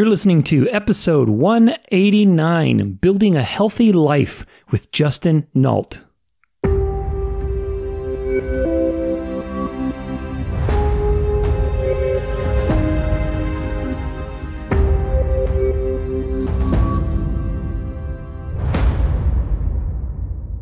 You're listening to episode 189 Building a Healthy Life with Justin Nault.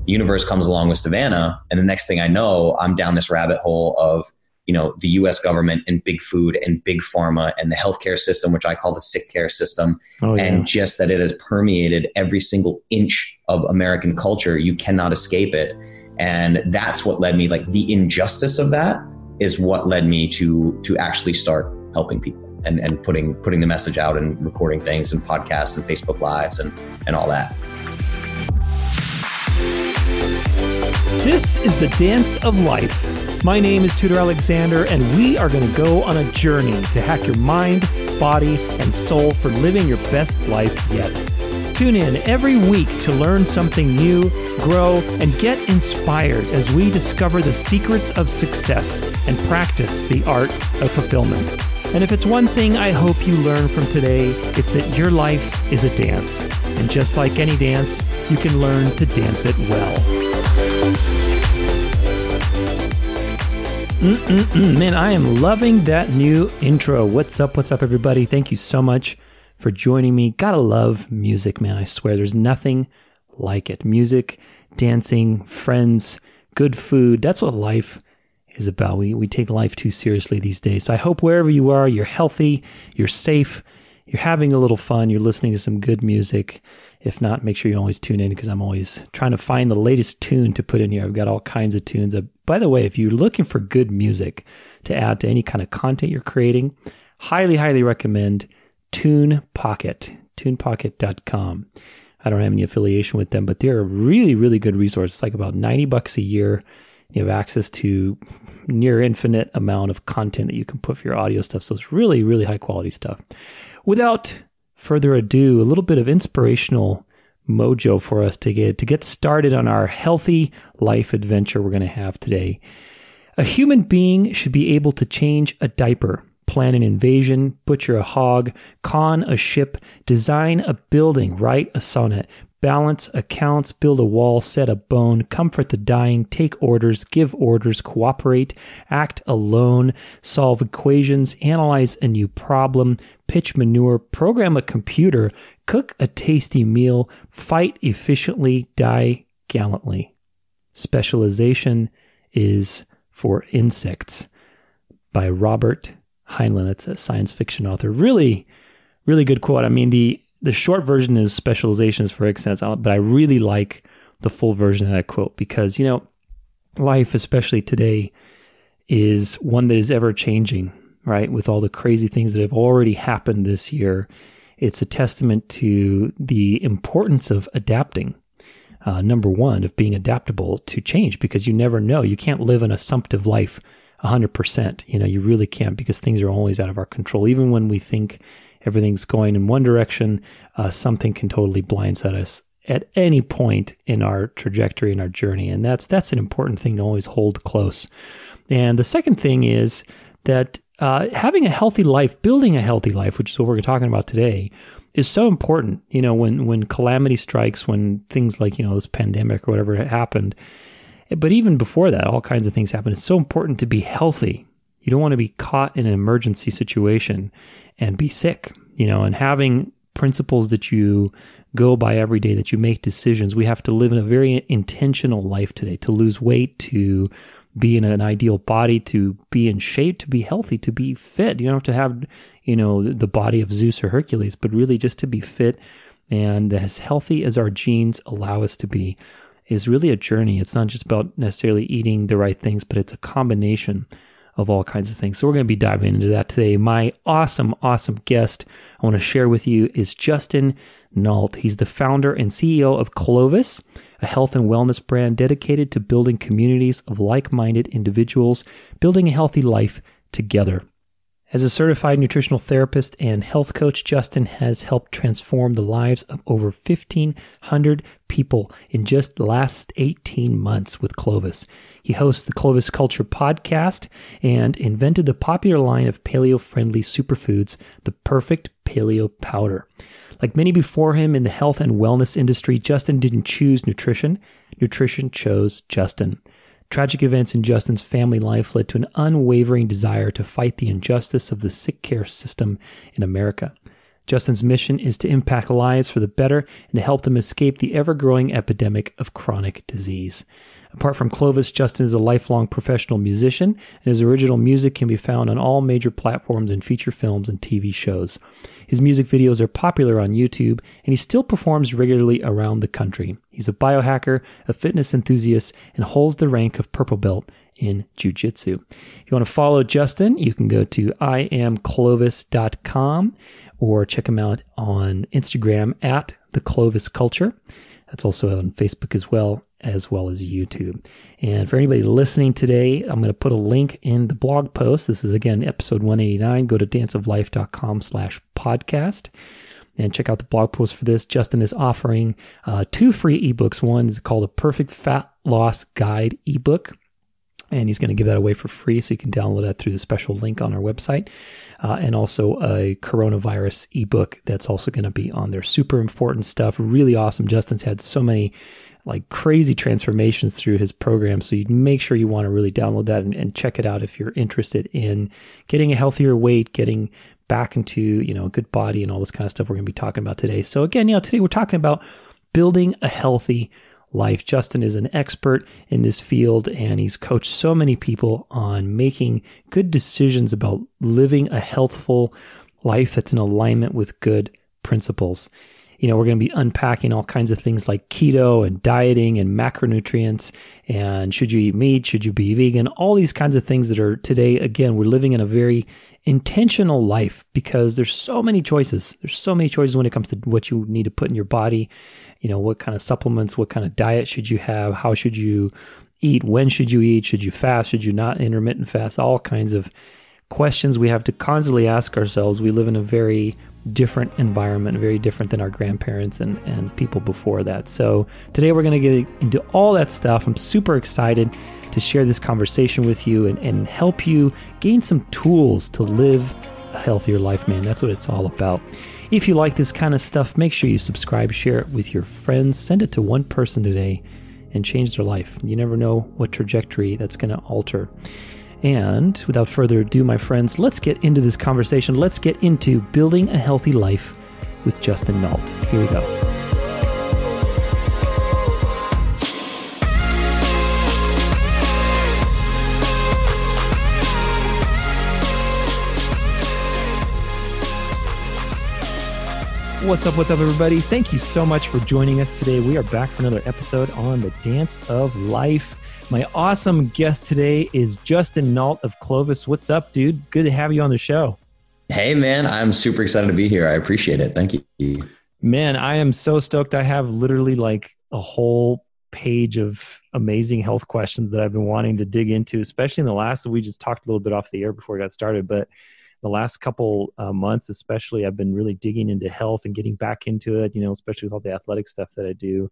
universe comes along with Savannah, and the next thing I know, I'm down this rabbit hole of you know the U.S. government and big food and big pharma and the healthcare system, which I call the sick care system, oh, yeah. and just that it has permeated every single inch of American culture. You cannot escape it, and that's what led me. Like the injustice of that is what led me to to actually start helping people and and putting putting the message out and recording things and podcasts and Facebook lives and and all that. This is the Dance of Life my name is Tudor Alexander, and we are going to go on a journey to hack your mind, body, and soul for living your best life yet. Tune in every week to learn something new, grow, and get inspired as we discover the secrets of success and practice the art of fulfillment. And if it's one thing I hope you learn from today, it's that your life is a dance. And just like any dance, you can learn to dance it well. Mm-mm-mm. Man, I am loving that new intro. What's up? What's up, everybody? Thank you so much for joining me. Gotta love music, man. I swear there's nothing like it. Music, dancing, friends, good food. That's what life is about. We, we take life too seriously these days. So I hope wherever you are, you're healthy, you're safe, you're having a little fun, you're listening to some good music. If not, make sure you always tune in because I'm always trying to find the latest tune to put in here. I've got all kinds of tunes. Uh, by the way, if you're looking for good music to add to any kind of content you're creating, highly, highly recommend Tune Pocket, tunepocket.com. I don't have any affiliation with them, but they're a really, really good resource. It's like about 90 bucks a year. You have access to near infinite amount of content that you can put for your audio stuff. So it's really, really high quality stuff. Without further ado, a little bit of inspirational mojo for us to get to get started on our healthy life adventure we're going to have today. A human being should be able to change a diaper, plan an invasion, butcher a hog, con a ship, design a building, write a sonnet, balance accounts, build a wall, set a bone, comfort the dying, take orders, give orders, cooperate, act alone, solve equations, analyze a new problem, pitch manure, program a computer, cook a tasty meal, fight efficiently, die gallantly. Specialization is for insects by Robert Heinlein. That's a science fiction author. Really, really good quote. I mean, the the short version is specializations for insects, but I really like the full version of that quote because, you know, life, especially today, is one that is ever changing, right? With all the crazy things that have already happened this year, it's a testament to the importance of adapting. Uh, number one, of being adaptable to change because you never know. You can't live an assumptive life 100%. You know, you really can't because things are always out of our control. Even when we think everything's going in one direction, uh, something can totally blindside us at any point in our trajectory in our journey, and that's that's an important thing to always hold close. And the second thing is that uh, having a healthy life, building a healthy life, which is what we're talking about today, is so important. You know, when when calamity strikes, when things like you know this pandemic or whatever happened, but even before that, all kinds of things happen. It's so important to be healthy. You don't want to be caught in an emergency situation and be sick, you know, and having principles that you go by every day, that you make decisions. We have to live in a very intentional life today to lose weight, to be in an ideal body, to be in shape, to be healthy, to be fit. You don't have to have, you know, the body of Zeus or Hercules, but really just to be fit and as healthy as our genes allow us to be is really a journey. It's not just about necessarily eating the right things, but it's a combination of all kinds of things. So we're going to be diving into that today. My awesome, awesome guest I want to share with you is Justin Nault. He's the founder and CEO of Clovis, a health and wellness brand dedicated to building communities of like-minded individuals, building a healthy life together. As a certified nutritional therapist and health coach, Justin has helped transform the lives of over 1,500 people in just the last 18 months with Clovis. He hosts the Clovis Culture podcast and invented the popular line of paleo friendly superfoods, the perfect paleo powder. Like many before him in the health and wellness industry, Justin didn't choose nutrition. Nutrition chose Justin. Tragic events in Justin's family life led to an unwavering desire to fight the injustice of the sick care system in America. Justin's mission is to impact lives for the better and to help them escape the ever growing epidemic of chronic disease. Apart from Clovis, Justin is a lifelong professional musician, and his original music can be found on all major platforms and feature films and TV shows. His music videos are popular on YouTube, and he still performs regularly around the country. He's a biohacker, a fitness enthusiast, and holds the rank of purple belt in jiu-jitsu. If you want to follow Justin, you can go to iamclovis.com or check him out on Instagram at the Clovis Culture. That's also on Facebook as well, as well as YouTube. And for anybody listening today, I'm going to put a link in the blog post. This is again episode 189. Go to danceoflife.com slash podcast and check out the blog post for this. Justin is offering uh, two free ebooks. One is called a perfect fat loss guide ebook and he's going to give that away for free. So you can download that through the special link on our website. Uh, and also a coronavirus ebook that's also going to be on there. Super important stuff. Really awesome. Justin's had so many like crazy transformations through his program. So you'd make sure you want to really download that and, and check it out if you're interested in getting a healthier weight, getting back into, you know, a good body and all this kind of stuff we're going to be talking about today. So again, you know, today we're talking about building a healthy life. Justin is an expert in this field and he's coached so many people on making good decisions about living a healthful life that's in alignment with good principles. You know, we're going to be unpacking all kinds of things like keto and dieting and macronutrients and should you eat meat? Should you be vegan? All these kinds of things that are today, again, we're living in a very intentional life because there's so many choices. There's so many choices when it comes to what you need to put in your body you know, what kind of supplements, what kind of diet should you have? How should you eat? When should you eat? Should you fast? Should you not intermittent fast? All kinds of questions we have to constantly ask ourselves. We live in a very different environment, very different than our grandparents and, and people before that. So today we're going to get into all that stuff. I'm super excited to share this conversation with you and, and help you gain some tools to live a healthier life, man. That's what it's all about. If you like this kind of stuff, make sure you subscribe, share it with your friends, send it to one person today, and change their life. You never know what trajectory that's going to alter. And without further ado, my friends, let's get into this conversation. Let's get into building a healthy life with Justin Nault. Here we go. What's up? What's up, everybody? Thank you so much for joining us today. We are back for another episode on the Dance of Life. My awesome guest today is Justin Nault of Clovis. What's up, dude? Good to have you on the show. Hey, man. I'm super excited to be here. I appreciate it. Thank you. Man, I am so stoked. I have literally like a whole page of amazing health questions that I've been wanting to dig into, especially in the last we just talked a little bit off the air before we got started. But the last couple uh, months, especially, I've been really digging into health and getting back into it, you know, especially with all the athletic stuff that I do.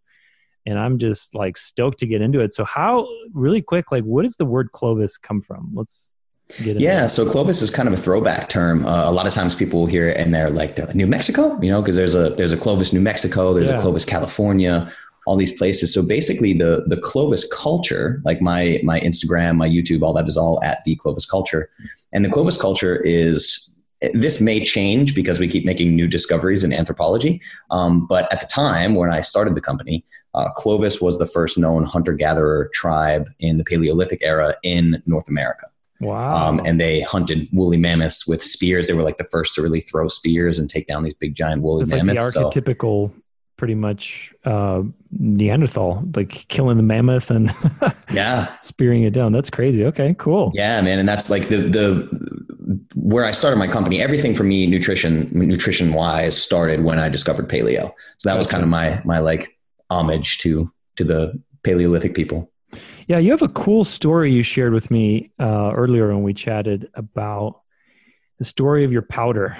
And I'm just like stoked to get into it. So, how, really quick, like, what does the word Clovis come from? Let's get it. yeah, that. so Clovis is kind of a throwback term. Uh, a lot of times people hear it and they're like, they're like New Mexico, you know, because there's a there's a Clovis, New Mexico, there's yeah. a Clovis, California, all these places. So basically, the the Clovis culture, like my my Instagram, my YouTube, all that is all at the Clovis culture. And the Clovis culture is this may change because we keep making new discoveries in anthropology. Um, but at the time when I started the company, uh, Clovis was the first known hunter gatherer tribe in the Paleolithic era in North America. Wow. Um, and they hunted woolly mammoths with spears. They were like the first to really throw spears and take down these big giant woolly That's mammoths. Like the archetypical, so, pretty much uh, Neanderthal, like killing the mammoth and yeah, spearing it down. That's crazy. Okay, cool. Yeah, man, and that's like the the where I started my company. Everything for me, nutrition nutrition wise, started when I discovered paleo. So that was kind of my my like homage to to the Paleolithic people. Yeah, you have a cool story you shared with me uh, earlier when we chatted about the story of your powder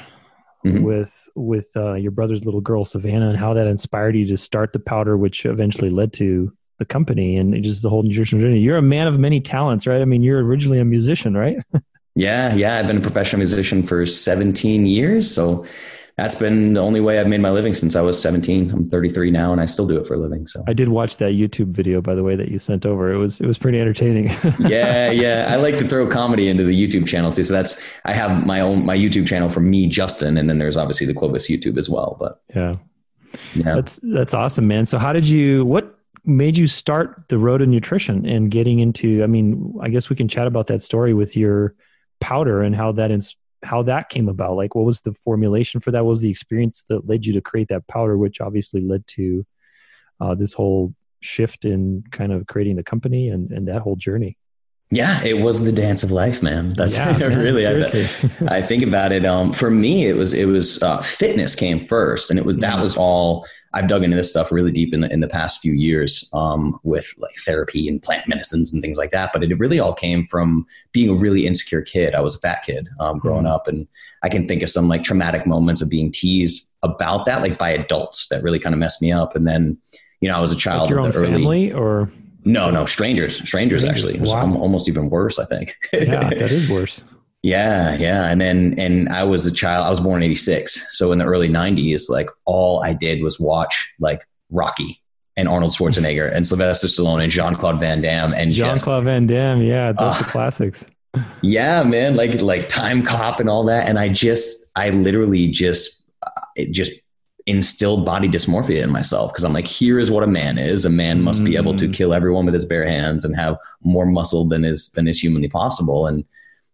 mm-hmm. with with uh, your brother's little girl Savannah and how that inspired you to start the powder, which eventually led to the company and just the whole nutrition journey. You're a man of many talents, right? I mean, you're originally a musician, right? yeah, yeah. I've been a professional musician for 17 years, so that's been the only way I've made my living since I was 17. I'm 33 now, and I still do it for a living. So I did watch that YouTube video, by the way, that you sent over. It was it was pretty entertaining. yeah, yeah. I like to throw comedy into the YouTube channel too. So that's I have my own my YouTube channel for me, Justin, and then there's obviously the Clovis YouTube as well. But yeah, yeah, that's that's awesome, man. So how did you what made you start the road of nutrition and getting into? I mean, I guess we can chat about that story with your powder and how that is how that came about. Like, what was the formulation for that? What was the experience that led you to create that powder, which obviously led to uh, this whole shift in kind of creating the company and, and that whole journey? Yeah, it was the dance of life, man. That's yeah, man, really. I, I, think about it. Um, for me, it was it was uh, fitness came first, and it was that mm-hmm. was all. I've dug into this stuff really deep in the in the past few years um, with like therapy and plant medicines and things like that. But it really all came from being a really insecure kid. I was a fat kid um, growing mm-hmm. up, and I can think of some like traumatic moments of being teased about that, like by adults, that really kind of messed me up. And then, you know, I was a child like your own early, family or no, no, strangers, strangers, strangers. actually. Wow. almost even worse, I think. yeah, that is worse. Yeah, yeah. And then, and I was a child, I was born in 86. So in the early 90s, like all I did was watch like Rocky and Arnold Schwarzenegger and Sylvester Stallone and Jean Claude Van Damme and Jean Claude Van Damme. Yeah, those uh, are classics. Yeah, man. Like, like Time Cop and all that. And I just, I literally just, uh, it just instilled body dysmorphia in myself because I'm like, here is what a man is. A man must be able to mm. kill everyone with his bare hands and have more muscle than is than is humanly possible. And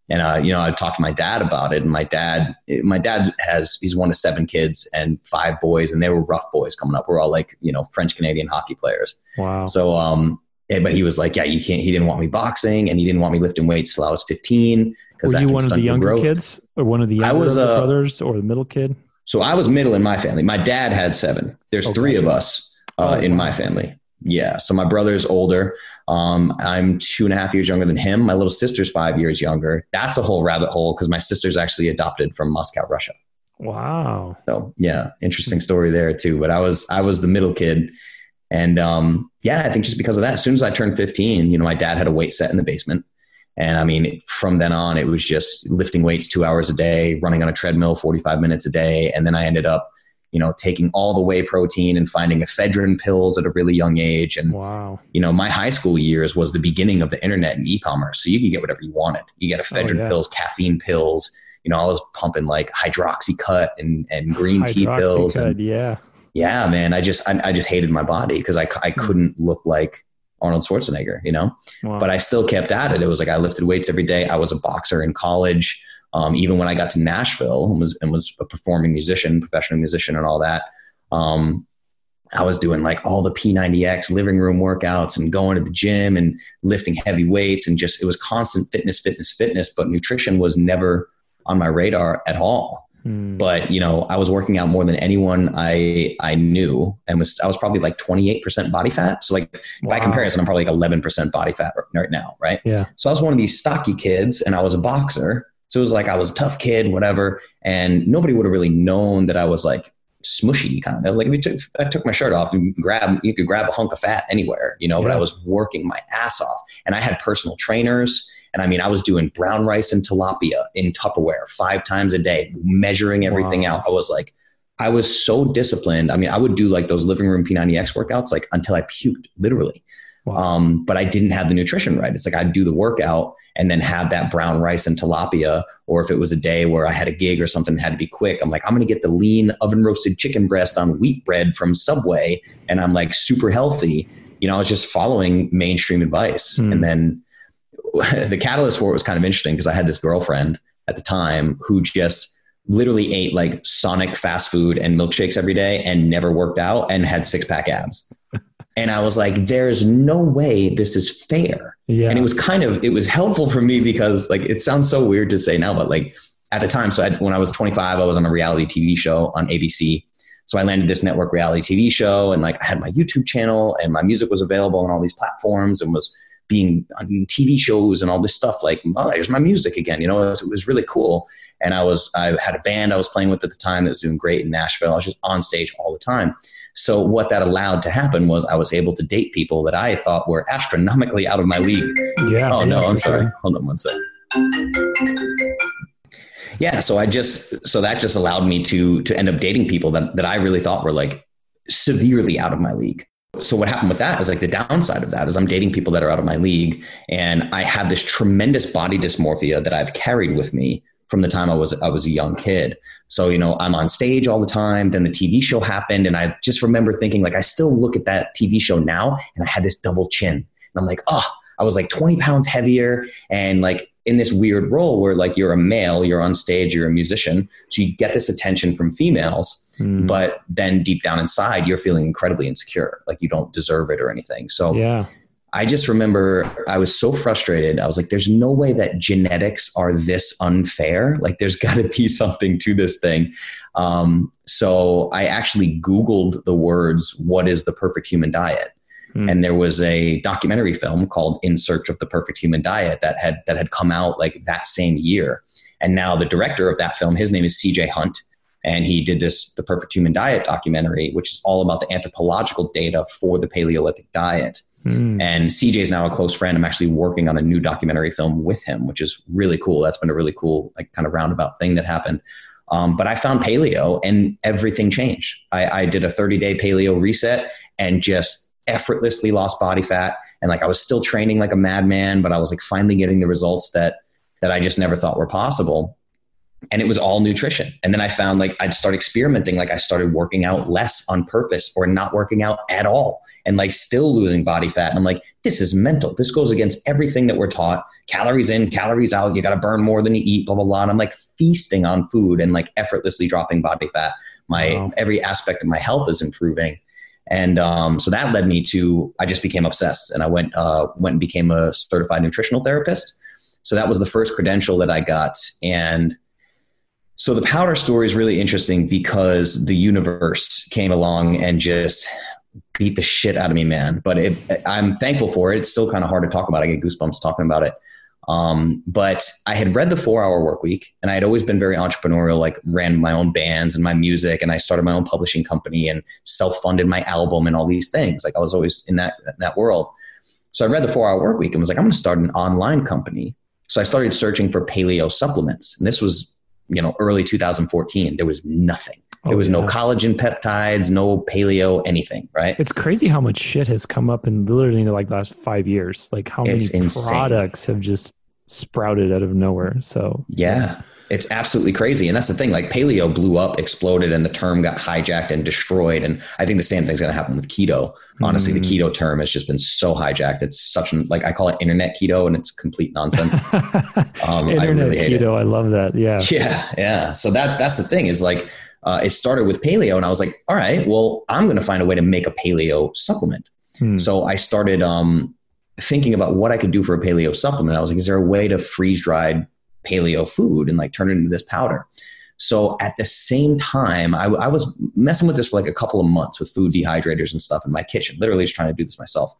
and uh, you know, I talked to my dad about it, and my dad, my dad has he's one of seven kids and five boys, and they were rough boys coming up. We're all like you know French Canadian hockey players. Wow. So um, eh, but he was like, yeah, you can't. He didn't want me boxing, and he didn't want me lifting weights till I was 15. Were you one of the younger growth. kids, or one of the younger I was, uh, brothers, or the middle kid? So I was middle in my family. My dad had seven. There's okay. three of us uh, oh, in my family. Yeah. So my brother's older. Um, I'm two and a half years younger than him. My little sister's five years younger. That's a whole rabbit hole because my sister's actually adopted from Moscow, Russia. Wow. So yeah, interesting story there too. But I was I was the middle kid, and um, yeah, I think just because of that, as soon as I turned 15, you know, my dad had a weight set in the basement. And I mean, from then on, it was just lifting weights two hours a day, running on a treadmill 45 minutes a day. And then I ended up, you know, taking all the whey protein and finding ephedrine pills at a really young age. And, wow. you know, my high school years was the beginning of the internet and e commerce. So you could get whatever you wanted. You get ephedrine oh, yeah. pills, caffeine pills. You know, I was pumping like hydroxycut and, and green tea pills. And, yeah. Yeah, man. I just, I, I just hated my body because I, I hmm. couldn't look like Arnold Schwarzenegger, you know? Wow. But I still kept at it. It was like I lifted weights every day. I was a boxer in college. Um, even when I got to Nashville and was, and was a performing musician, professional musician, and all that, um, I was doing like all the P90X living room workouts and going to the gym and lifting heavy weights and just it was constant fitness, fitness, fitness. But nutrition was never on my radar at all. Hmm. But you know, I was working out more than anyone I I knew, and was I was probably like twenty eight percent body fat. So like wow. by comparison, I'm probably like eleven percent body fat right now, right? Yeah. So I was one of these stocky kids, and I was a boxer. So it was like I was a tough kid, whatever, and nobody would have really known that I was like smushy kind of like if you took I took my shirt off and grab you could grab a hunk of fat anywhere, you know. Yeah. But I was working my ass off, and I had personal trainers and I mean, I was doing brown rice and tilapia in Tupperware five times a day, measuring everything wow. out. I was like, I was so disciplined. I mean, I would do like those living room P90X workouts like until I puked, literally. Wow. Um, but I didn't have the nutrition right. It's like I'd do the workout and then have that brown rice and tilapia. Or if it was a day where I had a gig or something had to be quick, I'm like, I'm going to get the lean oven roasted chicken breast on wheat bread from Subway. And I'm like super healthy. You know, I was just following mainstream advice. Mm. And then the catalyst for it was kind of interesting because I had this girlfriend at the time who just literally ate like Sonic fast food and milkshakes every day and never worked out and had six pack abs. and I was like, there's no way this is fair. Yeah. And it was kind of, it was helpful for me because like, it sounds so weird to say now, but like at the time, so I, when I was 25, I was on a reality TV show on ABC. So I landed this network reality TV show and like I had my YouTube channel and my music was available on all these platforms and was being on TV shows and all this stuff. Like, oh, there's my music again. You know, it was, it was, really cool. And I was, I had a band I was playing with at the time that was doing great in Nashville. I was just on stage all the time. So what that allowed to happen was I was able to date people that I thought were astronomically out of my league. Yeah. Oh no, I'm sorry. Hold on one sec. yeah. So I just so that just allowed me to to end up dating people that that I really thought were like severely out of my league. So what happened with that is like the downside of that is I'm dating people that are out of my league, and I have this tremendous body dysmorphia that I've carried with me from the time I was I was a young kid. So you know I'm on stage all the time. Then the TV show happened, and I just remember thinking like I still look at that TV show now, and I had this double chin, and I'm like, oh, I was like 20 pounds heavier, and like in this weird role where like you're a male, you're on stage, you're a musician, so you get this attention from females, mm. but then deep down inside you're feeling incredibly insecure, like you don't deserve it or anything. So yeah. I just remember I was so frustrated. I was like, there's no way that genetics are this unfair. Like, there's got to be something to this thing. Um, so I actually Googled the words, what is the perfect human diet? Mm. And there was a documentary film called In Search of the Perfect Human Diet that had that had come out like that same year. And now the director of that film, his name is CJ Hunt, and he did this the Perfect Human Diet documentary, which is all about the anthropological data for the Paleolithic diet. Mm. And CJ is now a close friend. I'm actually working on a new documentary film with him, which is really cool. That's been a really cool, like, kind of roundabout thing that happened. Um, but I found paleo and everything changed. I, I did a 30 day paleo reset and just effortlessly lost body fat and like I was still training like a madman, but I was like finally getting the results that that I just never thought were possible. And it was all nutrition. And then I found like I'd start experimenting, like I started working out less on purpose or not working out at all and like still losing body fat. And I'm like, this is mental. This goes against everything that we're taught. Calories in, calories out. You got to burn more than you eat, blah, blah, blah. And I'm like feasting on food and like effortlessly dropping body fat. My wow. every aspect of my health is improving. And um, so that led me to I just became obsessed, and I went uh, went and became a certified nutritional therapist. So that was the first credential that I got, and so the powder story is really interesting because the universe came along and just beat the shit out of me, man. But it, I'm thankful for it. It's still kind of hard to talk about. I get goosebumps talking about it. Um, but I had read the four hour work week and I had always been very entrepreneurial, like ran my own bands and my music. And I started my own publishing company and self funded my album and all these things. Like I was always in that, in that world. So I read the four hour work week and was like, I'm going to start an online company. So I started searching for paleo supplements. And this was, you know, early 2014. There was nothing. Oh, there was yeah. no collagen peptides, no paleo, anything, right? It's crazy how much shit has come up in literally like the last five years. Like how it's many insane. products have just sprouted out of nowhere. So yeah, it's absolutely crazy. And that's the thing, like paleo blew up, exploded, and the term got hijacked and destroyed. And I think the same thing's gonna happen with keto. Honestly, mm. the keto term has just been so hijacked. It's such an like I call it internet keto and it's complete nonsense. Um, internet I really keto, I love that. Yeah. Yeah. Yeah. So that that's the thing is like uh, it started with paleo, and I was like, all right, well, I'm going to find a way to make a paleo supplement. Hmm. So I started um, thinking about what I could do for a paleo supplement. I was like, is there a way to freeze dried paleo food and like turn it into this powder? So at the same time, I, I, was messing with this for like a couple of months with food dehydrators and stuff in my kitchen, literally just trying to do this myself.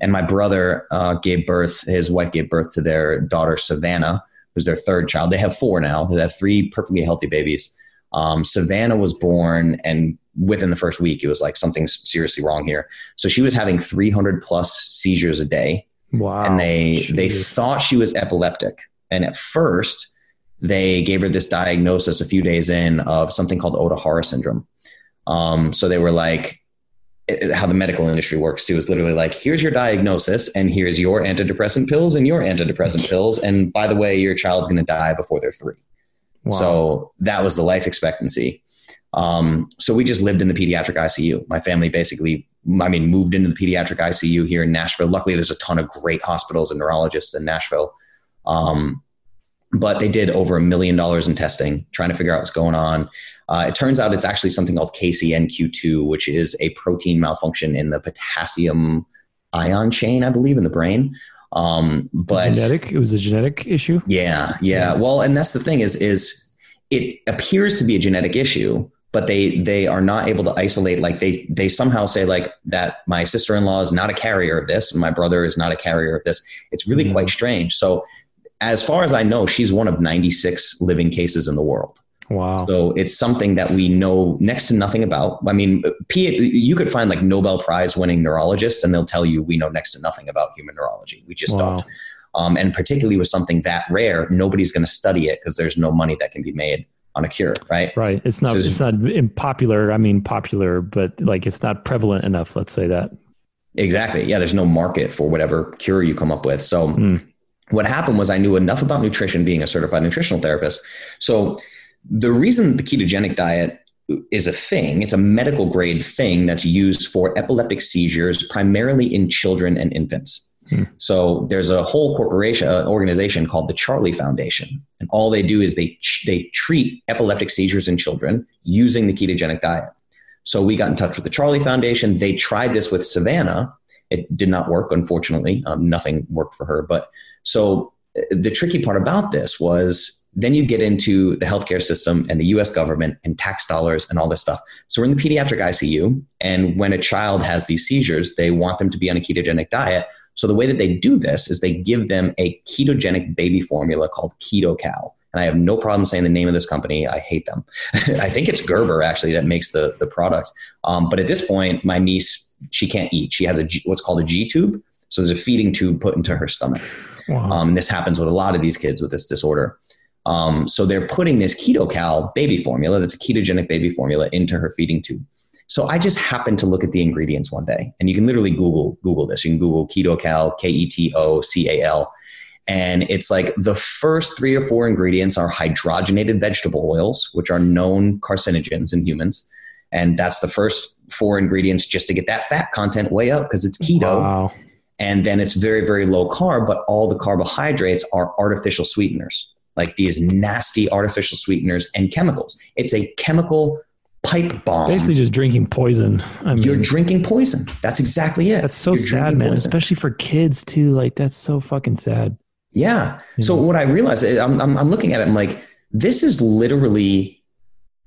And my brother uh, gave birth, his wife gave birth to their daughter, Savannah, who's their third child. They have four now. They have three perfectly healthy babies. Um, Savannah was born, and within the first week, it was like something's seriously wrong here. So she was having 300 plus seizures a day. Wow. And they Jeez. they thought she was epileptic. And at first, they gave her this diagnosis a few days in of something called Ohtahara syndrome. Um, so they were like, how the medical industry works too is literally like, here's your diagnosis, and here's your antidepressant pills and your antidepressant pills. And by the way, your child's going to die before they're three. Wow. So that was the life expectancy. Um, so we just lived in the pediatric ICU. My family basically, I mean, moved into the pediatric ICU here in Nashville. Luckily, there's a ton of great hospitals and neurologists in Nashville. Um, but they did over a million dollars in testing, trying to figure out what's going on. Uh, it turns out it's actually something called KCNQ2, which is a protein malfunction in the potassium ion chain, I believe, in the brain. Um, but genetic, it was a genetic issue. Yeah, yeah. Well, and that's the thing is, is it appears to be a genetic issue, but they they are not able to isolate. Like they they somehow say like that my sister in law is not a carrier of this, and my brother is not a carrier of this. It's really mm-hmm. quite strange. So, as far as I know, she's one of ninety six living cases in the world. Wow. So it's something that we know next to nothing about. I mean, you could find like Nobel Prize winning neurologists and they'll tell you we know next to nothing about human neurology. We just wow. don't. Um, and particularly with something that rare, nobody's going to study it because there's no money that can be made on a cure, right? Right. It's not. So it's not popular. I mean, popular, but like it's not prevalent enough. Let's say that. Exactly. Yeah. There's no market for whatever cure you come up with. So. Mm. What happened was I knew enough about nutrition being a certified nutritional therapist. So the reason the ketogenic diet is a thing. It's a medical grade thing that's used for epileptic seizures, primarily in children and infants. Hmm. So there's a whole corporation, uh, organization called the Charlie Foundation, and all they do is they they treat epileptic seizures in children using the ketogenic diet. So we got in touch with the Charlie Foundation. They tried this with Savannah. It did not work, unfortunately. Um, nothing worked for her. But so the tricky part about this was then you get into the healthcare system and the US government and tax dollars and all this stuff. So we're in the pediatric ICU. And when a child has these seizures, they want them to be on a ketogenic diet. So the way that they do this is they give them a ketogenic baby formula called KetoCal. And I have no problem saying the name of this company. I hate them. I think it's Gerber actually that makes the, the product. Um, but at this point, my niece, she can't eat. She has a G, what's called a G tube. So there's a feeding tube put into her stomach. Wow. Um, this happens with a lot of these kids with this disorder. Um, so they're putting this KetoCal baby formula, that's a ketogenic baby formula, into her feeding tube. So I just happened to look at the ingredients one day, and you can literally Google Google this. You can Google KetoCal, K E T O C A L, and it's like the first three or four ingredients are hydrogenated vegetable oils, which are known carcinogens in humans, and that's the first four ingredients just to get that fat content way up because it's keto. Wow. And then it's very very low carb, but all the carbohydrates are artificial sweeteners like these nasty artificial sweeteners and chemicals. It's a chemical pipe bomb. Basically, just drinking poison. I mean, You're drinking poison. That's exactly it. That's so You're sad, man. Poison. Especially for kids too. Like that's so fucking sad. Yeah. So what I realized, I'm, I'm, I'm looking at it. I'm like, this is literally,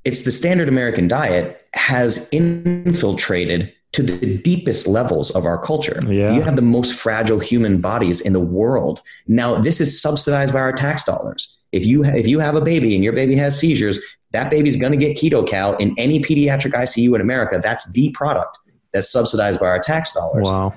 it's the standard American diet has infiltrated to the deepest levels of our culture. Yeah. You have the most fragile human bodies in the world. Now, this is subsidized by our tax dollars. If you if you have a baby and your baby has seizures, that baby's going to get KetoCal in any pediatric ICU in America. That's the product that's subsidized by our tax dollars. Wow.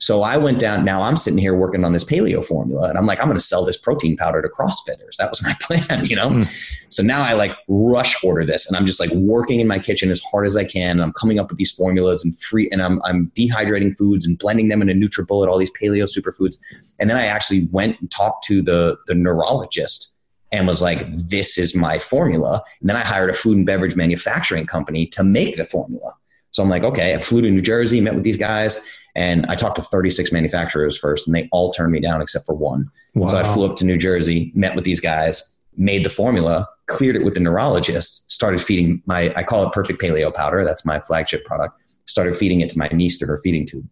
So I went down. Now I'm sitting here working on this paleo formula, and I'm like, I'm going to sell this protein powder to CrossFitters. That was my plan, you know. Mm. So now I like rush order this, and I'm just like working in my kitchen as hard as I can. And I'm coming up with these formulas and free, and I'm I'm dehydrating foods and blending them into NutriBullet, all these paleo superfoods. And then I actually went and talked to the the neurologist and was like, "This is my formula." And then I hired a food and beverage manufacturing company to make the formula. So I'm like, okay, I flew to New Jersey, met with these guys and I talked to 36 manufacturers first, and they all turned me down except for one. Wow. So I flew up to New Jersey, met with these guys, made the formula, cleared it with the neurologist, started feeding my, I call it perfect paleo powder. That's my flagship product. Started feeding it to my niece through her feeding tube.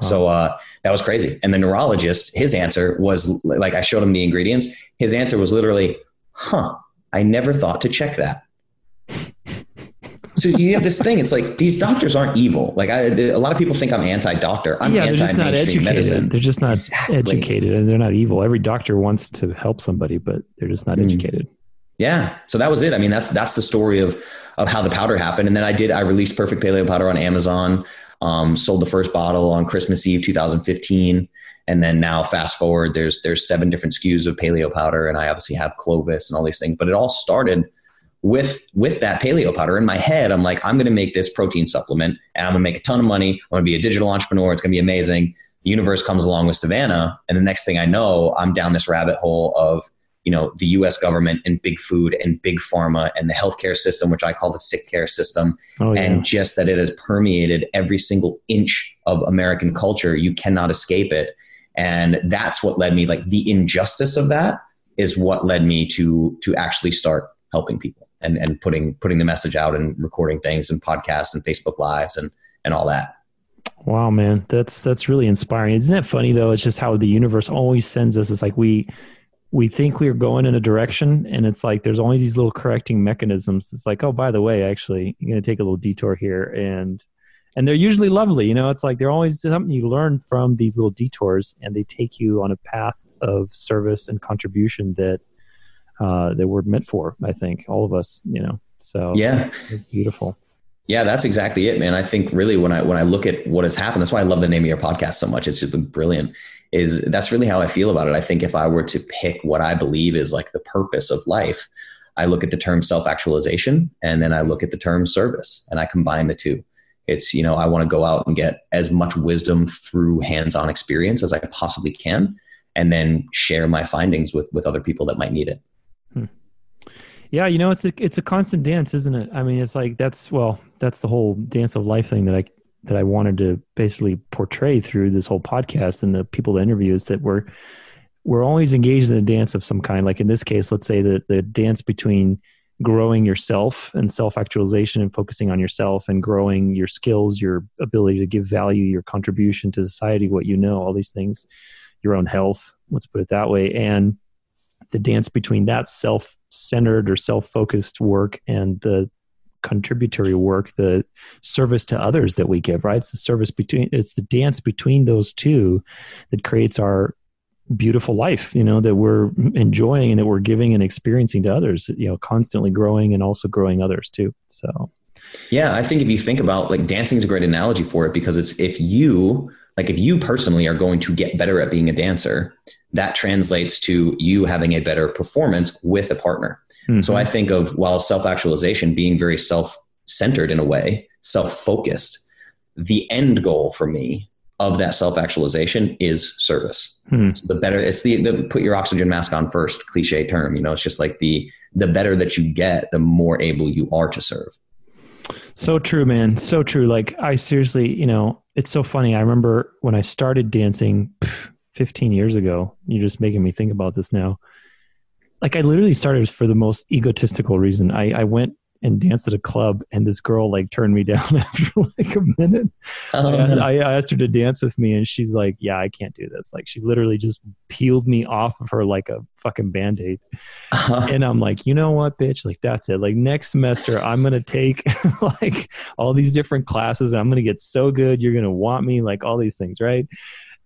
So uh, that was crazy. And the neurologist, his answer was like, I showed him the ingredients. His answer was literally, huh, I never thought to check that so you have this thing. It's like these doctors aren't evil. Like I, a lot of people think I'm anti-doctor. I'm yeah, they're just not educated. Medicine. They're just not exactly. educated, and they're not evil. Every doctor wants to help somebody, but they're just not mm. educated. Yeah. So that was it. I mean, that's that's the story of of how the powder happened. And then I did. I released Perfect Paleo Powder on Amazon. Um, sold the first bottle on Christmas Eve 2015 and then now fast forward there's there's seven different SKUs of paleo powder and I obviously have Clovis and all these things but it all started with with that paleo powder in my head i'm like i'm going to make this protein supplement and i'm going to make a ton of money. I'm going to be a digital entrepreneur. It's going to be amazing. The universe comes along with savannah and the next thing i know i'm down this rabbit hole of you know the us government and big food and big pharma and the healthcare system which i call the sick care system. Oh, yeah. and just that it has permeated every single inch of american culture. You cannot escape it. And that's what led me like the injustice of that is what led me to to actually start helping people and and putting putting the message out and recording things and podcasts and Facebook lives and and all that. Wow, man, that's that's really inspiring. Isn't that funny though? It's just how the universe always sends us. It's like we we think we're going in a direction, and it's like there's always these little correcting mechanisms. It's like, oh, by the way, actually, you're going to take a little detour here, and and they're usually lovely. You know, it's like they're always something you learn from these little detours, and they take you on a path of service and contribution that uh, that we're meant for. I think all of us, you know. So yeah, beautiful. Yeah, that's exactly it, man. I think really when I when I look at what has happened, that's why I love the name of your podcast so much. It's just been brilliant. Is that's really how I feel about it. I think if I were to pick what I believe is like the purpose of life, I look at the term self actualization and then I look at the term service and I combine the two. It's, you know, I want to go out and get as much wisdom through hands on experience as I possibly can and then share my findings with, with other people that might need it. Yeah, you know, it's a it's a constant dance, isn't it? I mean, it's like that's well, that's the whole dance of life thing that I that I wanted to basically portray through this whole podcast and the people that interviews that we're we're always engaged in a dance of some kind. Like in this case, let's say that the dance between growing yourself and self actualization and focusing on yourself and growing your skills, your ability to give value, your contribution to society, what you know, all these things, your own health, let's put it that way. And the dance between that self centered or self focused work and the contributory work, the service to others that we give, right? It's the service between, it's the dance between those two that creates our beautiful life you know that we're enjoying and that we're giving and experiencing to others you know constantly growing and also growing others too so yeah i think if you think about like dancing is a great analogy for it because it's if you like if you personally are going to get better at being a dancer that translates to you having a better performance with a partner mm-hmm. so i think of while self-actualization being very self-centered in a way self-focused the end goal for me of that self actualization is service. Hmm. So the better it's the, the put your oxygen mask on first cliche term. You know, it's just like the the better that you get, the more able you are to serve. So true, man. So true. Like I seriously, you know, it's so funny. I remember when I started dancing 15 years ago. You're just making me think about this now. Like I literally started for the most egotistical reason. I, I went and danced at a club and this girl like turned me down after like a minute. Oh, I, I, asked her to dance with me and she's like yeah i can't do this. Like she literally just peeled me off of her like a fucking band-aid. Uh-huh. and i'm like you know what bitch? Like that's it. Like next semester i'm gonna take like all these different classes. I'm gonna get so good. You're gonna want me like all these things right?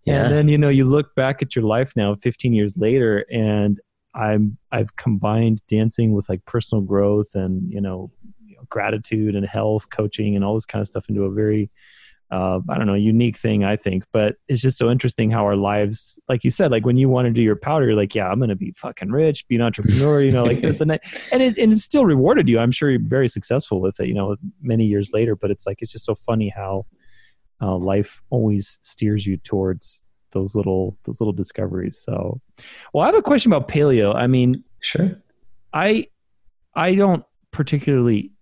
Yeah. and then you know you look back at your life now 15 years later and I'm I've combined dancing with like personal growth and you know, you know gratitude and health coaching and all this kind of stuff into a very uh, I don't know, unique thing, I think. But it's just so interesting how our lives, like you said, like when you want to do your powder, you're like, yeah, I'm going to be fucking rich, be an entrepreneur, you know, like this and that. And it, and it still rewarded you. I'm sure you're very successful with it, you know, many years later. But it's like, it's just so funny how uh, life always steers you towards those little those little discoveries. So, well, I have a question about paleo. I mean, sure. I I don't particularly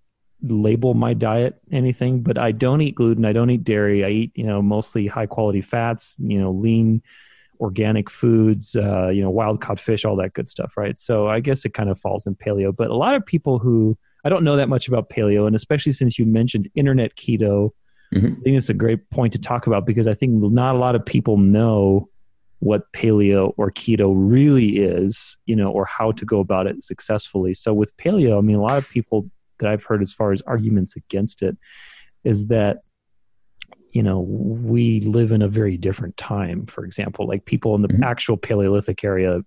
label my diet anything, but I don't eat gluten. I don't eat dairy. I eat you know mostly high quality fats. You know, lean organic foods, uh, you know, wild caught fish, all that good stuff, right? So I guess it kind of falls in paleo. But a lot of people who I don't know that much about paleo, and especially since you mentioned internet keto, Mm-hmm. I think it's a great point to talk about because I think not a lot of people know what paleo or keto really is, you know, or how to go about it successfully. So with paleo, I mean, a lot of people that I've heard as far as arguments against it is that you know we live in a very different time for example like people in the mm-hmm. actual paleolithic area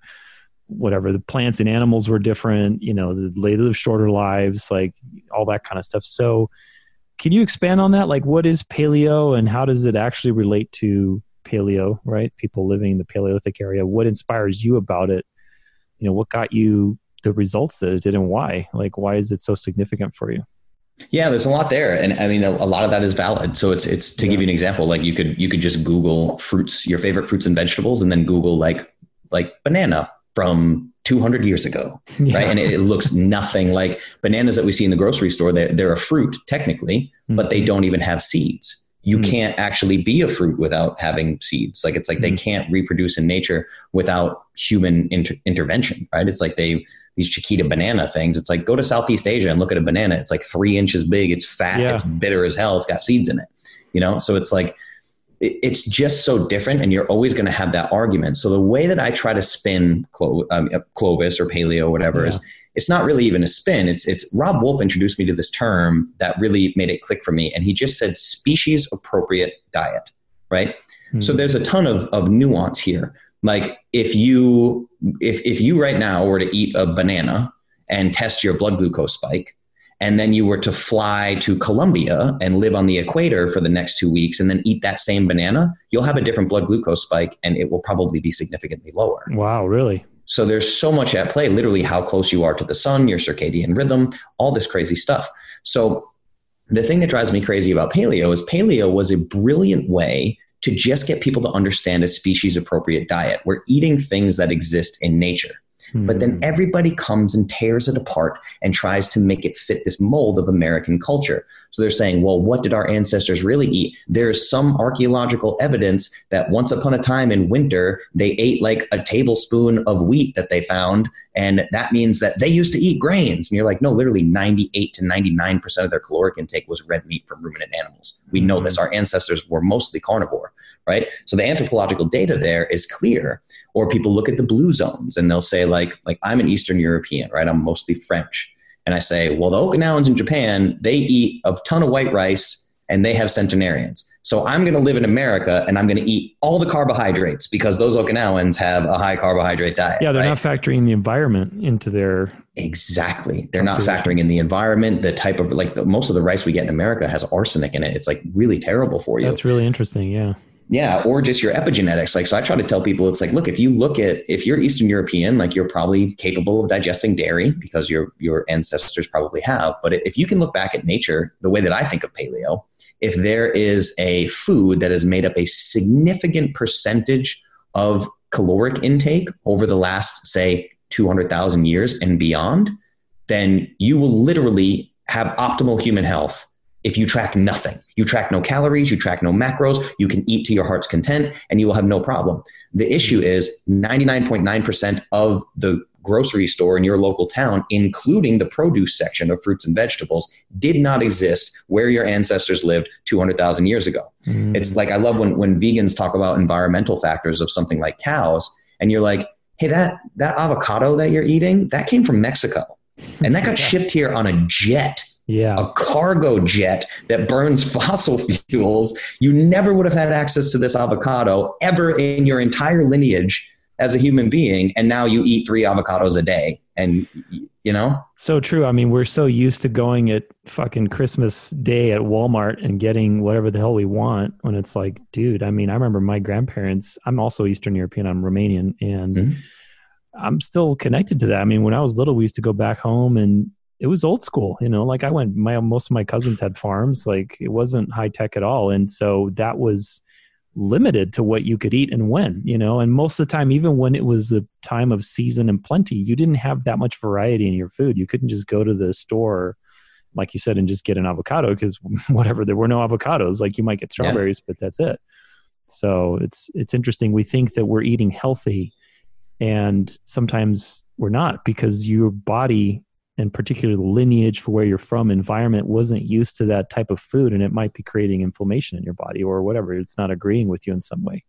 whatever the plants and animals were different you know they live shorter lives like all that kind of stuff so can you expand on that? Like, what is paleo and how does it actually relate to paleo, right? People living in the Paleolithic area. What inspires you about it? You know, what got you the results that it did and why? Like, why is it so significant for you? Yeah, there's a lot there, and I mean, a, a lot of that is valid. So it's it's to yeah. give you an example, like you could you could just Google fruits, your favorite fruits and vegetables, and then Google like like banana from 200 years ago, yeah. right? And it, it, looks nothing like bananas that we see in the grocery store. They're, they're a fruit technically, mm-hmm. but they don't even have seeds. You mm-hmm. can't actually be a fruit without having seeds. Like it's like mm-hmm. they can't reproduce in nature without human inter- intervention, right? It's like they these Chiquita banana things. It's like go to Southeast Asia and look at a banana. It's like three inches big. It's fat. Yeah. It's bitter as hell. It's got seeds in it. You know, so it's like it's just so different and you're always going to have that argument so the way that i try to spin Clo- um, uh, clovis or paleo or whatever yeah. is it's not really even a spin it's it's robb wolf introduced me to this term that really made it click for me and he just said species appropriate diet right mm-hmm. so there's a ton of, of nuance here like if you if if you right now were to eat a banana and test your blood glucose spike and then you were to fly to Colombia and live on the equator for the next two weeks and then eat that same banana, you'll have a different blood glucose spike and it will probably be significantly lower. Wow, really? So there's so much at play, literally how close you are to the sun, your circadian rhythm, all this crazy stuff. So the thing that drives me crazy about paleo is paleo was a brilliant way to just get people to understand a species appropriate diet. We're eating things that exist in nature. But then hmm. everybody comes and tears it apart and tries to make it fit this mold of American culture. So they're saying, well, what did our ancestors really eat? There's some archaeological evidence that once upon a time in winter, they ate like a tablespoon of wheat that they found. And that means that they used to eat grains. And you're like, no, literally 98 to 99% of their caloric intake was red meat from ruminant animals. We know this. Hmm. Our ancestors were mostly carnivore right? So the anthropological data there is clear. Or people look at the blue zones and they'll say, like, like I'm an Eastern European, right? I'm mostly French. And I say, well, the Okinawans in Japan, they eat a ton of white rice and they have centenarians. So I'm going to live in America and I'm going to eat all the carbohydrates because those Okinawans have a high carbohydrate diet. Yeah, they're right? not factoring the environment into their. Exactly. They're not factoring in the environment, the type of, like, most of the rice we get in America has arsenic in it. It's like really terrible for you. That's really interesting. Yeah. Yeah, or just your epigenetics. Like, so I try to tell people, it's like, look, if you look at, if you're Eastern European, like you're probably capable of digesting dairy because your your ancestors probably have. But if you can look back at nature, the way that I think of paleo, if there is a food that has made up a significant percentage of caloric intake over the last, say, 200,000 years and beyond, then you will literally have optimal human health if you track nothing. You track no calories, you track no macros, you can eat to your heart's content, and you will have no problem. The issue is 99.9% of the grocery store in your local town, including the produce section of fruits and vegetables, did not exist where your ancestors lived 200,000 years ago. Mm. It's like I love when, when vegans talk about environmental factors of something like cows, and you're like, hey, that, that avocado that you're eating, that came from Mexico. And that got shipped here on a jet yeah. a cargo jet that burns fossil fuels, you never would have had access to this avocado ever in your entire lineage as a human being. And now you eat three avocados a day. And, you know? So true. I mean, we're so used to going at fucking Christmas Day at Walmart and getting whatever the hell we want when it's like, dude, I mean, I remember my grandparents, I'm also Eastern European, I'm Romanian. And, mm-hmm. I'm still connected to that. I mean, when I was little, we used to go back home and it was old school, you know, like I went, my, most of my cousins had farms, like it wasn't high tech at all. And so that was limited to what you could eat and when, you know, and most of the time, even when it was a time of season and plenty, you didn't have that much variety in your food. You couldn't just go to the store, like you said, and just get an avocado because whatever, there were no avocados. Like you might get strawberries, yeah. but that's it. So it's, it's interesting. We think that we're eating healthy and sometimes we're not because your body and particularly the lineage for where you're from environment wasn't used to that type of food and it might be creating inflammation in your body or whatever. It's not agreeing with you in some way.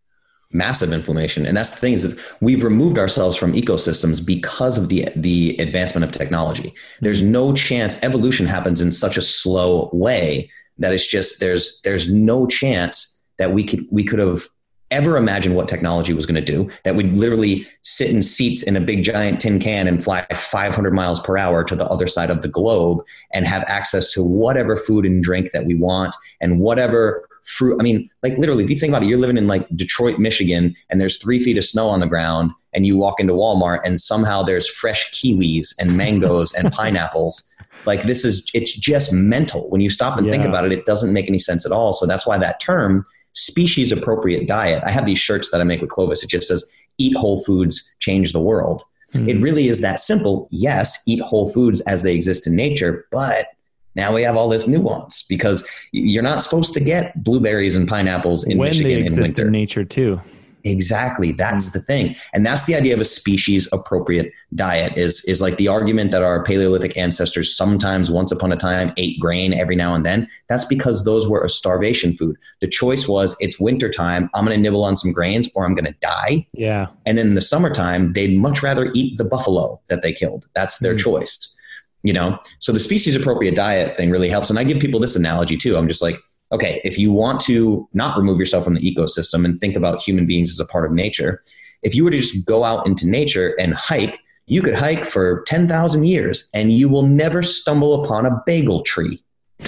Massive inflammation. And that's the thing is that we've removed ourselves from ecosystems because of the the advancement of technology. There's mm-hmm. no chance evolution happens in such a slow way that it's just there's there's no chance that we could we could have ever imagine what technology was going to do that would literally sit in seats in a big giant tin can and fly 500 miles per hour to the other side of the globe and have access to whatever food and drink that we want and whatever fruit. I mean, like literally, if you think about it, you're living in like Detroit, Michigan, and there's three feet of snow on the ground, and you walk into Walmart and somehow there's fresh kiwis and mangoes and pineapples. Like this is, it's just mental. When you stop and yeah. think about it, it doesn't make any sense at all. So that's why that term species appropriate diet. I have these shirts that I make with Clovis. It just says, eat whole foods, change the world. Mm-hmm. It really is that simple. Yes, eat whole foods as they exist in nature, but now we have all this nuance because you're not supposed to get blueberries and pineapples in when Michigan they exist in winter. in nature too. Exactly. That's mm. the thing. And that's the idea of a species appropriate diet is, is like the argument that our Paleolithic ancestors sometimes once upon a time ate grain every now and then. That's because those were a starvation food. The choice was it's wintertime. I'm going to nibble on some grains or I'm going to die. Yeah. And then in the summertime, they'd much rather eat the buffalo that they killed. That's their mm. choice. You know, so the species appropriate diet thing really helps. And I give people this analogy too. I'm just like, okay, if you want to not remove yourself from the ecosystem and think about human beings as a part of nature, if you were to just go out into nature and hike you could hike for 10,000 years and you will never stumble upon a bagel tree.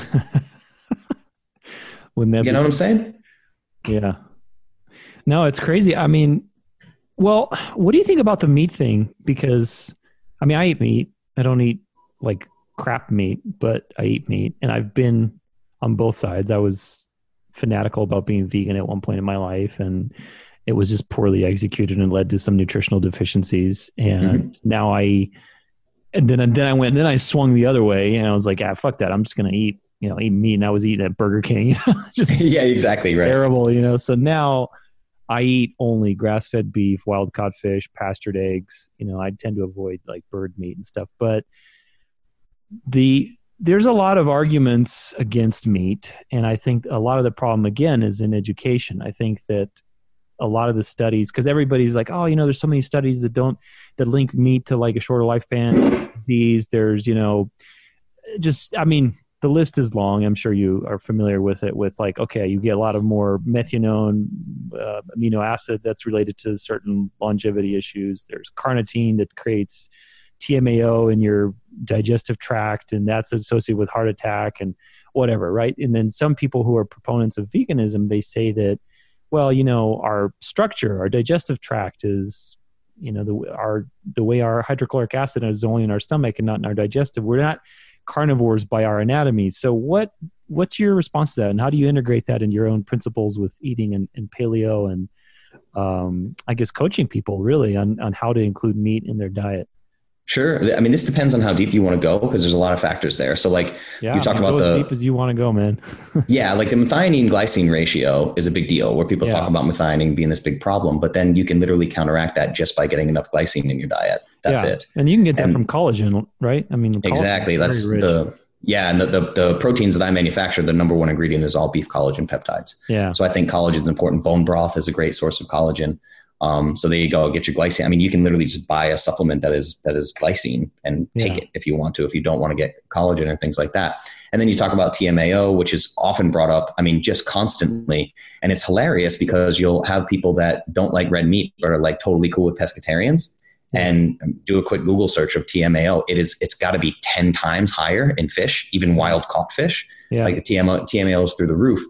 Wouldn't that you know what I'm saying? Yeah. No, it's crazy. I mean, well, what do you think about the meat thing? Because, I mean, I eat meat. I don't eat like crap meat, but I eat meat. And I've been on both sides. I was fanatical about being vegan at one point in my life. And it was just poorly executed and led to some nutritional deficiencies. And mm-hmm. now I, and then, and then I went, and then I swung the other way and I was like, ah, fuck that. I'm just going to eat, you know, eat meat. And I was eating at Burger King, just yeah, exactly. Right. Terrible, you know? So now I eat only grass fed beef, wild caught fish, pastured eggs. You know, I tend to avoid like bird meat and stuff, but the, there's a lot of arguments against meat and i think a lot of the problem again is in education. I think that a lot of the studies because everybody's like oh you know there's so many studies that don't that link meat to like a shorter lifespan disease there's you know just i mean the list is long. I'm sure you are familiar with it with like okay you get a lot of more methionine uh, amino acid that's related to certain longevity issues. There's carnitine that creates tmao in your digestive tract and that's associated with heart attack and whatever right and then some people who are proponents of veganism they say that well, you know, our structure, our digestive tract is, you know, the our the way our hydrochloric acid is only in our stomach and not in our digestive. We're not carnivores by our anatomy. So what what's your response to that, and how do you integrate that in your own principles with eating and, and paleo and um, I guess coaching people really on on how to include meat in their diet? Sure. I mean, this depends on how deep you want to go because there's a lot of factors there. So, like yeah, you talked about the As deep as you want to go, man. yeah, like the methionine glycine ratio is a big deal where people yeah. talk about methionine being this big problem, but then you can literally counteract that just by getting enough glycine in your diet. That's yeah. it. And you can get that and, from collagen, right? I mean, exactly. That's the yeah, and the, the, the proteins that I manufacture, the number one ingredient is all beef collagen peptides. Yeah. So I think collagen is important. Bone broth is a great source of collagen. Um, so there you go, get your glycine. I mean, you can literally just buy a supplement that is that is glycine and take yeah. it if you want to, if you don't want to get collagen and things like that. And then you talk about TMAO, which is often brought up. I mean, just constantly, and it's hilarious because you'll have people that don't like red meat but are like totally cool with pescatarians. And do a quick Google search of TMAO. It is it's got to be ten times higher in fish, even wild caught fish. Yeah. Like the TMAO, TMAO is through the roof.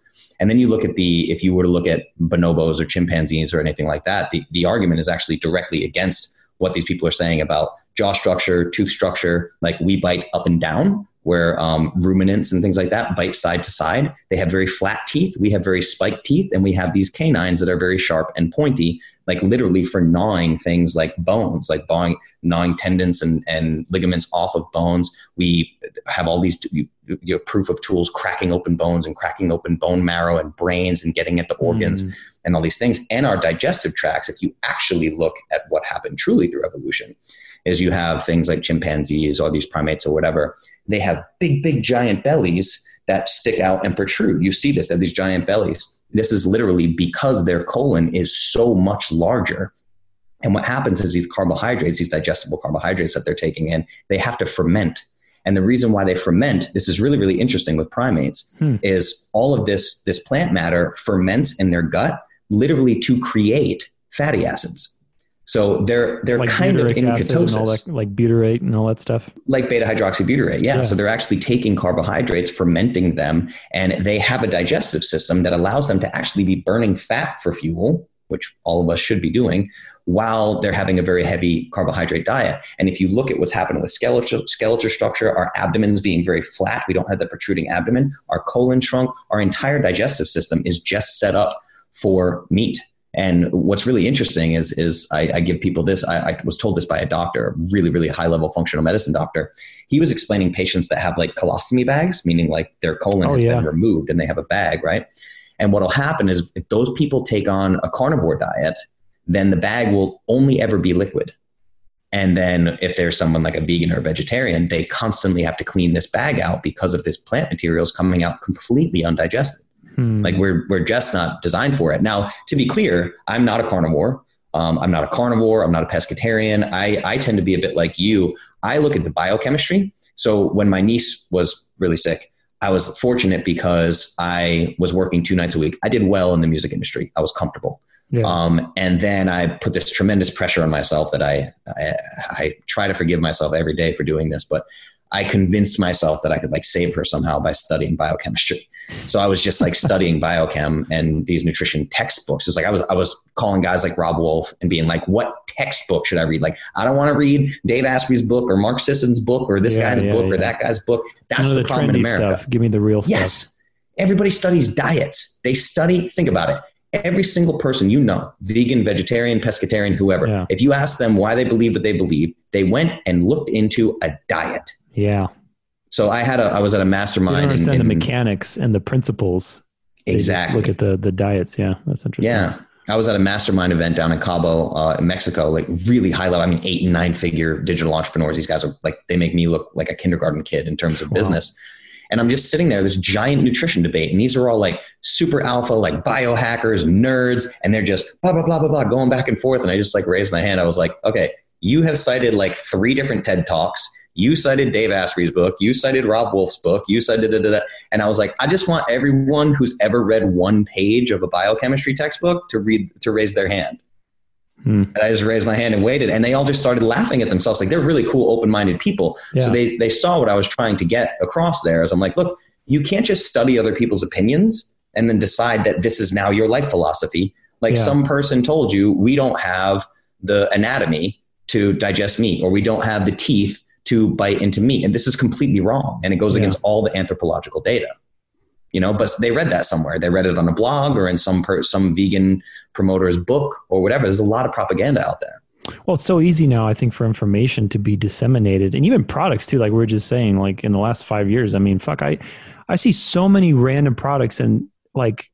And then you look at the, if you were to look at bonobos or chimpanzees or anything like that, the, the argument is actually directly against what these people are saying about jaw structure, tooth structure. Like we bite up and down, where um, ruminants and things like that bite side to side. They have very flat teeth. We have very spiked teeth, and we have these canines that are very sharp and pointy, like literally for gnawing things like bones, like gnawing, gnawing tendons and, and ligaments off of bones. We have all these you, you proof of tools cracking open bones and cracking open bone marrow and brains and getting at the organs. Mm. And all these things, and our digestive tracts, if you actually look at what happened truly through evolution, is you have things like chimpanzees or these primates or whatever. They have big, big, giant bellies that stick out and protrude. You see this, they have these giant bellies. This is literally because their colon is so much larger. And what happens is these carbohydrates, these digestible carbohydrates that they're taking in, they have to ferment. And the reason why they ferment, this is really, really interesting with primates, hmm. is all of this, this plant matter ferments in their gut literally to create fatty acids. So they're they're like kind of in ketosis, that, like butyrate and all that stuff, like beta hydroxybutyrate. Yeah. yeah. So they're actually taking carbohydrates, fermenting them, and they have a digestive system that allows them to actually be burning fat for fuel, which all of us should be doing, while they're having a very heavy carbohydrate diet. And if you look at what's happening with skeletal skeletal structure, our abdomens being very flat, we don't have the protruding abdomen, our colon shrunk, our entire digestive system is just set up for meat and what's really interesting is, is I, I give people this. I, I, was told this by a doctor, a really, really high level functional medicine doctor. He was explaining patients that have like colostomy bags, meaning like their colon oh, has yeah. been removed and they have a bag, right? And what'll happen is if those people take on a carnivore diet, then the bag will only ever be liquid. And then if there's someone like a vegan or a vegetarian, they constantly have to clean this bag out because of this plant materials coming out completely undigested. Hmm. Like we're we're just not designed for it. Now, to be clear, I'm not a carnivore. Um, I'm not a carnivore. I'm not a pescatarian. I, I tend to be a bit like you. I look at the biochemistry. So when my niece was really sick, I was fortunate because I was working two nights a week. I did well in the music industry. I was comfortable. Yeah. Um, and then I put this tremendous pressure on myself that I, I, I try to forgive myself every day for doing this, but I convinced myself that I could like save her somehow by studying biochemistry. So I was just like studying biochem and these nutrition textbooks. It's like I was I was calling guys like Robb Wolf and being like, what textbook should I read? Like I don't want to read Dave Asprey's book or Mark Sisson's book or this yeah, guy's yeah, book yeah. or that guy's book. That's the, the problem in America. Stuff. Give me the real stuff. Yes. Everybody studies diets. They study, think about it. Every single person you know, vegan, vegetarian, pescatarian, whoever, if you ask them why they believe what they believe, they went and looked into a diet yeah. So I had a I was at a mastermind. You understand in, in, the mechanics and the principles. exactly. Look at the the diets. Yeah, that's interesting. Yeah. I was at a mastermind event down in Cabo, uh, in Mexico, like really high level. I mean, eight and nine figure digital entrepreneurs. These guys are like, they make me look like a kindergarten kid in terms of wow. business. And I'm just sitting there, this giant nutrition debate. And these are all like super alpha, like biohackers, nerds. And they're just blah, blah, blah, blah, blah, going back and forth. And I just like raised my hand. I was like, okay, you have cited like three different TED Talks you cited Dave Asprey's book. You cited Robb Wolf's book. You cited da, da, da. And I was like, I just want everyone who's ever read one page of a biochemistry textbook to read to raise their hand. Hmm. And I just raised my hand and waited, and they all just started laughing at themselves. Like they're really cool, open-minded people. Yeah. So they they saw what I was trying to get across there. As I'm like, look, you can't just study other people's opinions and then decide that this is now your life philosophy. Like yeah. some person told you, we don't have the anatomy to digest meat, or we don't have the teeth to bite into meat. And this is completely wrong. And it goes yeah. against all the anthropological data. You know, but they read that somewhere. They read it on a blog or in some per, some vegan promoter's book or whatever. There's a lot of propaganda out there. Well, it's so easy now, I think, for information to be disseminated, and even products too. Like we are just saying, like in the last five years, I mean, fuck, I, I see so many random products, and like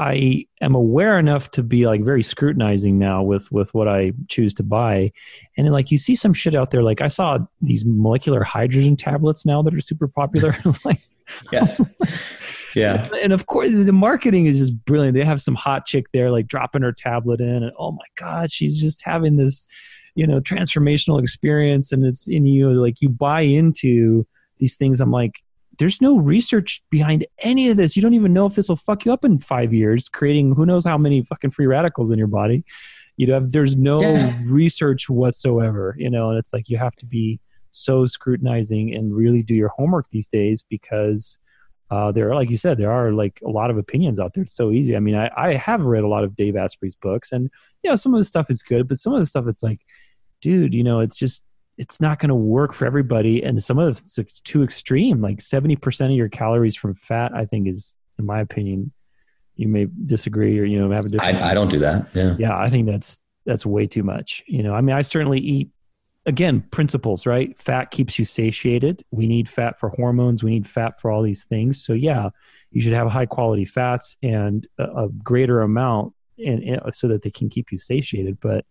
I am aware enough to be like very scrutinizing now with with what I choose to buy, and then, like you see some shit out there. Like I saw these molecular hydrogen tablets now that are super popular. like yes, yeah, and of course the marketing is just brilliant. They have some hot chick there like dropping her tablet in, and oh my god, she's just having this you know transformational experience, and it's in you like you buy into these things. I'm like there's no research behind any of this. You don't even know if this will fuck you up in five years, creating who knows how many fucking free radicals in your body. You know, there's no yeah. research whatsoever, you know, and it's like you have to be so scrutinizing and really do your homework these days because uh, there are, like you said, there are like a lot of opinions out there. It's so easy. I mean, I, I have read a lot of Dave Asprey's books and, you know, some of the stuff is good, but some of the stuff it's like, dude, you know, it's just, it's not going to work for everybody. And some of it's too extreme like 70% of your calories from fat i think is in my opinion you may disagree or you know have a different I, I don't do that. Yeah. Yeah i think that's that's way too much. You know i mean i certainly eat again principles right? Fat keeps you satiated. We need fat for hormones. We need fat for all these things. So yeah you should have high quality fats and a, a greater amount and, and so that they can keep you satiated. But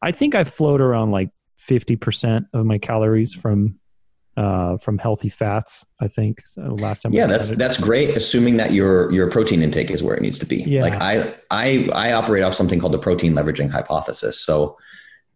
i think i float around like 50% of my calories from uh, from healthy fats. I think so last time. Yeah, that's that's great. Assuming that your your protein intake is where it needs to be. Yeah. Like I I I operate off something called the protein leveraging hypothesis. So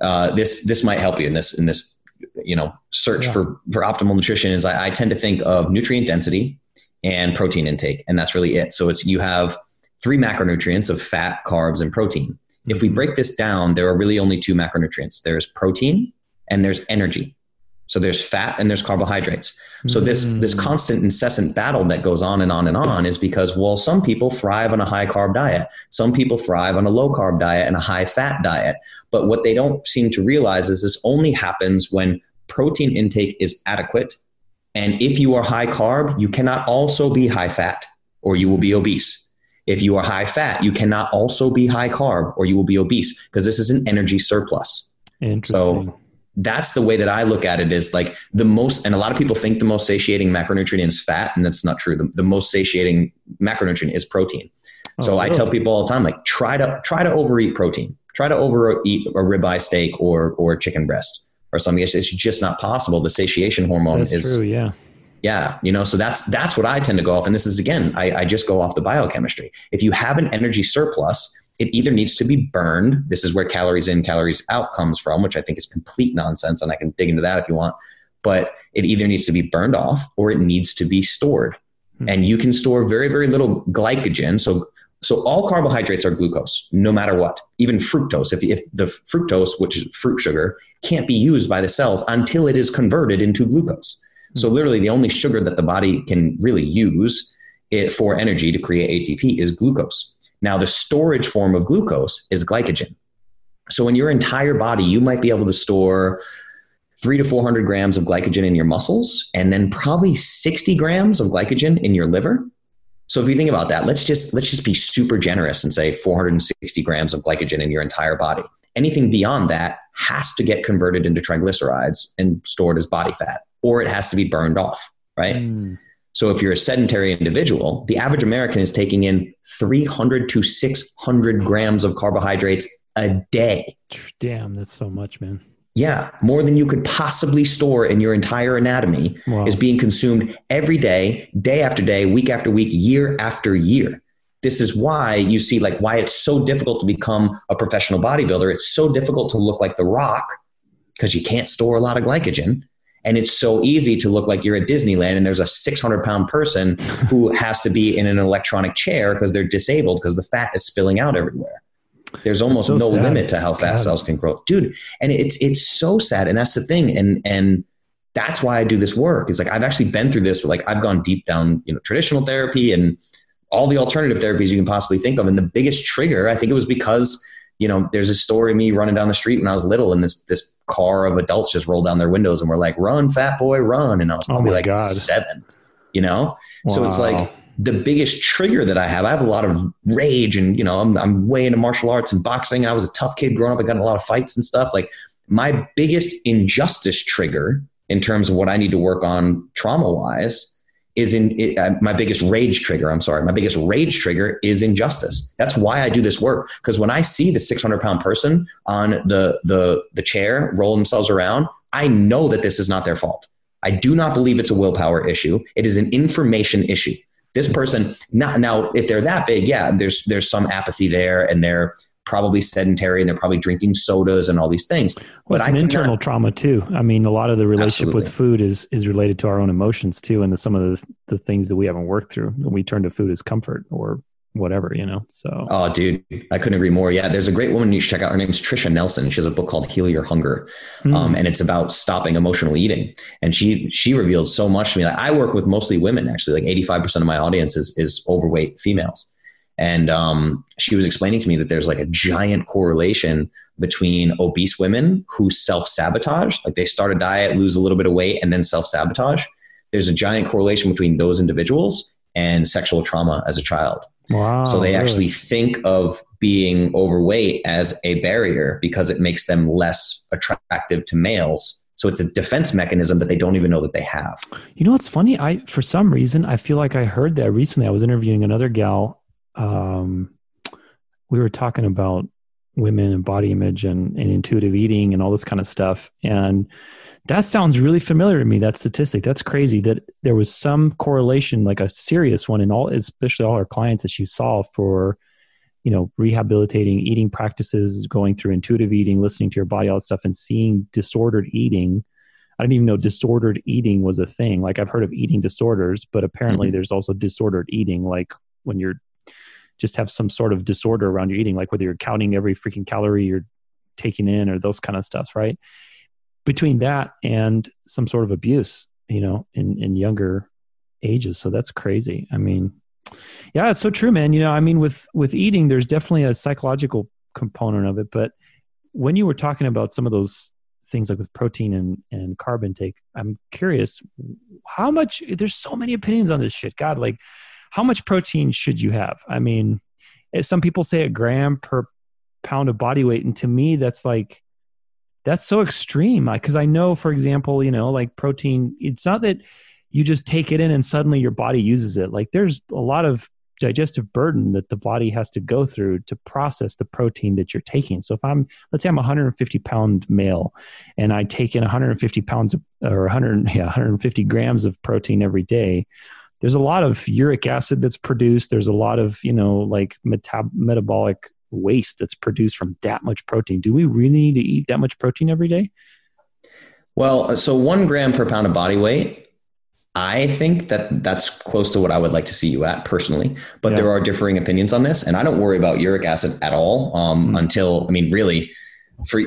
uh, this this might help you in this in this you know search yeah. for for optimal nutrition. Is I, I tend to think of nutrient density and protein intake, and that's really it. So it's you have three macronutrients of fat, carbs, and protein. If we break this down, there are really only two macronutrients there's protein and there's energy. So there's fat and there's carbohydrates. So this this mm. constant incessant battle that goes on and on and on is because well some people thrive on a high carb diet. Some people thrive on a low carb diet and a high fat diet. But what they don't seem to realize is this only happens when protein intake is adequate and if you are high carb, you cannot also be high fat or you will be obese. If you are high fat, you cannot also be high carb or you will be obese because this is an energy surplus. So that's the way that I look at it is like the most, and a lot of people think the most satiating macronutrient is fat, and that's not true. The, the most satiating macronutrient is protein. Oh, so really? I tell people all the time, like try to try to overeat protein. Try to overeat a ribeye steak or or chicken breast or something. It's, it's just not possible. The satiation hormone that's is true. Yeah yeah, you know, so that's that's what I tend to go off. And this is again, I, I just go off the biochemistry. If you have an energy surplus, it either needs to be burned. This is where calories in, calories out comes from, which I think is complete nonsense, and I can dig into that if you want. But it either needs to be burned off or it needs to be stored. Mm-hmm. And you can store very, very little glycogen. So So all carbohydrates are glucose, no matter what. Even fructose, if, if the fructose, which is fruit sugar, can't be used by the cells until it is converted into glucose. So hmm. literally, the only sugar that the body can really use it for energy to create ATP is glucose. Now, the storage form of glucose is glycogen. So in your entire body, you might be able to store three to 400 grams of glycogen in your muscles, and then probably 60 grams of glycogen in your liver. So if you think about that, let's just let's just be super generous and say 460 grams of glycogen in your entire body. Anything beyond that has to get converted into triglycerides and stored as body fat, or it has to be burned off, right? Mm. So if you're a sedentary individual, the average American is taking in 300 to 600 grams of carbohydrates a day. Damn, that's so much, man. Yeah, more than you could possibly store in your entire anatomy wow. is being consumed every day, day after day, week after week, year after year. This is why you see like why it's so difficult to become a professional bodybuilder. It's so difficult to look like the rock because you can't store a lot of glycogen. And it's so easy to look like you're at Disneyland and there's a 600 pound person who has to be in an electronic chair because they're disabled because the fat is spilling out everywhere. There's almost so no sad. limit to how fast cells can grow, dude. And it's it's so sad, and that's the thing. And and that's why I do this work. Is like I've actually been through this. Like I've gone deep down, you know, traditional therapy and all the alternative therapies you can possibly think of. And the biggest trigger, I think, it was because you know, there's a story of me running down the street when I was little, and this this car of adults just rolled down their windows and were like, "Run, fat boy, run!" And I was oh probably oh like God. seven, you know. Wow. So it's like the biggest trigger that I have. I have a lot of rage, and you know, I'm, I'm way into martial arts and boxing. I was a tough kid growing up. I got in a lot of fights and stuff. Like my biggest injustice trigger in terms of what I need to work on trauma wise is in it, uh, my biggest rage trigger. I'm sorry, my biggest rage trigger is injustice. That's why I do this work. Because when I see the 600 pound person on the the the chair roll themselves around, I know that this is not their fault. I do not believe it's a willpower issue. It is an information issue. This person, not now, if they're that big, yeah, there's there's some apathy there, and they're probably sedentary and they're probably drinking sodas and all these things. Well, but it's an internal trauma too. I mean, a lot of the relationship absolutely. with food is is related to our own emotions too, and the, some of the the things that we haven't worked through. We turn to food as comfort or whatever, you know. So Oh dude, I couldn't agree more. Yeah, there's a great woman you should check out. Her name's Trisha Nelson. She has a book called Heal Your Hunger. Mm. Um, and it's about stopping emotional eating. And she she revealed so much to me. Like I work with mostly women actually. Like 85% of my audience is is overweight females. And um, she was explaining to me that there's like a giant correlation between obese women who self sabotage, like they start a diet, lose a little bit of weight, and then self sabotage. There's a giant correlation between those individuals and sexual trauma as a child. Wow, so they really? actually think of being overweight as a barrier because it makes them less attractive to males. So it's a defense mechanism that they don't even know that they have. You know what's funny? I for some reason I feel like I heard that recently. I was interviewing another gal um, we were talking about women and body image and, and intuitive eating and all this kind of stuff. And that sounds really familiar to me. That statistic. That's crazy that there was some correlation, like a serious one in all, especially all our clients that you saw for, you know, rehabilitating eating practices, going through intuitive eating, listening to your body, all that stuff, and seeing disordered eating. I didn't even know disordered eating was a thing. Like I've heard of eating disorders, but apparently mm-hmm. there's also disordered eating, like when you're just have some sort of disorder around your eating, like whether you're counting every freaking calorie you're taking in or those kind of stuff, right? Between that and some sort of abuse, you know, in, in younger ages. So that's crazy. I mean, yeah, it's so true, man. You know, I mean, with, with eating, there's definitely a psychological component of it, but when you were talking about some of those things like with protein and, and carb intake, I'm curious how much, there's so many opinions on this shit. God, like, how much protein should you have? I mean, eh, some people say a gram per pound of body weight. And to me, that's like, that's so extreme. Because I know, for example, you know, like protein, it's not that you just take it in and suddenly your body uses it. Like there's a lot of digestive burden that the body has to go through to process the protein that you're taking. So if I'm, let's say I'm 150 pound male and I take in 150 pounds of, or 100, yeah, 150 grams of protein every day, there's a lot of uric acid that's produced. There's a lot of, you know, like metab- metabolic waste that's produced from that much protein. Do we really need to eat that much protein every day? Well, uh, so one gram per pound of body weight I think that that's close to what I would like to see you at personally, but yeah. there are differing opinions on this, and I don't worry about uric acid at all um, mm. until I mean, really, for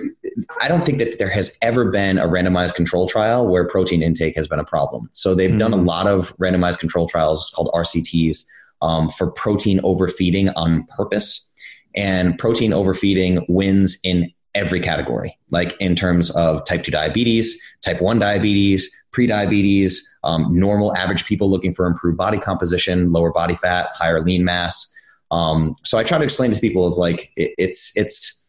I don't think that there has ever been a randomized control trial where protein intake has been a problem. So they've mm. done a hmm. lot of randomized control trials called RCTs um, for protein overfeeding on purpose, and protein overfeeding wins in every category, like in terms of type 2 diabetes, type 1 diabetes, prediabetes, um, normal average people looking for improved body composition, lower body fat, higher lean mass. Um, so I try to explain to people is like it, it's it's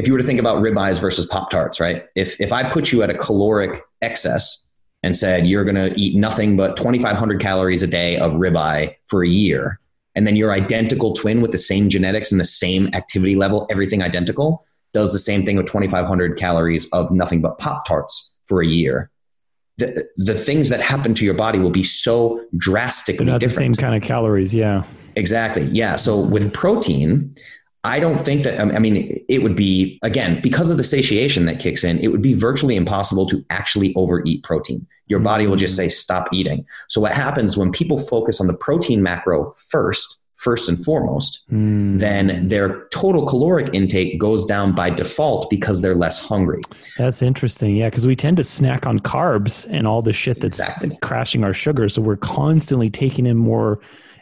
if you were to think about ribeyes versus pop tarts, right? If if I put you at a caloric excess and said you're going to eat nothing but 2,500 calories a day of ribeye for a year, and then your identical twin with the same genetics and the same activity level, everything identical, does the same thing with 2,500 calories of nothing but Pop Tarts for a year. The, the things that happen to your body will be so drastically not different. the same kind of calories, yeah. Exactly. Yeah. So with protein, I don't think that, I mean, it would be, again, because of the satiation that kicks in, it would be virtually impossible to actually overeat protein. Your body will just mm. say, stop eating. So, what happens when people focus on the protein macro first, first and foremost, mm. then their total caloric intake goes down by default because they're less hungry. That's interesting. Yeah, because we tend to snack on carbs and all the shit that's exactly. crashing our sugar. So we're constantly taking in more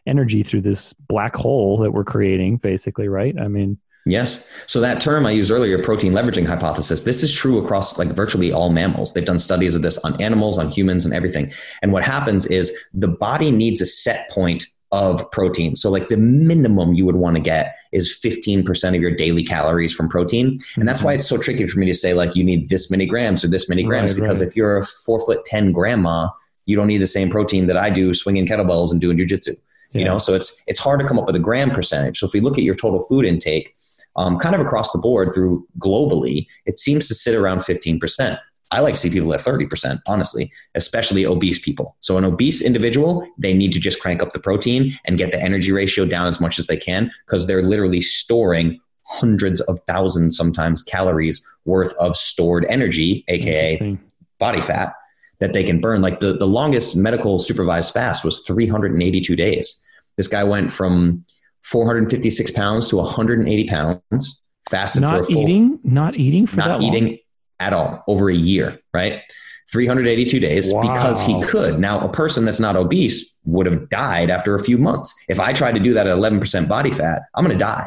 energy through this black hole that we're creating, basically, right? I mean, Yes. So that term I used earlier, protein leveraging hypothesis, this is true across like virtually all mammals. They've done studies of this on animals, on humans, and everything. And what happens is the body needs a set point of protein. So, like the minimum you would want to get is 15% of your daily calories from protein. And that's why mm-hmm. it's so tricky for me to say, like, you need this many grams or this many grams, right, because right. if you're a four foot 10 grandma, you don't need the same protein that I do swinging kettlebells and doing jujitsu. Yeah. You know, so it's it's hard to come up with a gram percentage. So if we look at your total food intake, um, kind of across the board through globally, it seems to sit around 15%. I like to see people at 30%, honestly, especially obese people. So, an obese individual, they need to just crank up the protein and get the energy ratio down as much as they can because they're literally storing hundreds of thousands, sometimes calories worth of stored energy, AKA body fat, that they can burn. Like the, the longest medical supervised fast was 382 days. This guy went from 456 pounds to 180 pounds, fasted not for a full, eating, not eating for not eating at all over a year, right? 382 days wow. because he could. Now, a person that's not obese would have died after a few months. If I tried to do that at 11% body fat, I'm going to die.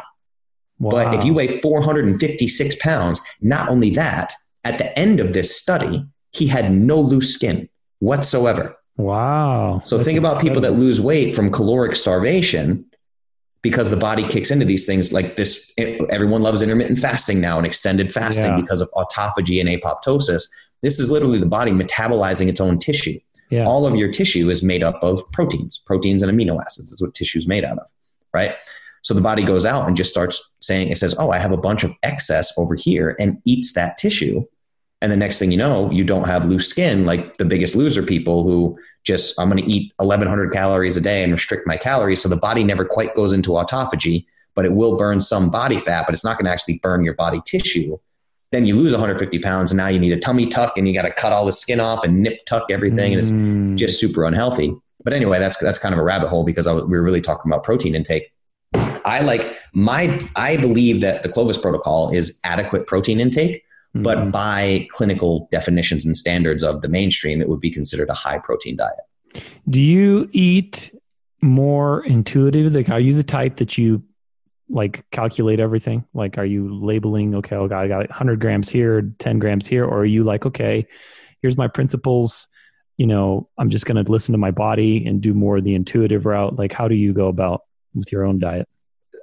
Wow. But if you weigh 456 pounds, not only that, at the end of this study, he had no loose skin whatsoever. Wow. So That's think about incredible. people that lose weight from caloric starvation because the body kicks into these things like this. Everyone loves intermittent fasting now and extended fasting yeah. because of autophagy and apoptosis. This is literally the body metabolizing its own tissue. Yeah. All of your tissue is made up of proteins, proteins and amino acids. That's what tissue is made out of, right? So the body goes out and just starts saying, it says, Oh, I have a bunch of excess over here and eats that tissue. And the next thing you know, you don't have loose skin like the biggest loser people who just, I'm going to eat 1100 calories a day and restrict my calories. So the body never quite goes into autophagy, but it will burn some body fat, but it's not going to actually burn your body tissue. Then you lose 150 pounds and now you need a tummy tuck and you got to cut all the skin off and nip tuck everything. Mm. And it's just super unhealthy. But anyway, that's, that's kind of a rabbit hole because was, we were really talking about protein intake. I like my, I believe that the Clovis protocol is adequate protein intake Mm-hmm. But by clinical definitions and standards of the mainstream, it would be considered a high protein diet. Do you eat more intuitive? Like, are you the type that you like calculate everything? Like, are you labeling, okay, okay I got 100 grams here, 10 grams here? Or are you like, okay, here's my principles. You know, I'm just going to listen to my body and do more of the intuitive route. Like, how do you go about with your own diet?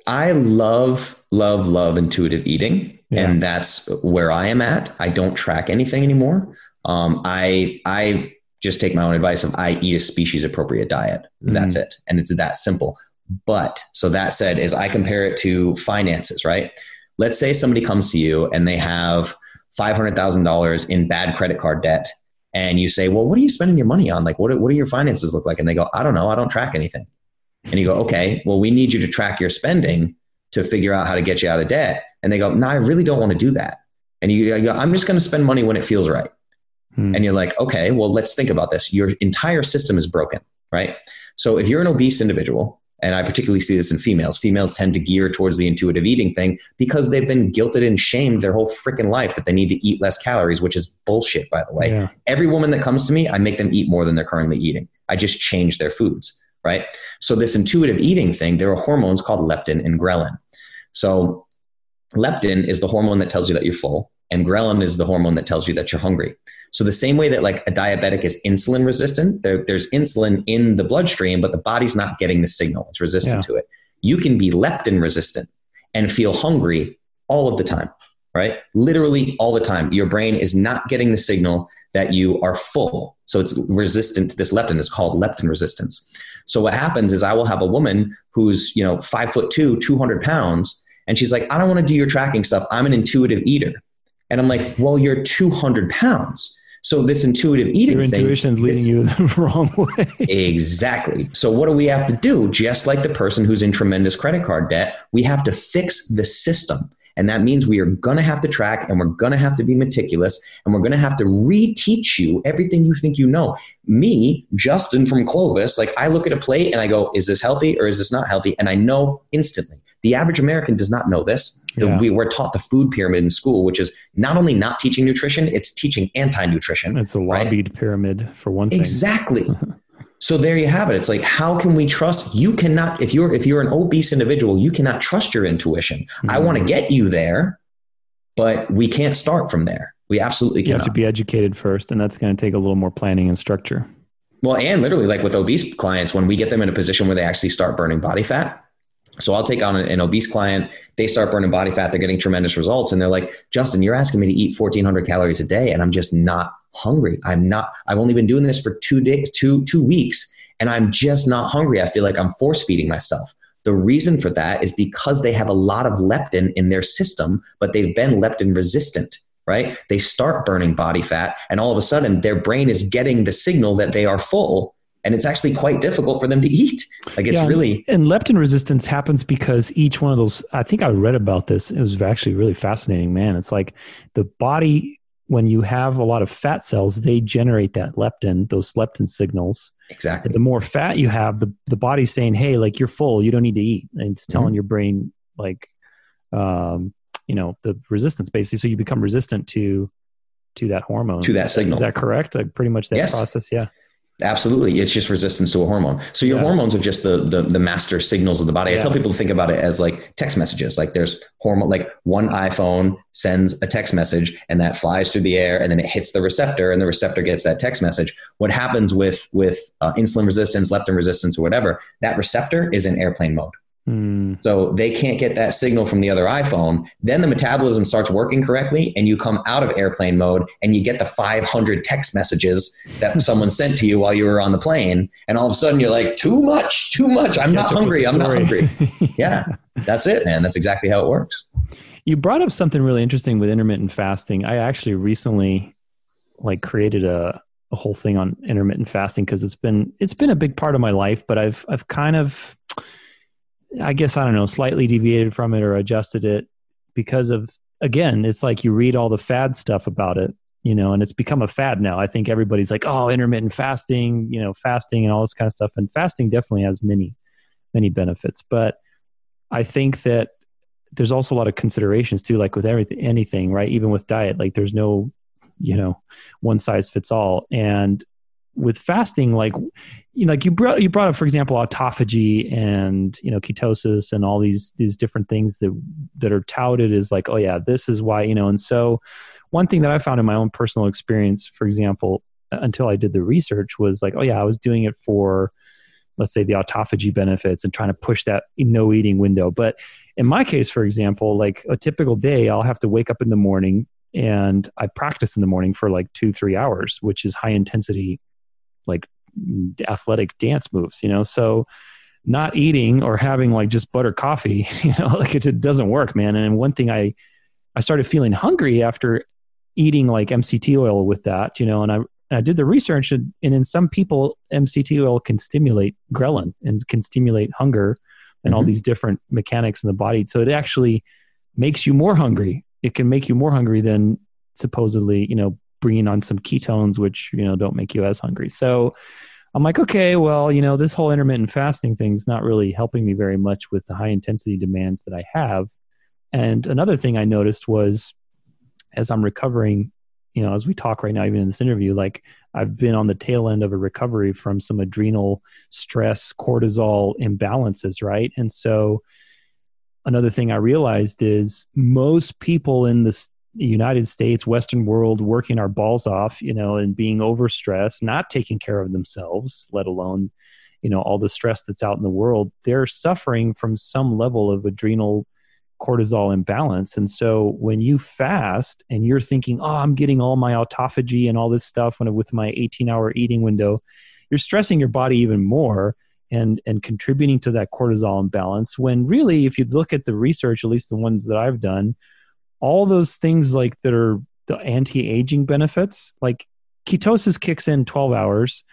I love, love, love intuitive eating. Yeah. And that's where I am at. I don't track anything anymore. Um, I I just take my own advice of I eat a species appropriate diet. Mm-hmm. That's it. And it's that simple. But so that said, is I compare it to finances, right? Let's say somebody comes to you and they have $500,000 in bad credit card debt. And you say, well, what are you spending your money on? Like, what, what do your finances look like? And they go, I don't know. I don't track anything. And you go, okay, well, we need you to track your spending to figure out how to get you out of debt. And they go, no, I really don't want to do that. And you go, I'm just going to spend money when it feels right. Hmm. And you're like, okay, well, let's think about this. Your entire system is broken, right? So if you're an obese individual, and I particularly see this in females, females tend to gear towards the intuitive eating thing because they've been guilted and shamed their whole freaking life that they need to eat less calories, which is bullshit, by the way. Yeah. Every woman that comes to me, I make them eat more than they're currently eating. I just change their foods, right? So this intuitive eating thing, there are hormones called leptin and ghrelin. So leptin is the hormone that tells you that you're full and ghrelin is the hormone that tells you that you're hungry. So the same way that like a diabetic is insulin resistant, there, there's insulin in the bloodstream, but the body's not getting the signal. It's resistant yeah. to it. You can be leptin resistant and feel hungry all of the time, right? Literally all the time. Your brain is not getting the signal that you are full. So it's resistant to this leptin. It's called leptin resistance. So what happens is I will have a woman who's, you know, five foot two, 200 pounds, and she's like, I don't want to do your tracking stuff. I'm an intuitive eater. And I'm like, well, you're 200 pounds. So this intuitive eating Your thing, intuition's leading you the wrong way. exactly. So what do we have to do? Just like the person who's in tremendous credit card debt, we have to fix the system. And that means we are going to have to track and we're going to have to be meticulous and we're going to have to reteach you everything you think you know. Me, Justin from Clovis, like I look at a plate and I go, is this healthy or is this not healthy? And I know instantly. The average American does not know this. Yeah. we were taught the food pyramid in school, which is not only not teaching nutrition, it's teaching anti nutrition. It's a lobbied right? pyramid for one thing. Exactly. so there you have it. It's like, how can we trust? You cannot, if you're if you're an obese individual, you cannot trust your intuition. Mm-hmm. I want to get you there, but we can't start from there. We absolutely cannot. You have to be educated first, and that's going to take a little more planning and structure. Well, and literally, like with obese clients, when we get them in a position where they actually start burning body fat, so I'll take on an, an, obese client. They start burning body fat. They're getting tremendous results. And they're like, Justin, you're asking me to eat 1400 calories a day. And I'm just not hungry. I'm not, I've only been doing this for two days, two, two weeks. And I'm just not hungry. I feel like I'm force feeding myself. The reason for that is because they have a lot of leptin in their system, but they've been leptin resistant right? They start burning body fat, and all of a sudden their brain is getting the signal that they are full, and it's actually quite difficult for them to eat. Like it's yeah, really and leptin resistance happens because each one of those. I think I read about this. It was actually really fascinating, man. It's like the body when you have a lot of fat cells, they generate that leptin, those leptin signals. Exactly. The more fat you have, the the body's saying, "Hey, like you're full. You don't need to eat," and it's telling mm-hmm. your brain like, um, you know, the resistance basically. So you become resistant to to that hormone to that signal. Is that correct? Like pretty much that yes. process. Yeah. Absolutely. It's just resistance to a hormone. So your yeah. hormones are just the, the, the master signals of the body. Yeah. I tell people to think about it as like text messages. Like there's hormone like one iPhone sends a text message and that flies through the air and then it hits the receptor and the receptor gets that text message. What happens with with uh, insulin resistance, leptin resistance or whatever, that receptor is in airplane mode. Mm. So they can't get that signal from the other iPhone. Then the metabolism starts working correctly, and you come out of airplane mode and you get the 500 text messages that someone sent to you while you were on the plane. And all of a sudden you're like, too much, too much. I'm not hungry. I'm not hungry. yeah, that's it, man. That's exactly how it works. You brought up something really interesting with intermittent fasting. I actually recently like created a, a whole thing on intermittent fasting because it's been it's been a big part of my life, but I've I've kind of I guess I don't know, slightly deviated from it or adjusted it because of again, it's like you read all the fad stuff about it, you know, and it's become a fad now. I think everybody's like, oh, intermittent fasting, you know, fasting and all this kind of stuff. And fasting definitely has many, many benefits. But I think that there's also a lot of considerations too, like with everything, anything, right? Even with diet, like there's no, you know, one size fits all. And with fasting, like you know, like you brought you brought up, for example, autophagy and you know ketosis and all these these different things that that are touted as like, oh yeah, this is why you know. And so, one thing that I found in my own personal experience, for example, until I did the research, was like, oh yeah, I was doing it for let's say the autophagy benefits and trying to push that no eating window. But in my case, for example, like a typical day, I'll have to wake up in the morning and I practice in the morning for like two, three hours, which is high intensity like athletic dance moves, you know? So not eating or having like just butter coffee, you know, like it, it doesn't work, man. And one thing I, I started feeling hungry after eating like MCT oil with that, you know, and I, I did the research and, and in some people, MCT oil can stimulate ghrelin and can stimulate hunger and mm-hmm. all these different mechanics in the body. So it actually makes you more hungry. It can make you more hungry than supposedly, you know, bringing on some ketones, which you know don't make you as hungry. So I'm like, okay, well, you know, this whole intermittent fasting thing is not really helping me very much with the high intensity demands that I have. And another thing I noticed was as I'm recovering, you know, as we talk right now, even in this interview, like I've been on the tail end of a recovery from some adrenal stress, cortisol imbalances, right? And so another thing I realized is most people in this United States, Western world, working our balls off, you know, and being overstressed, not taking care of themselves, let alone, you know, all the stress that's out in the world, they're suffering from some level of adrenal cortisol imbalance. And so when you fast and you're thinking, oh, I'm getting all my autophagy and all this stuff with my 18 hour eating window, you're stressing your body even more and and contributing to that cortisol imbalance when really if you look at the research at least the ones that I've done all those things like that are the anti-aging benefits like ketosis kicks in 12 hours.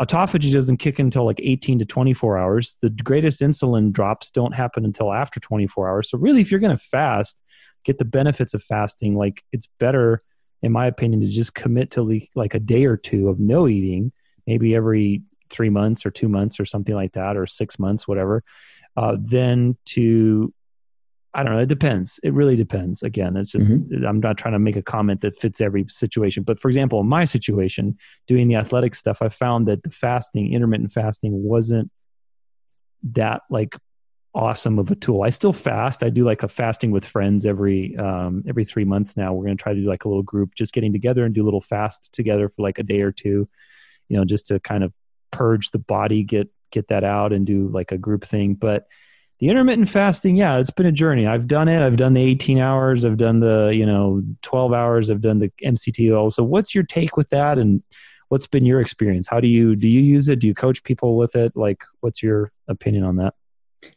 Autophagy doesn't kick until like 18 to 24 hours. The greatest insulin drops don't happen until after 24 hours. So really if you're going to fast get the benefits of fasting like it's better in my opinion to just commit to like a day or two of no eating maybe every three months or two months or something like that or six months whatever uh, then to I don't know. It depends. It really depends. Again, it's just, mm-hmm. I'm not trying to make a comment that fits every situation. But for example, in my situation, doing the athletic stuff, I found that the fasting, intermittent fasting, wasn't that like awesome of a tool. I still fast. I do like a fasting with friends every um, every three months now. We're going to try to do like a little group, just getting together and do a little fast together for like a day or two, you know, just to kind of purge the body, get get that out, and do like a group thing. But the intermittent fasting yeah it's been a journey i've done it i've done the 18 hours i've done the you know 12 hours i've done the mcto so what's your take with that and what's been your experience how do you do you use it do you coach people with it like what's your opinion on that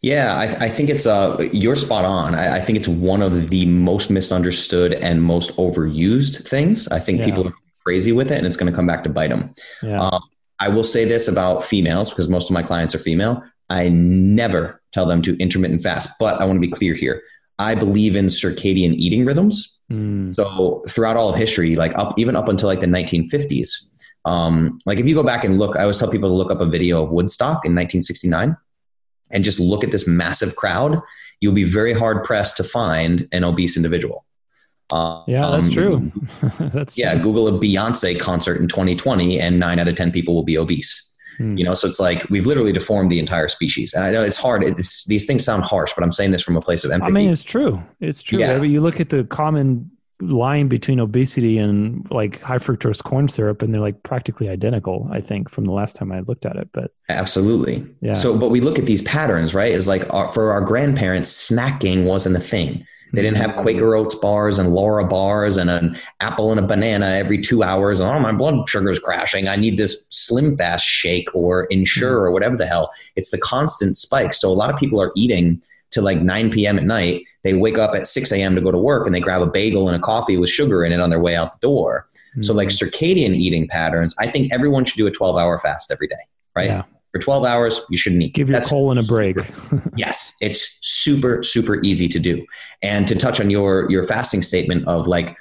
yeah, I, I, think it's uh, you're spot on. I, I, think it's one of the most misunderstood and most overused things. I think yeah. people are crazy with it, and it's going to come back to bite them. Yeah. Um, I will say this about females because most of my clients are female. I never tell them to intermittent fast, but I want to be clear here. I believe in circadian eating rhythms. Mm. So throughout all of history, like up even up until like the 1950s, um, like if you go back and look, I always tell people to look up a video of Woodstock in 1969 and just look at this massive crowd. You'll be very hard pressed to find an obese individual. Um, yeah, that's true. that's yeah. True. Google a Beyonce concert in 2020, and nine out of ten people will be obese. Hmm. You know, so it's like we've literally deformed the entire species. And I know it's hard. It's, these things sound harsh, but I'm saying this from a place of empathy. I mean, it's true. It's true. Yeah. you look at the common line between obesity and like high fructose corn syrup and they're like practically identical i think from the last time i looked at it but absolutely yeah so but we look at these patterns right is like our, for our grandparents snacking wasn't a thing they didn't have Quaker Oats bars and Lara bars and an apple and a banana every two hours. Oh, my blood sugar is crashing. I need this Slim Fast shake or Ensure or whatever the hell. It's the constant spike. So a lot of people are eating to like 9 p.m. at night. They wake up at 6 a.m. to go to work and they grab a bagel and a coffee with sugar in it on their way out the door. Mm-hmm. So, like circadian eating patterns, I think everyone should do a 12 hour fast every day, right? Yeah for 12 hours, you shouldn't eat. Give your That's colon a break. yes, it's super, super easy to do. And to touch on your, your fasting statement of like,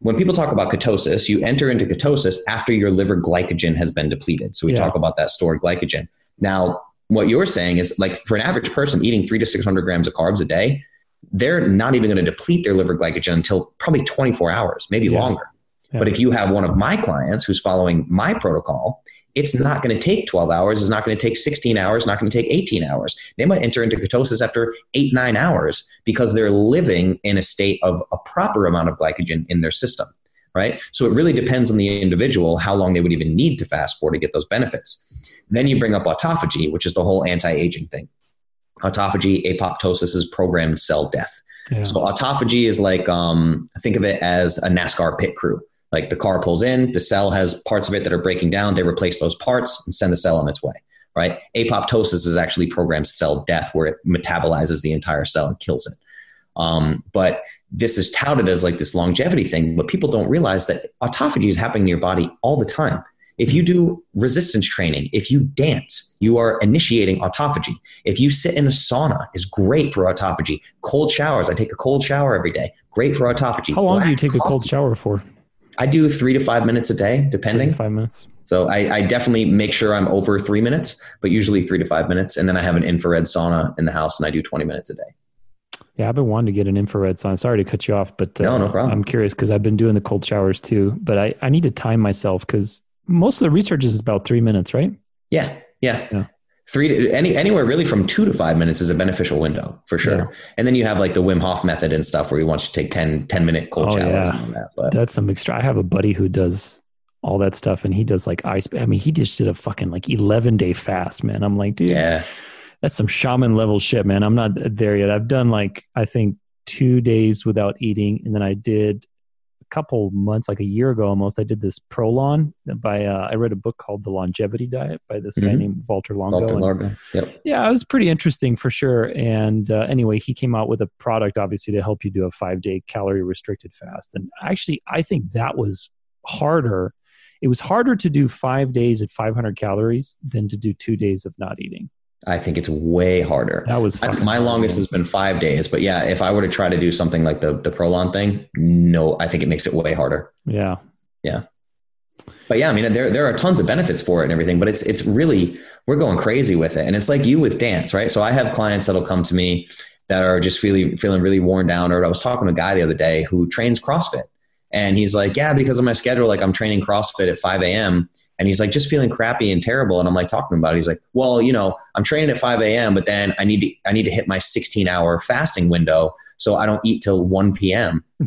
when people talk about ketosis, you enter into ketosis after your liver glycogen has been depleted. So we yeah. talk about that stored glycogen. Now, what you're saying is like for an average person eating three to 600 grams of carbs a day, they're not even going to deplete their liver glycogen until probably 24 hours, maybe yeah. longer. Yeah. But if you have one of my clients who's following my protocol, it's not going to take 12 hours. It's not going to take 16 hours, not going to take 18 hours. They might enter into ketosis after eight, nine hours because they're living in a state of a proper amount of glycogen in their system, right? So it really depends on the individual how long they would even need to fast for to get those benefits. Then you bring up autophagy, which is the whole anti aging thing. Autophagy, apoptosis is programmed cell death. Yeah. So autophagy is like, um, think of it as a NASCAR pit crew like the car pulls in, the cell has parts of it that are breaking down. They replace those parts and send the cell on its way. Right? Apoptosis is actually programmed cell death, where it metabolizes the entire cell and kills it. Um, but this is touted as like this longevity thing, but people don't realize that autophagy is happening in your body all the time. If you do resistance training, if you dance, you are initiating autophagy. If you sit in a sauna, is great for autophagy. Cold showers, I take a cold shower every day, great for autophagy. How long Black do you take coffee. a cold shower for? I do three to five minutes a day, depending. Five minutes. So I, I, definitely make sure I'm over three minutes, but usually three to five minutes. And then I have an infrared sauna in the house and I do 20 minutes a day. Yeah, I've been wanting to get an infrared sauna. Sorry to cut you off, but uh, no, no problem. I'm curious because I've been doing the cold showers too, but I, I need to time myself because most of the research is about three minutes, right? Yeah, yeah. yeah. Three to any anywhere really from two to five minutes is a beneficial window for sure. Yeah. And then you have like the Wim Hof method and stuff where you want you to take 10, 10 minute cold oh, showers yeah. that. But that's some extra. I have a buddy who does all that stuff and he does like ice. I mean, he just did a fucking like 11 day fast, man. I'm like, dude, yeah. that's some shaman level shit, man. I'm not there yet. I've done like, I think two days without eating. And then I did couple months, like a year ago almost, I did this Prolon by, uh, I read a book called The Longevity Diet by this mm-hmm. guy named Walter Longo. Walter Longo. Yep. Yeah, it was pretty interesting for sure. And uh, anyway, he came out with a product, obviously, to help you do a five day calorie restricted fast. And actually, I think that was harder. It was harder to do five days at 500 calories than to do two days of not eating. I think it's way harder. That was my longest has been five days, but yeah, if I were to try to do something like the the Prolon thing, no, I think it makes it way harder. Yeah, yeah. But yeah, I mean, there there are tons of benefits for it and everything, but it's it's really we're going crazy with it, and it's like you with dance, right? So I have clients that'll come to me that are just feeling feeling really worn down. Or I was talking to a guy the other day who trains CrossFit, and he's like, yeah, because of my schedule, like I'm training CrossFit at 5 a.m and he's like, just feeling crappy and terrible. And I'm like talking about it. He's like, well, you know, I'm training at 5 a.m., but then I need to, I need to hit my 16 hour fasting window. So I don't eat till 1 p.m.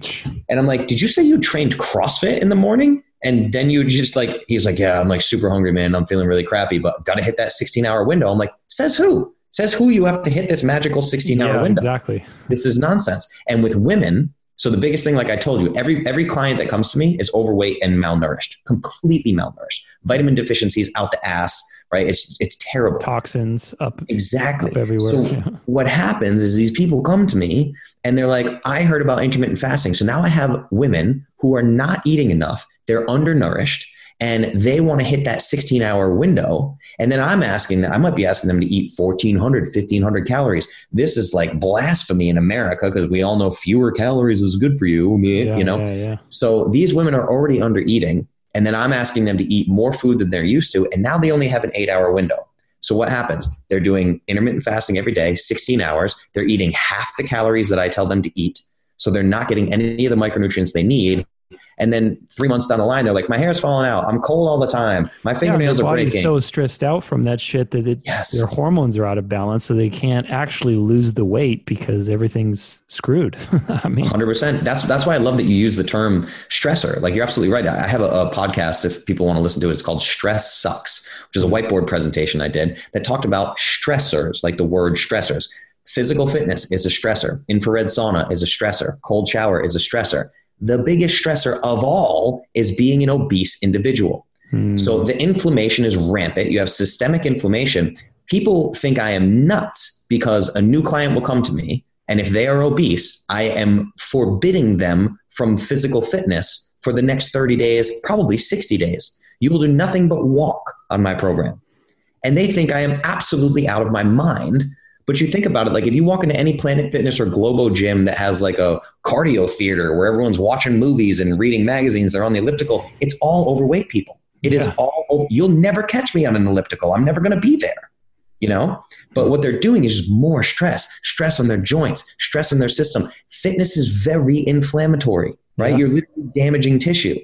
and I'm like, did you say you trained CrossFit in the morning? And then you just like, he's like, yeah, I'm like super hungry, man. I'm feeling really crappy, but got to hit that 16 hour window. I'm like, says who? Says who you have to hit this magical 16 hour yeah, window. Exactly. This is nonsense. And with women, so the biggest thing, like I told you, every every client that comes to me is overweight and malnourished, completely malnourished. Vitamin deficiencies out the ass, right? It's it's terrible. Toxins up exactly up everywhere. So yeah. what happens is these people come to me and they're like, I heard about intermittent fasting. So now I have women who are not eating enough. They're undernourished and they want to hit that 16 hour window. And then I'm asking them, I might be asking them to eat 1400, 1500 calories. This is like blasphemy in America because we all know fewer calories is good for you, yeah, you know? Yeah, yeah. So these women are already under eating. And then I'm asking them to eat more food than they're used to. And now they only have an eight hour window. So what happens? They're doing intermittent fasting every day, 16 hours. They're eating half the calories that I tell them to eat. So they're not getting any of the micronutrients they need. And then three months down the line, they're like, my hair's falling out. I'm cold all the time. My fingernails yeah, are breaking. so stressed out from that shit that it, yes. their hormones are out of balance, so they can't actually lose the weight because everything's screwed. I mean, 100%. That's that's why I love that you use the term stressor. Like you're absolutely right. I have a, a podcast if people want to listen to it. It's called Stress Sucks, which is a whiteboard presentation I did that talked about stressors, like the word stressors. Physical fitness is a stressor. Infrared sauna is a stressor. Cold shower is a stressor the biggest stressor of all is being an obese individual. Hmm. So the inflammation is rampant. You have systemic inflammation. People think I am nuts because a new client will come to me, and if they are obese, I am forbidding them from physical fitness for the next 30 days, probably 60 days. You will do nothing but walk on my program. And they think I am absolutely out of my mind but you think about it, like if you walk into any Planet Fitness or Globo gym that has like a cardio theater where everyone's watching movies and reading magazines, they're on the elliptical, it's all overweight people. It yeah. is all, over, you'll never catch me on an elliptical. I'm never going to be there, you know? But what they're doing is just more stress, stress on their joints, stress on their system. Fitness is very inflammatory, right? Yeah. You're literally damaging tissue.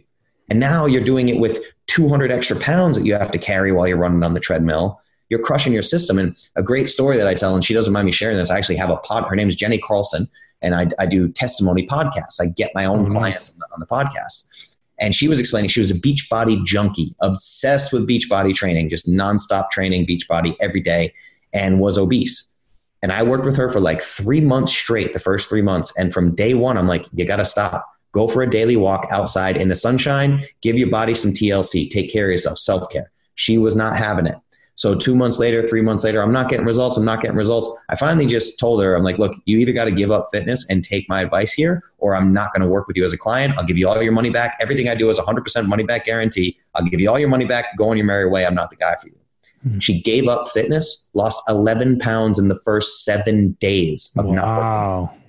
And now you're doing it with 200 extra pounds that you have to carry while you're running on the treadmill you're crushing your system. And a great story that I tell, and she doesn't mind me sharing this. I actually have a pod. Her name is Jenny Carlson, and I, I do testimony podcasts. I get my own oh, clients on the, on the podcast. And she was explaining she was a Beachbody junkie, obsessed with Beachbody training, just nonstop training Beachbody every day, and was obese. And I worked with her for like three months straight, the first three months. And from day one, I'm like, you got to stop. Go for a daily walk outside in the sunshine. Give your body some TLC. Take care of yourself, self care. She was not having it. So two months later, three months later, I'm not getting results. I'm not getting results. I finally just told her, I'm like, look, you either got to give up fitness and take my advice here, or I'm not going to work with you as a client. I'll give you all your money back. Everything I do is 100% money back guarantee. I'll give you all your money back. Go on your merry way. I'm not the guy for you. Mm-hmm. She gave up fitness, lost 11 pounds in the first seven days of wow. not working.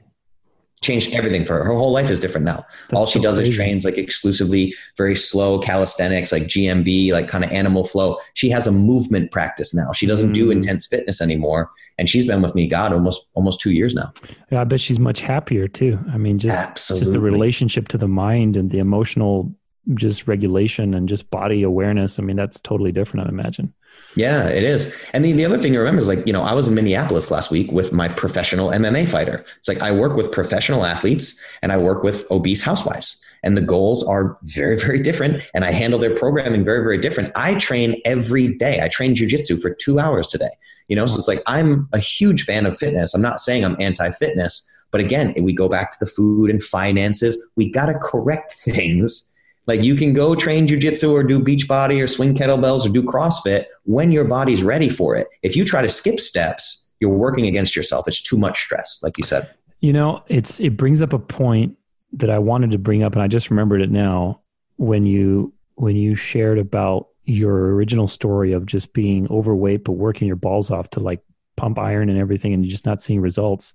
Changed everything for her. Her whole life is different now. That's All she so does crazy. is trains like exclusively very slow calisthenics, like GMB, like kind of animal flow. She has a movement practice now. She doesn't mm. do intense fitness anymore. And she's been with me, God, almost almost two years now. Yeah, I bet she's much happier too. I mean, just Absolutely. just the relationship to the mind and the emotional just regulation and just body awareness. I mean, that's totally different, I imagine. Yeah, it is. And the, the other thing to remember is like, you know, I was in Minneapolis last week with my professional MMA fighter. It's like I work with professional athletes and I work with obese housewives. And the goals are very, very different. And I handle their programming very, very different. I train every day. I train jujitsu for two hours today. You know, so it's like I'm a huge fan of fitness. I'm not saying I'm anti-fitness, but again, we go back to the food and finances. We got to correct things like you can go train jujitsu or do beach body or swing kettlebells or do CrossFit when your body's ready for it. If you try to skip steps, you're working against yourself. It's too much stress, like you said. You know, it's it brings up a point that I wanted to bring up, and I just remembered it now when you when you shared about your original story of just being overweight but working your balls off to like pump iron and everything and you're just not seeing results.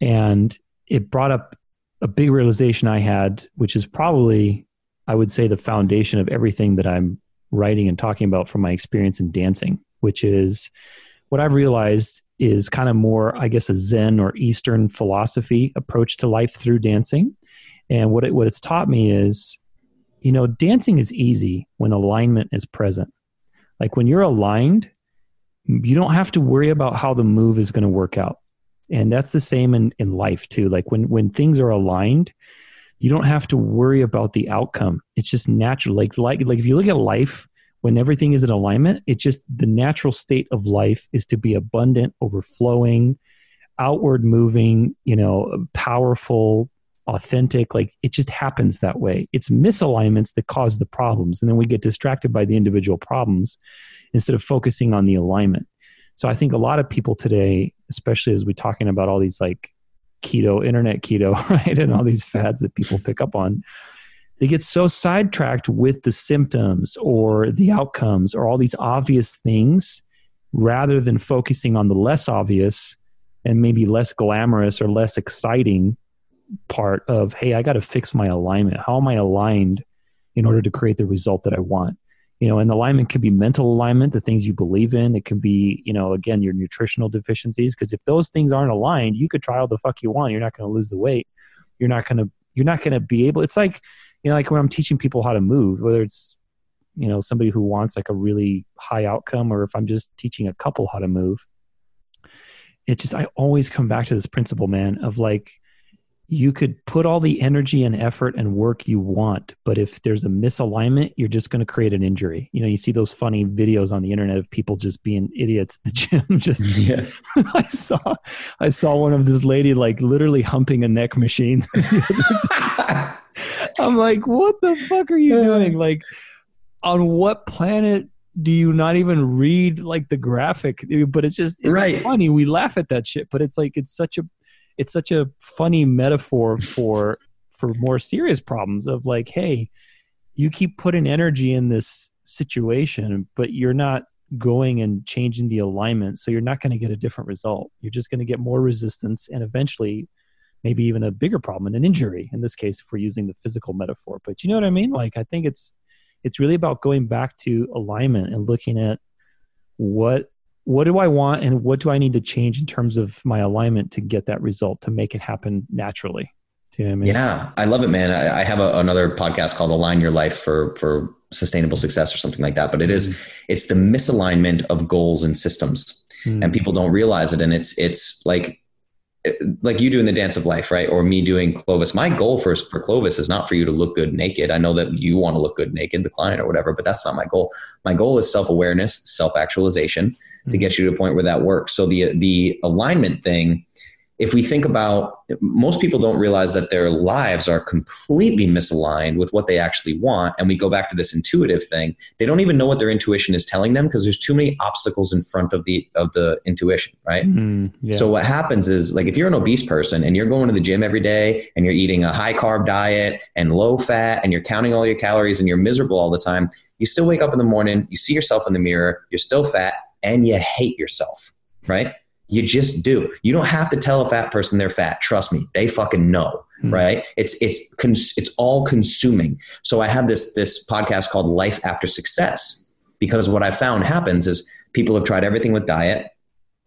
And it brought up a big realization I had, which is probably I would say the foundation of everything that I'm writing and talking about from my experience in dancing, which is what I've realized is kind of more, I guess, a Zen or Eastern philosophy approach to life through dancing. And what it, what it's taught me is, you know, dancing is easy when alignment is present. Like when you're aligned, you don't have to worry about how the move is going to work out. And that's the same in, in life too. Like when when things are aligned, you don't have to worry about the outcome. It's just natural. Like like like if you look at life when everything is in alignment, it's just the natural state of life is to be abundant, overflowing, outward moving, you know, powerful, authentic. Like it just happens that way. It's misalignments that cause the problems. And then we get distracted by the individual problems instead of focusing on the alignment. So I think a lot of people today, especially as we're talking about all these like keto, internet keto, right? And all these fads that people pick up on. They get so sidetracked with the symptoms or the outcomes or all these obvious things rather than focusing on the less obvious and maybe less glamorous or less exciting part of, hey, I got to fix my alignment. How am I aligned in order to create the result that I want? You know and alignment could be mental alignment the things you believe in. It can be you know again your nutritional deficiencies because if those things aren't aligned you could try all the fuck you want. You're not going to lose the weight. You're not going to you're not going to be able it's like you know like when i'm teaching people how to move whether it's you know somebody who wants like a really high outcome or if i'm just teaching a couple how to move it's just i always come back to this principle man of like you could put all the energy and effort and work you want but if there's a misalignment you're just going to create an injury. You know you see those funny videos on the internet of people just being idiots at the gym just yeah. i saw i saw one of this lady like literally humping a neck machine. I'm like what the fuck are you doing? Like on what planet do you not even read like the graphic? But it's just it's right. funny we laugh at that shit but it's like it's such a it's such a funny metaphor for for more serious problems of like hey you keep putting energy in this situation but you're not going and changing the alignment. So you're not going to get a different result. You're just going to get more resistance and eventually maybe even a bigger problem an injury in this case if we're using the physical metaphor. But you know what i mean? Like i think it's it's really about going back to alignment and looking at what what do I want and what do I need to change in terms of my alignment to get that result to make it happen naturally? Do you know I mean? Yeah, I love it, man. I, I have a, another podcast called Align Your Life for for sustainable success or something like that. But it is mm. it's the misalignment of goals and systems, mm. and people don't realize it. And it's it's like like you do in the dance of life, right? Or me doing Clovis. My goal for, for Clovis is not for you to look good naked. I know that you want to look good naked, the client or whatever, but that's not my goal. My goal is self awareness, self actualization to mm-hmm. get you to a point where that works. So the, the alignment thing if we think about most people don't realize that their lives are completely misaligned with what they actually want and we go back to this intuitive thing they don't even know what their intuition is telling them because there's too many obstacles in front of the of the intuition right mm, yeah. so what happens is like if you're an obese person and you're going to the gym every day and you're eating a high carb diet and low fat and you're counting all your calories and you're miserable all the time you still wake up in the morning you see yourself in the mirror you're still fat and you hate yourself right You just do. You don't have to tell a fat person they're fat. Trust me, they fucking know. Mm. Right? It's it's cons- it's all consuming. So I have this this podcast called Life After Success because what I found happens is people have tried everything with diet,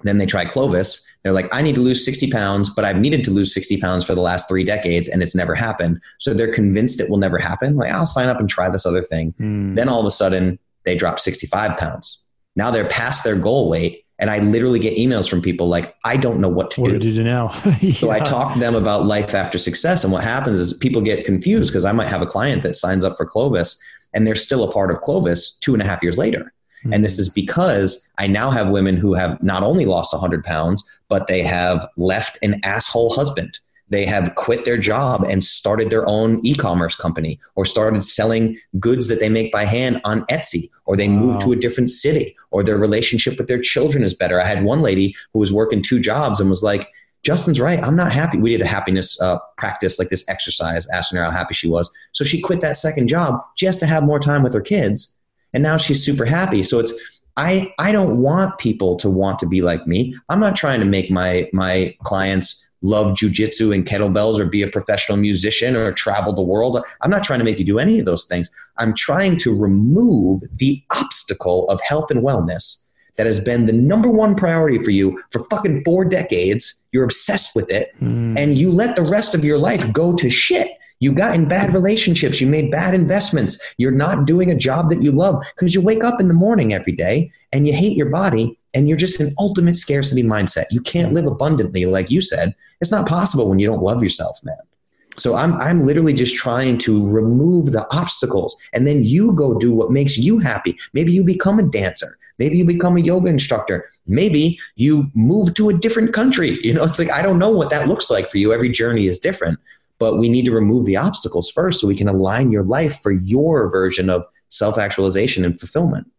then they try Clovis. They're like, I need to lose 60 pounds, but I've needed to lose 60 pounds for the last three decades and it's never happened. So they're convinced it will never happen. Like, I'll sign up and try this other thing. Mm. Then all of a sudden, they drop 65 pounds. Now they're past their goal weight. And I literally get emails from people like, I don't know what to what do. do you do now? yeah. So I talk to them about life after success. And what happens is people get confused because I might have a client that signs up for Clovis and they're still a part of Clovis two and a half years later. Mm-hmm. And this is because I now have women who have not only lost 100 pounds, but they have left an asshole husband. They have quit their job and started their own e commerce company or started selling goods that they make by hand on Etsy, or they wow. moved to a different city, or their relationship with their children is better. I had one lady who was working two jobs and was like, Justin's right. I'm not happy. We did a happiness uh, practice, like this exercise, asking her how happy she was. So she quit that second job just to have more time with her kids and now she's super happy so it's i i don't want people to want to be like me i'm not trying to make my my clients love jujitsu and kettlebells or be a professional musician or travel the world. I'm not trying to make you do any of those things. I'm trying to remove the obstacle of health and wellness that has been the number one priority for you for fucking four decades. You're obsessed with it mm. and you let the rest of your life go to shit you got in bad relationships. You made bad investments. You're not doing a job that you love because you wake up in the morning every day and you hate your body and you're just an ultimate scarcity mindset. You can't live abundantly, like you said. It's not possible when you don't love yourself, man. So I'm I'm literally just trying to remove the obstacles and then you go do what makes you happy. Maybe you become a dancer. Maybe you become a yoga instructor. Maybe you move to a different country. You know, it's like I don't know what that looks like for you. Every journey is different but we need to remove the obstacles first so we can align your life for your version of self-actualization and fulfillment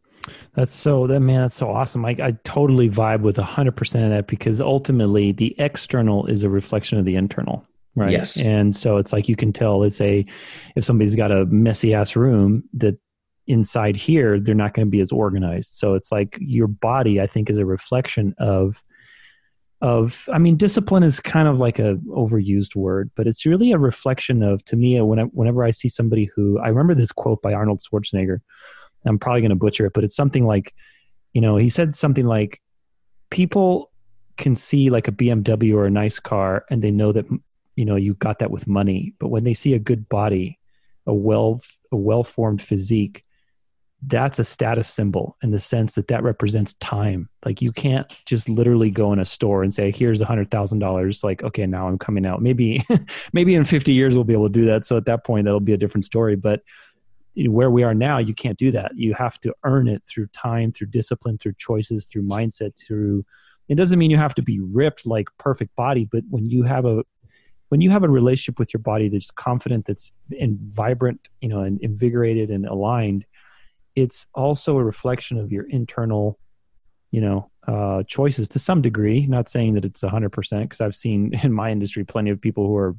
that's so that man that's so awesome. I, I totally vibe with 100% of that because ultimately the external is a reflection of the internal right? Yes. And so it's like you can tell let's say if somebody's got a messy ass room that inside here they're not going to be as organized. So it's like your body i think is a reflection of of i mean discipline is kind of like a overused word but it's really a reflection of to me when I, whenever i see somebody who i remember this quote by arnold schwarzenegger i'm probably going to butcher it but it's something like you know he said something like people can see like a bmw or a nice car and they know that you know you got that with money but when they see a good body a well a well formed physique that's a status symbol in the sense that that represents time. Like you can't just literally go in a store and say, "Here's a hundred thousand dollars." Like, okay, now I'm coming out. Maybe, maybe in 50 years we'll be able to do that. So at that point, that'll be a different story. But where we are now, you can't do that. You have to earn it through time, through discipline, through choices, through mindset. Through it doesn't mean you have to be ripped like perfect body, but when you have a when you have a relationship with your body that's confident, that's and vibrant, you know, and invigorated and aligned it's also a reflection of your internal you know uh, choices to some degree not saying that it's 100% because i've seen in my industry plenty of people who are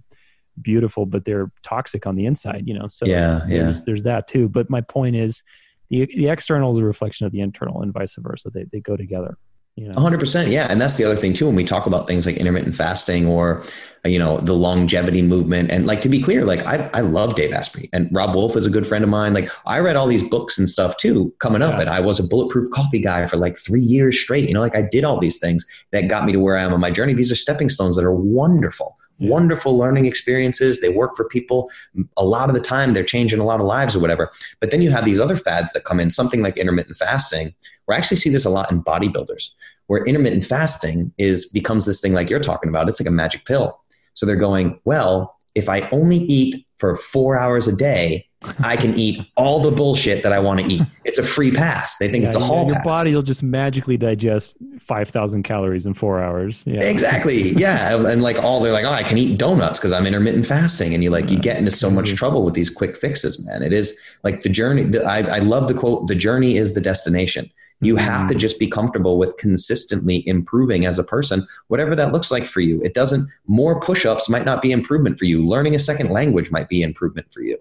beautiful but they're toxic on the inside you know so yeah there's, yeah. there's that too. But my point is the, the external is a reflection of the internal and vice versa. They, they go together you know? 100% yeah. And that's the other thing too when we talk about things like intermittent fasting or you know the longevity movement. And like to be clear like i, I love dave asprey. And Robb Wolf is a good friend of mine. Like i read all these books and stuff too coming up. And i was a bulletproof coffee guy for like three years straight. You know like i did all these things that got me to where i am on my journey. These are stepping stones that are wonderful. yeah. Wonderful learning experiences. They work for people. A lot of the time, they're changing a lot of lives or whatever. But then you have these other fads that come in, something like intermittent fasting. I actually see this a lot in bodybuilders, where intermittent fasting is becomes this thing like you're talking about. It's like a magic pill. So they're going, well, if I only eat for four hours a day, I can eat all the bullshit that I want to eat. It's a free pass. They think yeah, it's a yeah, hall Your pass. body will just magically digest 5,000 calories in four hours. Yeah. Exactly. Yeah. and like all, they're like, oh, I can eat donuts because I'm intermittent fasting. And you like, you get into so much trouble with these quick fixes, man. It is like the journey. The, I, I love the quote, the journey is the destination. You have to mm-hmm. just be comfortable with consistently improving as a person, whatever that looks like for you. It doesn't, more push ups might not be improvement for you. Learning a second language might be improvement for you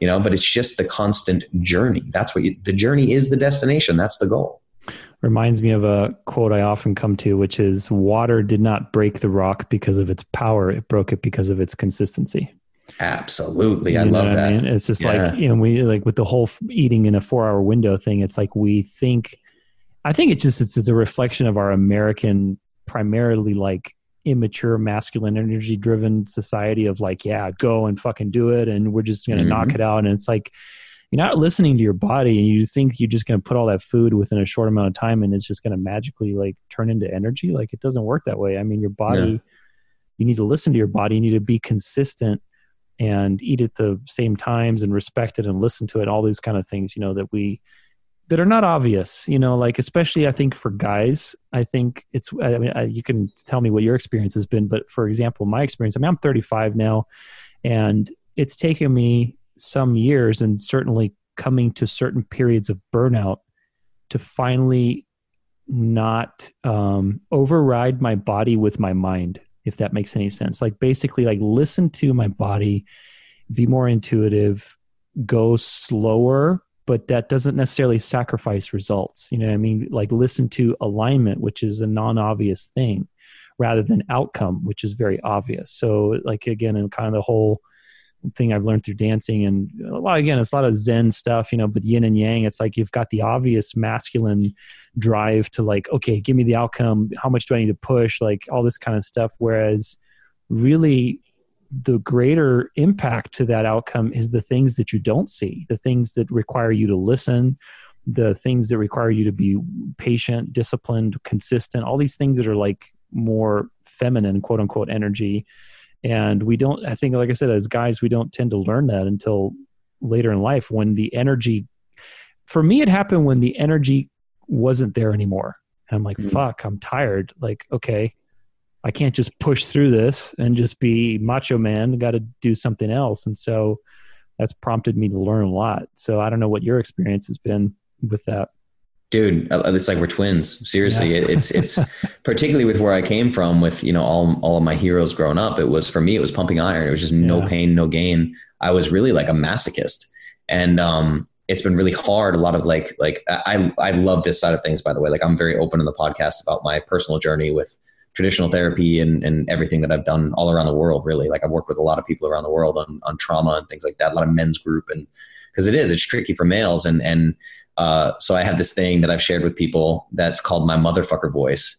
you know but it's just the constant journey that's what you, the journey is the destination that's the goal Reminds me of a quote I often come to, which is water did not break the rock because of its power, it broke it because of its consistency. Absolutely. I love that. I mean? It's just yeah. like, you know, we like with the whole eating in a four hour window thing, it's like we think, I think it's just, it's, it's a reflection of our American, primarily like immature masculine energy driven society of like, yeah, go and fucking do it. And we're just going to mm-hmm. knock it out. And it's like, you're not listening to your body and you think you're just going to put all that food within a short amount of time and it's just going to magically like turn into energy like it doesn't work that way i mean your body yeah. you need to listen to your body you need to be consistent and eat at the same times and respect it and listen to it all these kind of things you know that we that are not obvious you know like especially i think for guys i think it's i mean I, you can tell me what your experience has been but for example my experience i mean i'm 35 now and it's taken me some years and certainly coming to certain periods of burnout to finally not um, override my body with my mind if that makes any sense. Like basically like listen to my body be more intuitive go slower but that doesn't necessarily sacrifice results. You know i mean? Like listen to alignment which is a non-obvious thing rather than outcome which is very obvious. So like again in kind of the whole thing I've learned through dancing and well again it's a lot of zen stuff you know but yin and yang it's like you've got the obvious masculine drive to like okay give me the outcome. How much do I need to push? Like all this kind of stuff. Whereas really the greater impact to that outcome is the things that you don't see the things that require you to listen the things that require you to be patient disciplined consistent all these things that are like more feminine quote unquote energy. And we don't i think like i said as guys we don't tend to learn that until later in life when the energy for me it happened when the energy wasn't there anymore. And i'm like mm-hmm. fuck i'm tired. Like okay i can't just push through this and just be macho man. Got to do something else. And so that's prompted me to learn a lot. So i don't know what your experience has been with that. Dude uh, it's like we're twins. Seriously yeah. it's it's particularly with where i came from with you know all all of my heroes growing up it was for me it was pumping iron. It was just no pain no gain. I was really like a masochist. And um it's been really hard a lot of like like i i love this side of things by the way. Like i'm very open in the podcast about my personal journey with traditional therapy and, and everything that I've done all around the world, really. Like I've worked with a lot of people around the world on, on trauma and things like that, a lot of men's group and because it is, it's tricky for males. And, and uh, so I have this thing that I've shared with people that's called my motherfucker voice.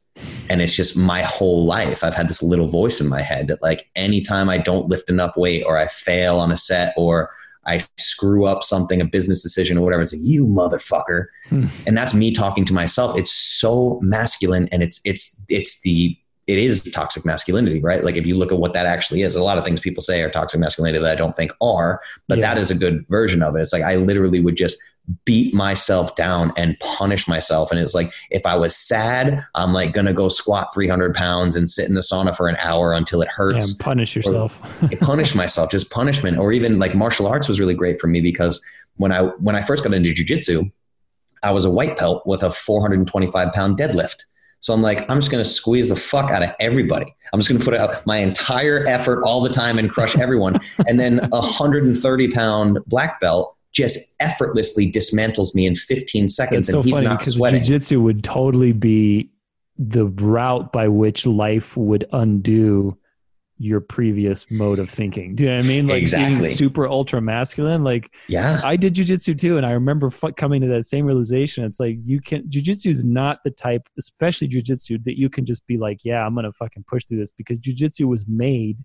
And it's just my whole life. I've had this little voice in my head that like anytime I don't lift enough weight or I fail on a set or I screw up something, a business decision or whatever, it's like, you motherfucker. Hmm. And that's me talking to myself. It's so masculine and it's it's it's the it is toxic masculinity, right? Like if you look at what that actually is, a lot of things people say are toxic masculinity that I don't think are, but yeah. that is a good version of it. It's like I literally would just beat myself down and punish myself. And it's like if I was sad, I'm like gonna go squat 300 pounds and sit in the sauna for an hour until it hurts. Yeah, punish yourself. punish myself, just punishment. Or even like martial arts was really great for me because when I when I first got into jujitsu, I was a white belt with a 425 pound deadlift. So I'm like, I'm just going to squeeze the fuck out of everybody. I'm just going to put out my entire effort all the time and crush everyone. and then a 130 pound black belt just effortlessly dismantles me in 15 seconds That's and so he's funny not because sweating. Jiu-jitsu would totally be the route by which life would undo your previous mode of thinking. Do you know what I mean? Like exactly. being super ultra masculine. Like, yeah, I did jujitsu too, and I remember f- coming to that same realization. It's like you can jujitsu is not the type, especially jujitsu, that you can just be like, yeah, I'm gonna fucking push through this because jujitsu was made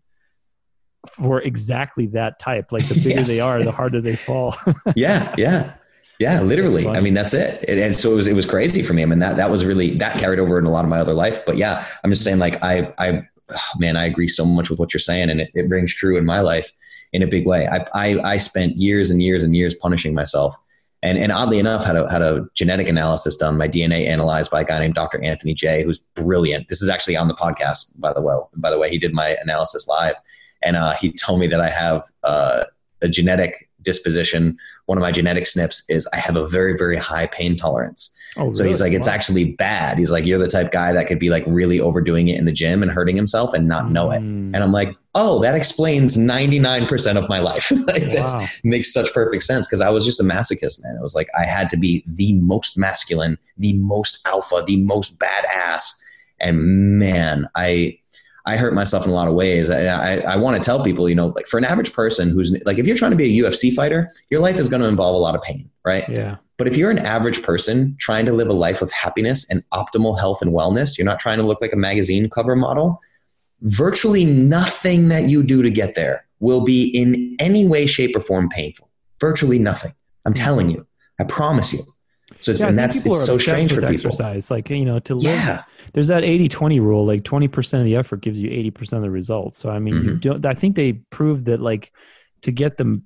for exactly that type. Like the bigger yes. they are, the harder they fall. yeah, yeah. Yeah, literally. I mean, that's it. And so it was, it was crazy for me. I mean, that, that was really, that carried over in a lot of my other life. But yeah, I'm just saying like, I, I, oh, man, I agree so much with what you're saying, and it, it rings true in my life in a big way. I, I, I spent years and years and years punishing myself. And, and oddly enough, had a, had a genetic analysis done, my DNA analyzed by a guy named Dr. Anthony Jay, who's brilliant. This is actually on the podcast, by the way. By the way, he did my analysis live, and uh, he told me that I have uh, a genetic disposition. One of my genetic SNPs is I have a very very high pain tolerance. Oh, really? So he's like, it's wow. actually bad. He's like, you're the type guy that could be like really overdoing it in the gym and hurting himself and not know it. Mm. And I'm like, oh, that explains 99% of my life. like wow. that makes such perfect sense because I was just a masochist, man. It was like I had to be the most masculine, the most alpha, the most badass. And man, I I hurt myself in a lot of ways. I, I, I want to tell people, you know, like for an average person who's like, if you're trying to be a UFC fighter, your life is going to involve a lot of pain, right? Yeah. But if you're an average person trying to live a life of happiness and optimal health and wellness, you're not trying to look like a magazine cover model. Virtually nothing that you do to get there will be in any way, shape, or form painful. Virtually nothing. I'm mm-hmm. telling you. I promise you. So yeah, and that's it's so strange for people. Exercise, like you know, to live, yeah. There's that 80-20 rule. Like twenty percent of the effort gives you eighty percent of the results. So I mean, mm-hmm. you don't. I think they proved that like to get the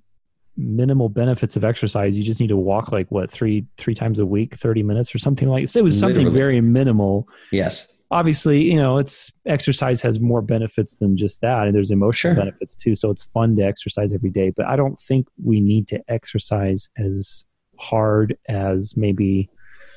minimal benefits of exercise, you just need to walk like what three three times a week, thirty minutes or something like. So it was something Literally. very minimal. Yes. Obviously, you know, it's exercise has more benefits than just that, and there's emotional sure. benefits too. So it's fun to exercise every day, but I don't think we need to exercise as hard as maybe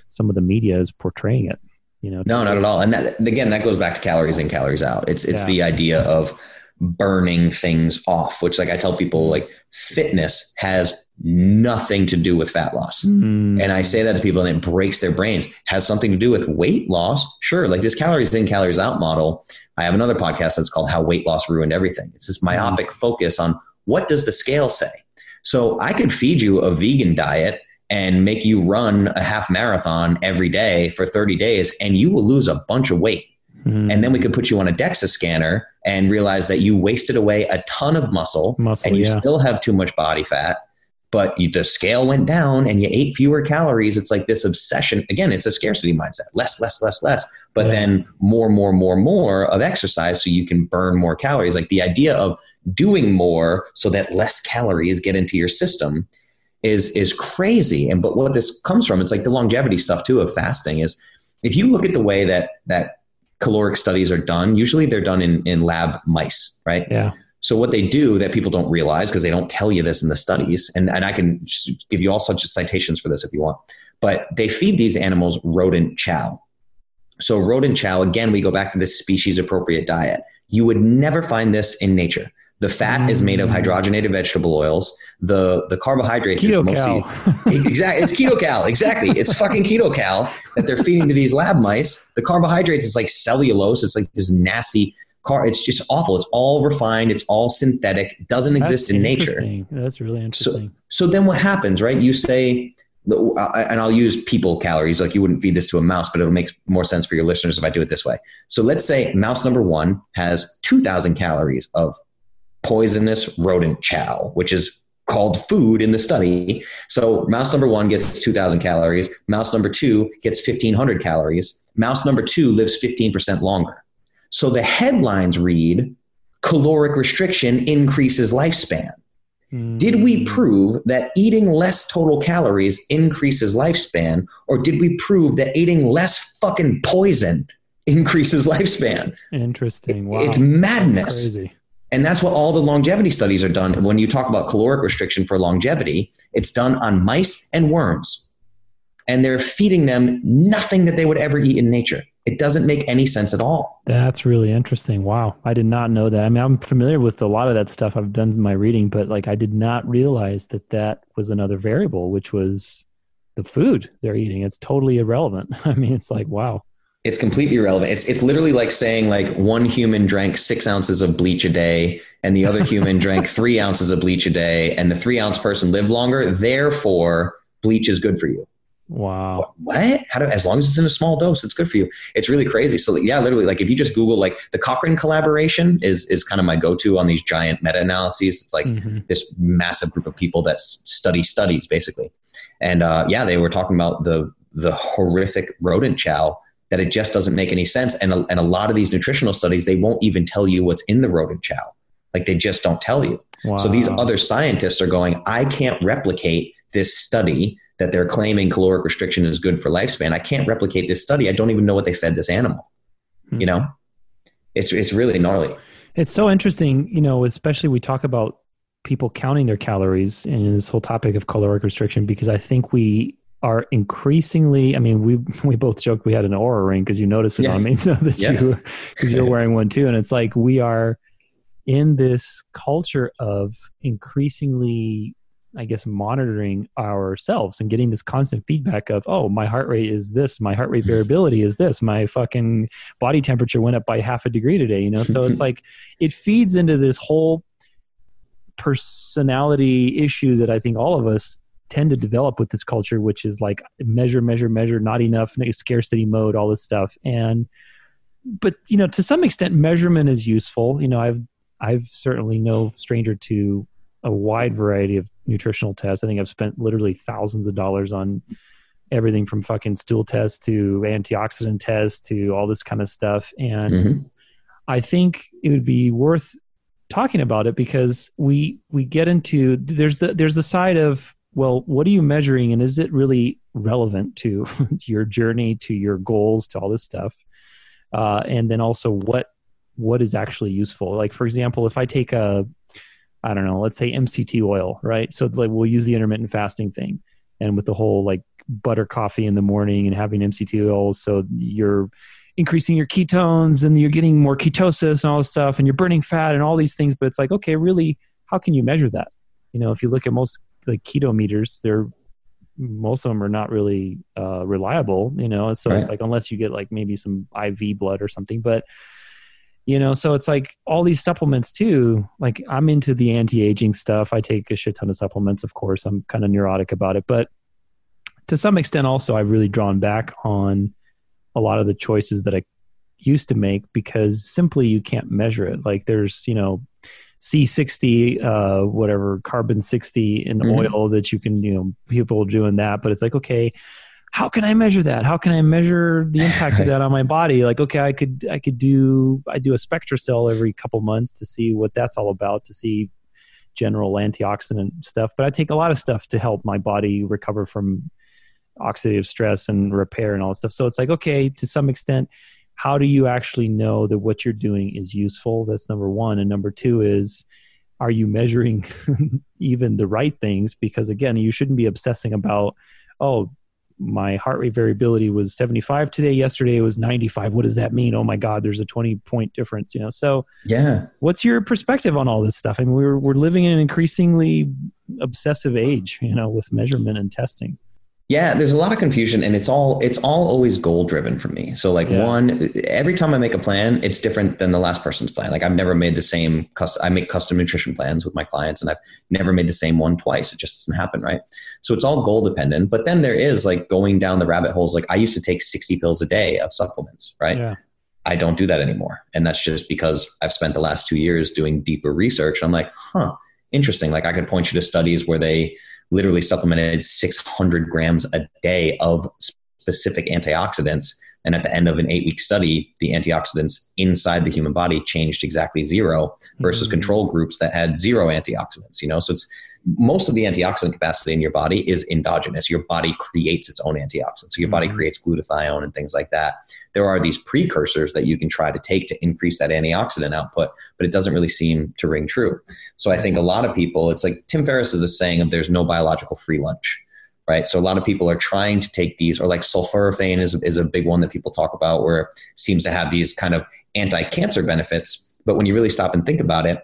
some of the media is portraying it. You know, no, not at all. And that, again, that goes back to calories in, calories out. It's it's yeah. the idea of burning things off, which like I tell people, like fitness has nothing to do with fat loss. Mm. And I say that to people and it breaks their brains. Has something to do with weight loss? Sure. Like this calories in, calories out model. I have another podcast that's called How Weight Loss Ruined Everything. It's this myopic mm. focus on what does the scale say? So I can feed you a vegan diet and make you run a half marathon every day for 30 days and you will lose a bunch of weight. Mm-hmm. And then we could put you on a DEXA scanner and realize that you wasted away a ton of muscle, muscle and you yeah. still have too much body fat, but you, the scale went down and you ate fewer calories. It's like this obsession. Again, it's a scarcity mindset less, less, less, less, but yeah. then more, more, more, more of exercise so you can burn more calories. Like the idea of doing more so that less calories get into your system is is crazy. And but what this comes from, it's like the longevity stuff too of fasting is if you look at the way that that caloric studies are done, usually they're done in, in lab mice, right? Yeah. So what they do that people don't realize because they don't tell you this in the studies, and, and I can give you all such citations for this if you want, but they feed these animals rodent chow. So rodent chow, again, we go back to this species appropriate diet. You would never find this in nature. The fat is made of hydrogenated vegetable oils. The the carbohydrates keto is mostly exactly it's KetoCal exactly it's fucking KetoCal that they're feeding to these lab mice. The carbohydrates is like cellulose. It's like this nasty car. It's just awful. It's all refined. It's all synthetic. It Doesn't That's exist in nature. That's really interesting. So, so then what happens, right? You say and I'll use people calories. Like you wouldn't feed this to a mouse, but it'll make more sense for your listeners if I do it this way. So let's say mouse number one has 2,000 calories of poisonous rodent chow, which is called food in the study. So mouse number one gets 2,000 calories. Mouse number two gets 1,500 calories. Mouse number two lives 15% longer. So the headlines read caloric restriction increases lifespan. Hmm. Did we prove that eating less total calories increases lifespan, or did we prove that eating less fucking poison increases lifespan? Interesting. Wow. It's madness. And that's what all the longevity studies are done. When you talk about caloric restriction for longevity, it's done on mice and worms. And they're feeding them nothing that they would ever eat in nature. It doesn't make any sense at all. That's really interesting. Wow. I did not know that. I mean, I'm familiar with a lot of that stuff. I've done my reading, but like I did not realize that that was another variable, which was the food they're eating. It's totally irrelevant. I mean, it's like, wow it's completely irrelevant. It's it's literally like saying like one human drank six ounces of bleach a day, and the other human drank three ounces of bleach a day, and the three ounce person lived longer. Therefore, bleach is good for you. Wow. What? How do, as long as it's in a small dose, it's good for you. It's really crazy. So yeah, literally, like if you just Google like the Cochrane collaboration is is kind of my go to on these giant meta analyses. It's like mm-hmm. this massive group of people that study studies basically, and uh, yeah, they were talking about the the horrific rodent chow that it just doesn't make any sense. And a, and a lot of these nutritional studies, they won't even tell you what's in the rodent chow. Like they just don't tell you. Wow. So these other scientists are going, I can't replicate this study that they're claiming caloric restriction is good for lifespan. I can't replicate this study. I don't even know what they fed this animal. Hmm. You know, it's it's really gnarly. It's so interesting, you know, especially we talk about people counting their calories in this whole topic of caloric restriction because I think we are increasingly. I mean, we we both joked we had an Oura ring because you noticed it yeah. on me that yeah. you because you're wearing one too, and it's like we are in this culture of increasingly I guess monitoring ourselves and getting this constant feedback of, oh, my heart rate is this, my heart rate variability is this, my fucking body temperature went up by half a degree today, you know? So it's like it feeds into this whole personality issue that I think all of us tend to develop with this culture, which is like measure, measure, measure, not enough, scarcity mode, all this stuff. And but you know, to some extent measurement is useful. You know, I've I've certainly no stranger to a wide variety of nutritional tests. I think I've spent literally thousands of dollars on everything from fucking stool tests to antioxidant tests to all this kind of stuff. And mm-hmm. I think it would be worth talking about it because we we get into there's the there's the side of well what are you measuring and is it really relevant to your journey to your goals to all this stuff uh, and then also what what is actually useful like for example if i take a I don't know, let's say MCT oil, right? So like we'll use the intermittent fasting thing, and with the whole like butter coffee in the morning and having MCT oil, so you're increasing your ketones and you're getting more ketosis and all this stuff, and you're burning fat and all these things. But it's like, okay, really, how can you measure that? You know, if you look at most like keto meters, they're most of them are not really uh, reliable. You know, so right. it's like unless you get like maybe some IV blood or something, but you know so it's like all these supplements too like i'm into the anti-aging stuff i take a shit ton of supplements of course i'm kind of neurotic about it but to some extent also i've really drawn back on a lot of the choices that i used to make because simply you can't measure it like there's you know c60 uh whatever carbon 60 in mm-hmm. oil that you can you know people doing that but it's like okay how can I measure that? How can I measure the impact of that on my body? Like, okay, I could I could do I do a SpectraCell every couple months to see what that's all about, to see general antioxidant stuff. But I take a lot of stuff to help my body recover from oxidative stress and repair and all that stuff. So it's like, okay, to some extent, how do you actually know that what you're doing is useful? That's number one. And number two is are you measuring even the right things? Because again, you shouldn't be obsessing about, oh, my heart rate variability was 75 today yesterday it was 95 what does that mean oh my god there's a 20 point difference you know so yeah what's your perspective on all this stuff i mean we're we're living in an increasingly obsessive age you know with measurement and testing yeah, there's a lot of confusion and it's all it's all always goal driven for me. So like yeah. one every time I make a plan, it's different than the last person's plan. Like I've never made the same custom I make custom nutrition plans with my clients and I've never made the same one twice. It just doesn't happen, right? So it's all goal dependent. But then there is like going down the rabbit holes. Like I used to take 60 pills a day of supplements, right? Yeah. I don't do that anymore. And that's just because I've spent the last two years doing deeper research. I'm like, huh, interesting. Like I could point you to studies where they literally supplemented 600 grams a day of specific antioxidants. And at the end of an eight week study, the antioxidants inside the human body changed exactly zero versus mm-hmm. control groups that had zero antioxidants, you know? So it's most of the antioxidant capacity in your body is endogenous. Your body creates its own antioxidants. So your body mm-hmm. creates glutathione and things like that. There are these precursors that you can try to take to increase that antioxidant output, but it doesn't really seem to ring true. So I think a lot of people, it's like Tim Ferriss is the saying of there's no biological free lunch. Right. So a lot of people are trying to take these, or like sulforaphane is, is a big one that people talk about where it seems to have these kind of anti cancer benefits. But when you really stop and think about it,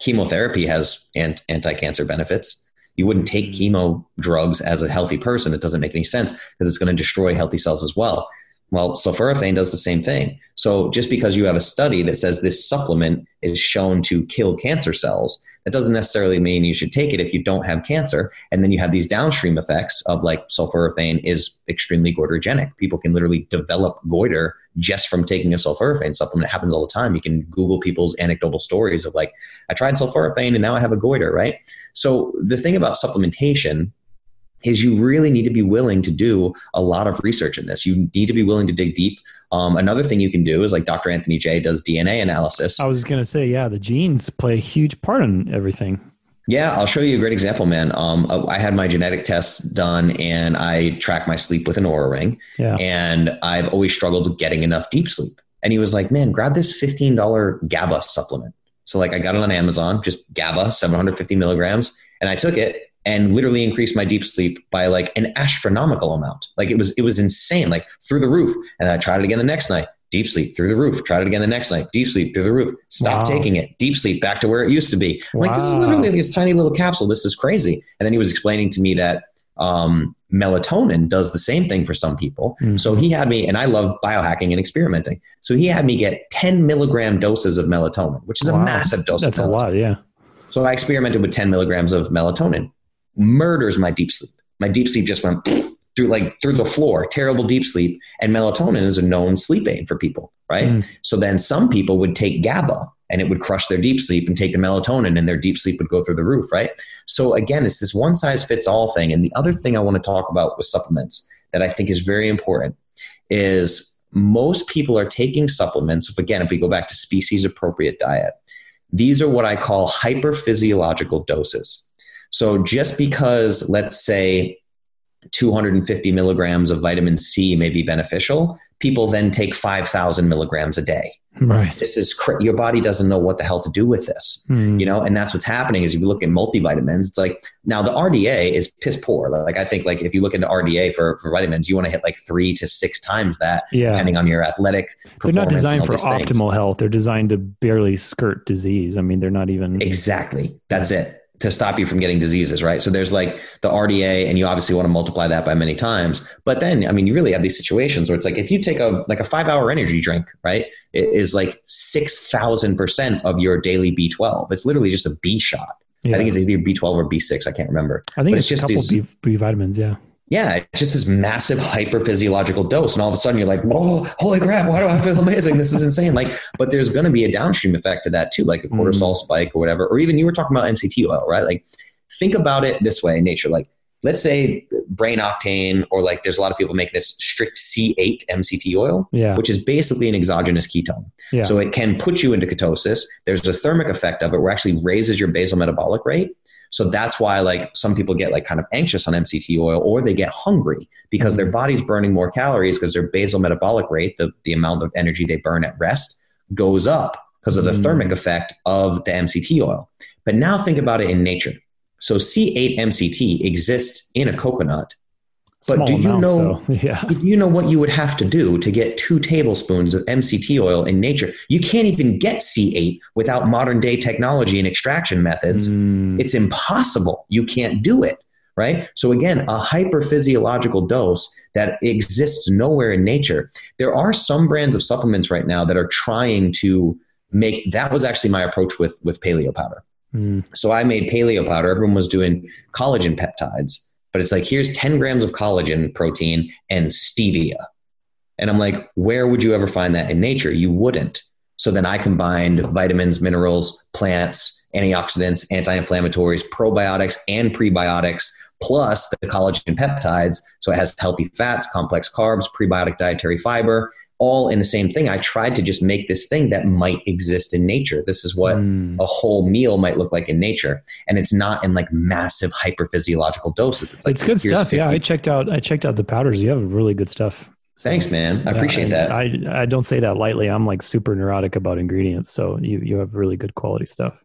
chemotherapy has anti-cancer benefits you wouldn't take mm-hmm. chemo drugs as a healthy person it doesn't make any sense because it's going to destroy healthy cells as well well sulforaphane does the same thing so just because you have a study that says this supplement is shown to kill cancer cells that doesn't necessarily mean you should take it if you don't have cancer. And then you have these downstream effects of like sulforaphane is extremely goitrogenic. People can literally develop goiter just from taking a sulforaphane supplement. It happens all the time. You can Google people's anecdotal stories of like, I tried sulforaphane and now I have a goiter, right? So the thing about supplementation is you really need to be willing to do a lot of research in this. You need to be willing to dig deep. Um, another thing you can do is like Dr. Anthony Jay does DNA analysis. I was going to say, yeah, the genes play a huge part in everything. Yeah, I'll show you a great example, man. Um, uh, I had my genetic test done and I track my sleep with an Oura ring. Yeah. And I've always struggled with getting enough deep sleep. And he was like, man, grab this $15 GABA supplement. So like I got it on Amazon, just GABA, 750 milligrams. And I took it and literally increased my deep sleep by like an astronomical amount. Like it was it was insane, like through the roof. And I tried it again the next night. Deep sleep through the roof. Tried it again the next night. Deep sleep through the roof. Stop wow. taking it. Deep sleep back to where it used to be. Wow. Like this is literally this tiny little capsule. This is crazy. And then he was explaining to me that um, melatonin does the same thing for some people. Mm-hmm. So he had me, and I love biohacking and experimenting. So he had me get 10 milligram doses of melatonin, which is wow. a massive dose. That's a lot, yeah. So I experimented with 10 milligrams of melatonin. Murders my deep sleep. My deep sleep just went through like through the floor, terrible deep sleep. And melatonin is a known sleep aid for people, right? Mm. So then some people would take GABA and it would crush their deep sleep and take the melatonin and their deep sleep would go through the roof, right? So again, it's this one size fits all thing. And the other thing I want to talk about with supplements that I think is very important is most people are taking supplements. If again, if we go back to species appropriate diet, these are what I call hyperphysiological doses. So just because, let's say, 250 milligrams of vitamin C may be beneficial, people then take 5,000 milligrams a day. Right. This is cr- your body doesn't know what the hell to do with this, mm. you know, and that's what's happening. Is you look at multivitamins, it's like now the RDA is piss poor. Like I think, like if you look into RDA for, for vitamins, you want to hit like three to six times that, yeah. depending on your athletic. They're not designed for optimal things. health. They're designed to barely skirt disease. I mean, they're not even exactly. That's yeah. it to stop you from getting diseases, right? So there's like the RDA, and you obviously want to multiply that by many times. But then, I mean, you really have these situations where it's like if you take a like a five hour energy drink, right, it is like six thousand percent of your daily B12. It's literally just a B shot. Yeah. I think it's either B12 or B6. I can't remember. I think it's, it's, just a couple these, B, B vitamins. Yeah yeah, it's just this massive hyper physiological dose. And all of a sudden you're like, whoa, holy crap, why do I feel amazing? This is insane. Like, but there's going to be a downstream effect to that too, like a cortisol mm. spike or whatever. Or even you were talking about MCT oil, right? Like, think about it this way in nature. Like, let's say brain octane, or like there's a lot of people make this strict C8 MCT oil, yeah. which is basically an exogenous ketone. Yeah. So it can put you into ketosis. There's a thermic effect of it where it actually raises your basal metabolic rate so that's why like some people get like kind of anxious on MCT oil or they get hungry because their mm-hmm. body's burning more calories because their basal metabolic rate, the, the amount of energy they burn at rest, goes up because of the mm. thermic effect of the MCT oil. But now think about it in nature. So C8 MCT exists in a coconut but do you amounts, know? Yeah. You know what you would have to do to get two tablespoons of MCT oil in nature. You can't even get C8 without modern day technology and extraction methods. Mm. It's impossible. You can't do it. Right. So again, a hyperphysiological dose that exists nowhere in nature. There are some brands of supplements right now that are trying to make. That was actually my approach with with paleo powder. Mm. So I made paleo powder. Everyone was doing collagen peptides but it's like here's 10 grams of collagen protein and stevia. And i'm like where would you ever find that in nature? You wouldn't. So then i combined vitamins minerals plants antioxidants anti-inflammatories probiotics and prebiotics plus the collagen peptides. So it has healthy fats complex carbs prebiotic dietary fiber all in the same thing. I tried to just make this thing that might exist in nature. This is what mm. a whole meal might look like in nature. And it's not in like massive hyper physiological doses. It's like it's good stuff. 50. Yeah. I checked out I checked out the powders. You have really good stuff. So, Thanks, man. I appreciate that. I, I don't say that lightly. I'm like super neurotic about ingredients. So you you have really good quality stuff.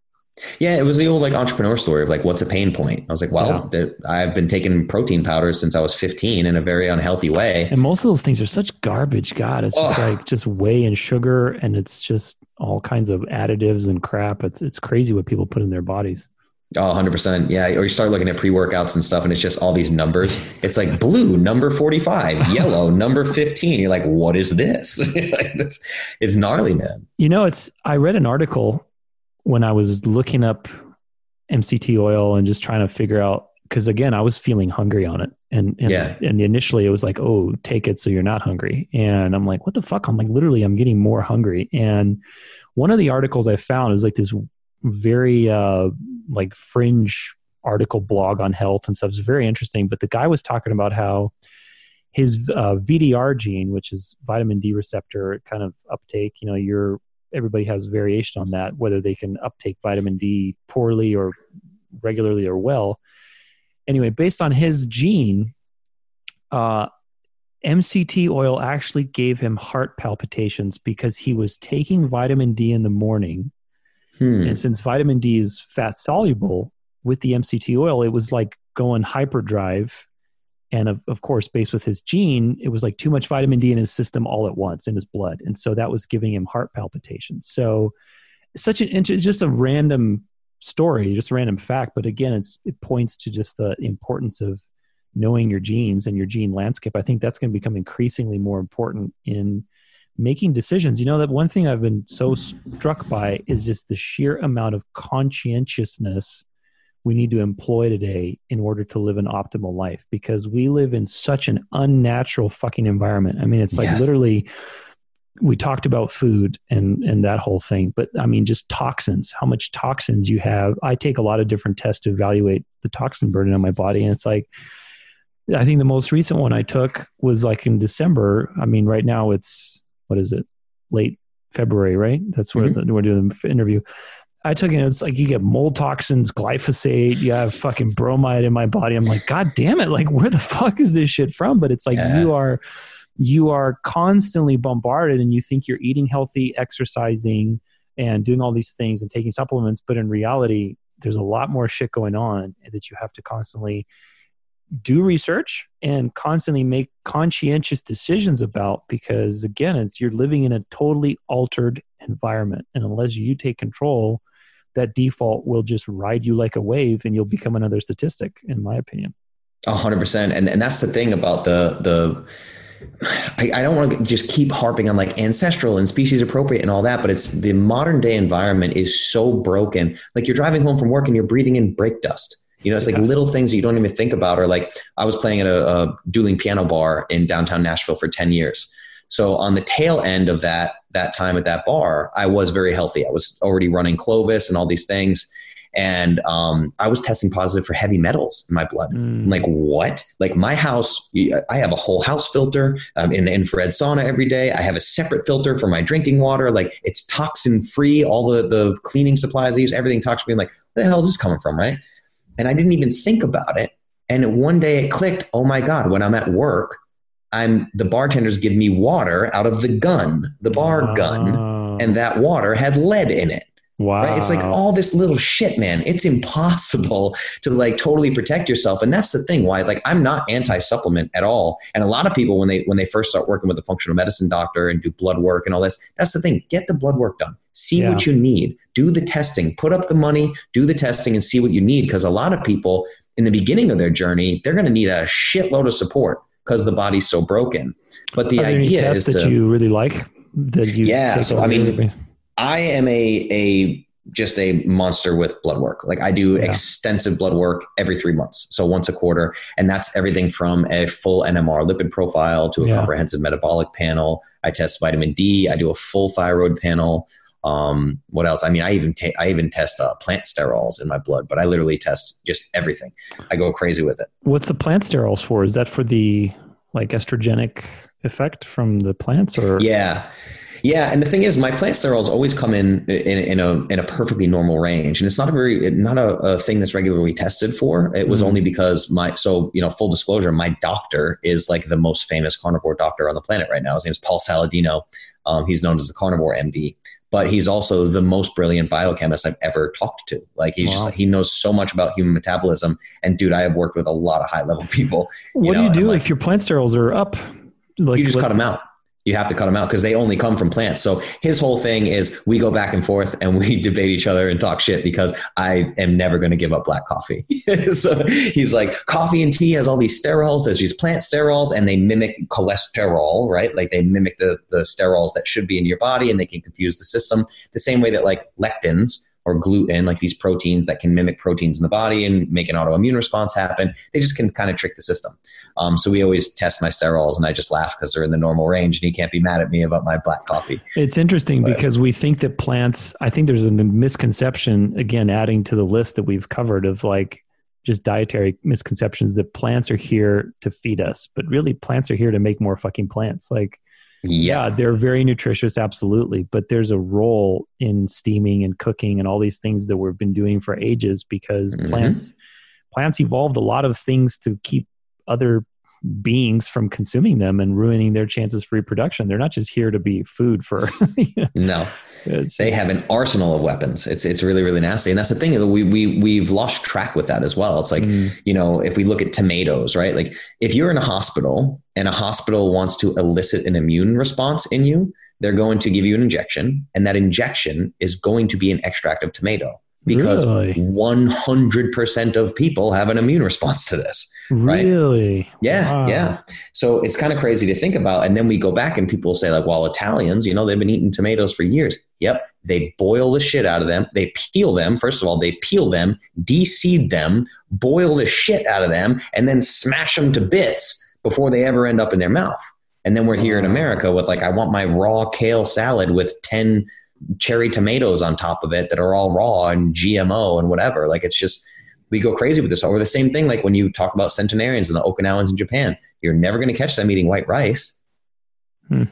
Yeah, it was the old like entrepreneur story of like, what's a pain point? I was like, well, yeah. I've been taking protein powders since I was 15 in a very unhealthy way. And most of those things are such garbage. God, it's just like just whey and sugar, and it's just all kinds of additives and crap. It's it's crazy what people put in their bodies. Oh, 100%. Yeah. Or you start looking at pre workouts and stuff, and it's just all these numbers. It's like blue, number 45, yellow, number 15. You're like, what is this? it's, it's gnarly, man. You know, it's, I read an article when I was looking up MCT oil and just trying to figure out because again I was feeling hungry on it. And and, yeah. and initially it was like oh take it so you're not hungry. And I'm like what the fuck? I'm like literally I'm getting more hungry. And one of the articles I found is like this very uh like fringe article blog on health and stuff. It's very interesting but the guy was talking about how his uh, VDR gene which is vitamin D receptor kind of uptake you know your everybody has variation on that, whether they can uptake vitamin D poorly or regularly or well. Anyway, based on his gene, uh, MCT oil actually gave him heart palpitations because he was taking vitamin D in the morning. Hmm. And since vitamin D is fat soluble with the MCT oil, it was like going hyperdrive and of, of course based with his gene it was like too much vitamin d in his system all at once in his blood. And so that was giving him heart palpitations. So such an just a random story just a random fact. But again it's it points to just the importance of knowing your genes and your gene landscape. I think that's going to become increasingly more important in making decisions. You know that one thing i've been so struck by is just the sheer amount of conscientiousness we need to employ today in order to live an optimal life because we live in such an unnatural fucking environment. I mean, it's like yeah. literally we talked about food and and that whole thing, but I mean just toxins, how much toxins you have. I take a lot of different tests to evaluate the toxin burden on my body and it's like I think the most recent one I took was like in December. I mean, right now it's what is it? Late February, right? That's where mm-hmm. the, we're doing the interview. I took it. It's like you get mold toxins, glyphosate. You have fucking bromide in my body. I'm like, God damn it! Like, where the fuck is this shit from? But it's like yeah. you are, you are constantly bombarded, and you think you're eating healthy, exercising, and doing all these things and taking supplements. But in reality, there's a lot more shit going on that you have to constantly do research and constantly make conscientious decisions about because again it's you're living in a totally altered environment and unless you take control that default will just ride you like a wave and you'll become another statistic in my opinion A hundred percent and and that's the thing about the the I, I don't want to just keep harping on like ancestral and species appropriate and all that, but it's the modern day environment is so broken. Like you're driving home from work and you're breathing in brake dust. You know, it's like little things that you don't even think about. Or like I was playing at a, a dueling piano bar in downtown Nashville for 10 years. So on the tail end of that that time at that bar, I was very healthy. I was already running Clovis and all these things. And um, I was testing positive for heavy metals in my blood. Mm. Like what? Like my house, I have a whole house filter um, in the infrared sauna every day. I have a separate filter for my drinking water. Like it's toxin free. All the the cleaning supplies I use, everything toxin free. I'm like, where the hell is this coming from, right? And I didn't even think about it. And one day it clicked. Oh my god! When I'm at work, I'm the bartenders give me water out of the gun, the bar gun, and that water had lead in it. Wow. Right? It's like all this little shit, man. It's impossible to like totally protect yourself. And that's the thing why like I'm not anti-supplement at all. And a lot of people when they when they first start working with a functional medicine doctor and do blood work and all this, that's the thing. Get the blood work done. See yeah. what you need. Do the testing. Put up the money, do the testing and see what you need because a lot of people in the beginning of their journey, they're going to need a shitload of support because the body's so broken. But the idea is that to, you really like that you yeah. So I mean, I am a a just a monster with blood work. Like I do yeah. extensive blood work every three months, so once a quarter, and that's everything from a full NMR lipid profile to a yeah. comprehensive metabolic panel. I test vitamin D. I do a full thyroid panel. Um, what else? I mean, I even ta- I even test uh, plant sterols in my blood, but I literally test just everything. I go crazy with it. What's the plant sterols for? Is that for the like estrogenic effect from the plants, or yeah? Yeah, and the thing is, my plant sterols always come in, in in, a in a perfectly normal range, and it's not a very not a, a thing that's regularly tested for. It was mm only because my so you know full disclosure, my doctor is like the most famous carnivore doctor on the planet right now. His name is Paul Saladino. Um, he's known as the carnivore MD, but he's also the most brilliant biochemist I've ever talked to. Like he's wow. just he knows so much about human metabolism. And dude, I have worked with a lot of high level people. What know, do you do like, if your plant sterols are up? Like, you just cut them out you have to cut them out because they only come from plants. So his whole thing is we go back and forth and we debate each other and talk shit because I am never going to give up black coffee. so he's like, coffee and tea has all these sterols. There's these plant sterols and they mimic cholesterol, right? Like they mimic the, the sterols that should be in your body and they can confuse the system the same way that like lectins or gluten, like these proteins that can mimic proteins in the body and make an autoimmune response happen. They just can kind of trick the system. Um, so we always test my sterols, and I just laugh because they're in the normal range, and he can't be mad at me about my black coffee. It's interesting but, because we think that plants. I think there's a misconception again, adding to the list that we've covered of like just dietary misconceptions that plants are here to feed us, but really plants are here to make more fucking plants. Like yeah, they're very nutritious, absolutely. But there's a role in steaming and cooking and all these things that we've been doing for ages because mm-hmm. plants plants evolved a lot of things to keep other beings from consuming them and ruining their chances for reproduction. They're not just here to be food for. You know, no, they have an arsenal of weapons. It's it's really really nasty, and that's the thing. We we we've lost track with that as well. It's like mm. you know if we look at tomatoes, right? Like if you're in a hospital and a hospital wants to elicit an immune response in you, they're going to give you an injection, and that injection is going to be an extract of tomato because really? 100% of people have an immune response to this. Right? Really? Yeah, wow. yeah. So it's kind of crazy to think about. And then we go back and people say, like, well, Italians, you know, they've been eating tomatoes for years. Yep. They boil the shit out of them. They peel them. First of all, they peel them, deseed them, boil the shit out of them, and then smash them to bits before they ever end up in their mouth. And then we're here in America with like, I want my raw kale salad with 10 cherry tomatoes on top of it that are all raw and GMO and whatever. Like it's just we go crazy with this. Or the same thing, like when you talk about centenarians and the Okinawans in Japan, you're never going to catch them eating white rice hmm.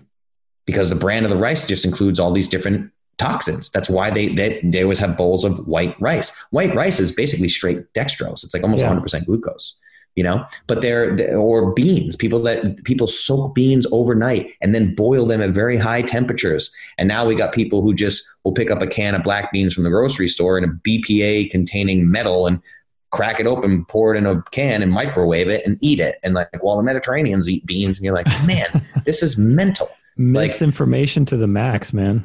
because the brand of the rice just includes all these different toxins. That's why they, they they always have bowls of white rice. White rice is basically straight dextrose. It's like almost yeah. 100% glucose you know but they're or beans people that people soak beans overnight and then boil them at very high temperatures and now we got people who just will pick up a can of black beans from the grocery store in a bpa containing metal and crack it open pour it in a can and microwave it and eat it and like while well, the mediterraneans eat beans and you're like man this is mental misinformation like, to the max man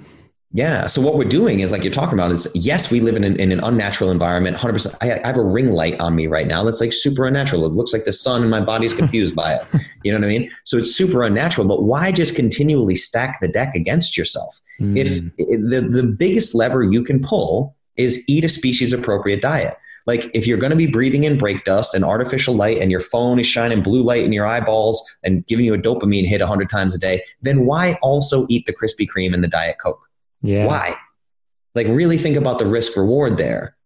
yeah. So what we're doing is like you're talking about is yes, we live in an, in an unnatural environment. 100%. I, I, have a ring light on me right now that's like super unnatural. It looks like the sun and my body's confused by it. You know what I mean? So it's super unnatural, but why just continually stack the deck against yourself? Mm. If the, the biggest lever you can pull is eat a species appropriate diet. Like if you're going to be breathing in brake dust and artificial light and your phone is shining blue light in your eyeballs and giving you a dopamine hit 100 times a day, then why also eat the Krispy Kreme and the Diet Coke? Yeah. Why? Like really think about the risk reward there.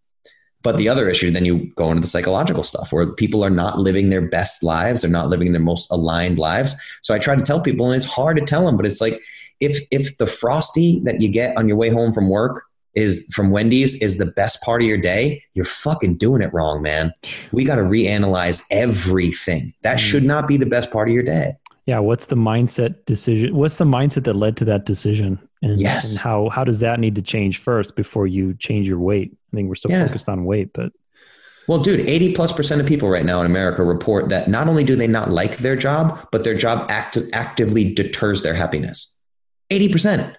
But the other issue, then you go into the psychological stuff where people are not living their best lives, they're not living their most aligned lives. So I try to tell people, and it's hard to tell them, but it's like if if the frosty that you get on your way home from work is from Wendy's is the best part of your day, you're fucking doing it wrong, man. We got to reanalyze everything. That mm. should not be the best part of your day. Yeah, what's the mindset decision? What's the mindset that led to that decision? And, yes. and how how does that need to change first before you change your weight? I think we're so yeah. focused on weight, but well, dude, 80 plus percent of people right now in America report that not only do they not like their job, but their job act- actively deters their happiness. 80%.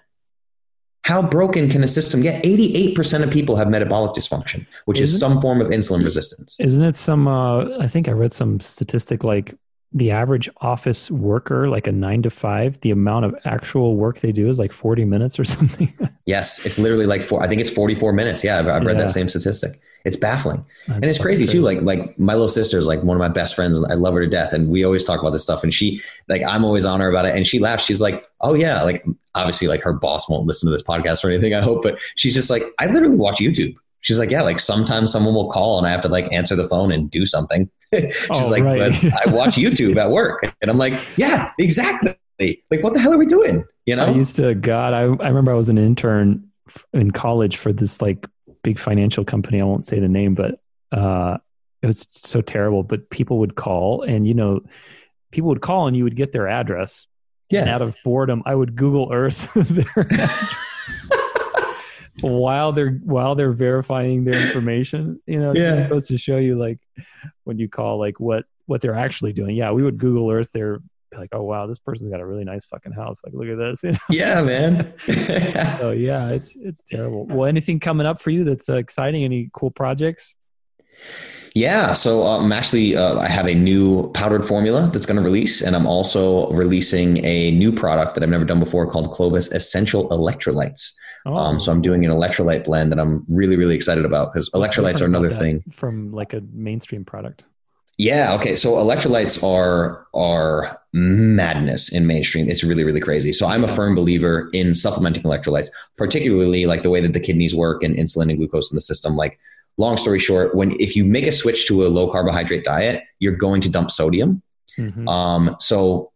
How broken can a system get? 88% of people have metabolic dysfunction, which isn't, is some form of insulin resistance. Isn't it some, uh, I think I read some statistic like the average office worker, like a nine to five, the amount of actual work they do is like 40 minutes or something. yes. It's literally like four, I think it's 44 minutes. Yeah. I've, I've read yeah. that same statistic. It's baffling. That's and it's crazy, crazy, too. Like, like my little sister is like one of my best friends. I love her to death. And we always talk about this stuff. And she, like, I'm always on her about it. And she laughs. She's like, oh yeah. Like, obviously like her boss won't listen to this podcast or anything, I hope, but she's just like, I literally watch YouTube. She's like, yeah, like sometimes someone will call and I have to like answer the phone and do something. She's oh, like, right. but I watch YouTube at work. And I'm like, yeah, exactly. Like, what the hell are we doing? You know? I used to, God, I, I remember I was an intern in college for this like big financial company. I won't say the name, but uh, it was so terrible. But people would call and, you know, people would call and you would get their address. Yeah. And out of boredom, I would Google Earth their while they're while they're verifying their information. You know, yeah. it's supposed to show you like when you call like what what they're actually doing. Yeah, we would Google Earth their like, oh wow, this person's got a really nice fucking house. Like, look at this. You know? Yeah, man. so yeah, it's it's terrible. Well, anything coming up for you that's uh, exciting? Any cool projects? Yeah, so uh, I'm actually uh, I have a new powdered formula that's going to release, and I'm also releasing a new product that I've never done before called Clovis Essential Electrolytes. Oh. Um, so I'm doing an electrolyte blend that I'm really, really excited about because electrolytes are another thing from like a mainstream product. Yeah. Okay. So electrolytes are are madness in mainstream. It's really really crazy. So I'm a firm believer in supplementing electrolytes, particularly like the way that the kidneys work and insulin and glucose in the system. Like, long story short, when if you make a switch to a low carbohydrate diet, you're going to dump sodium. Mm-hmm. Um, so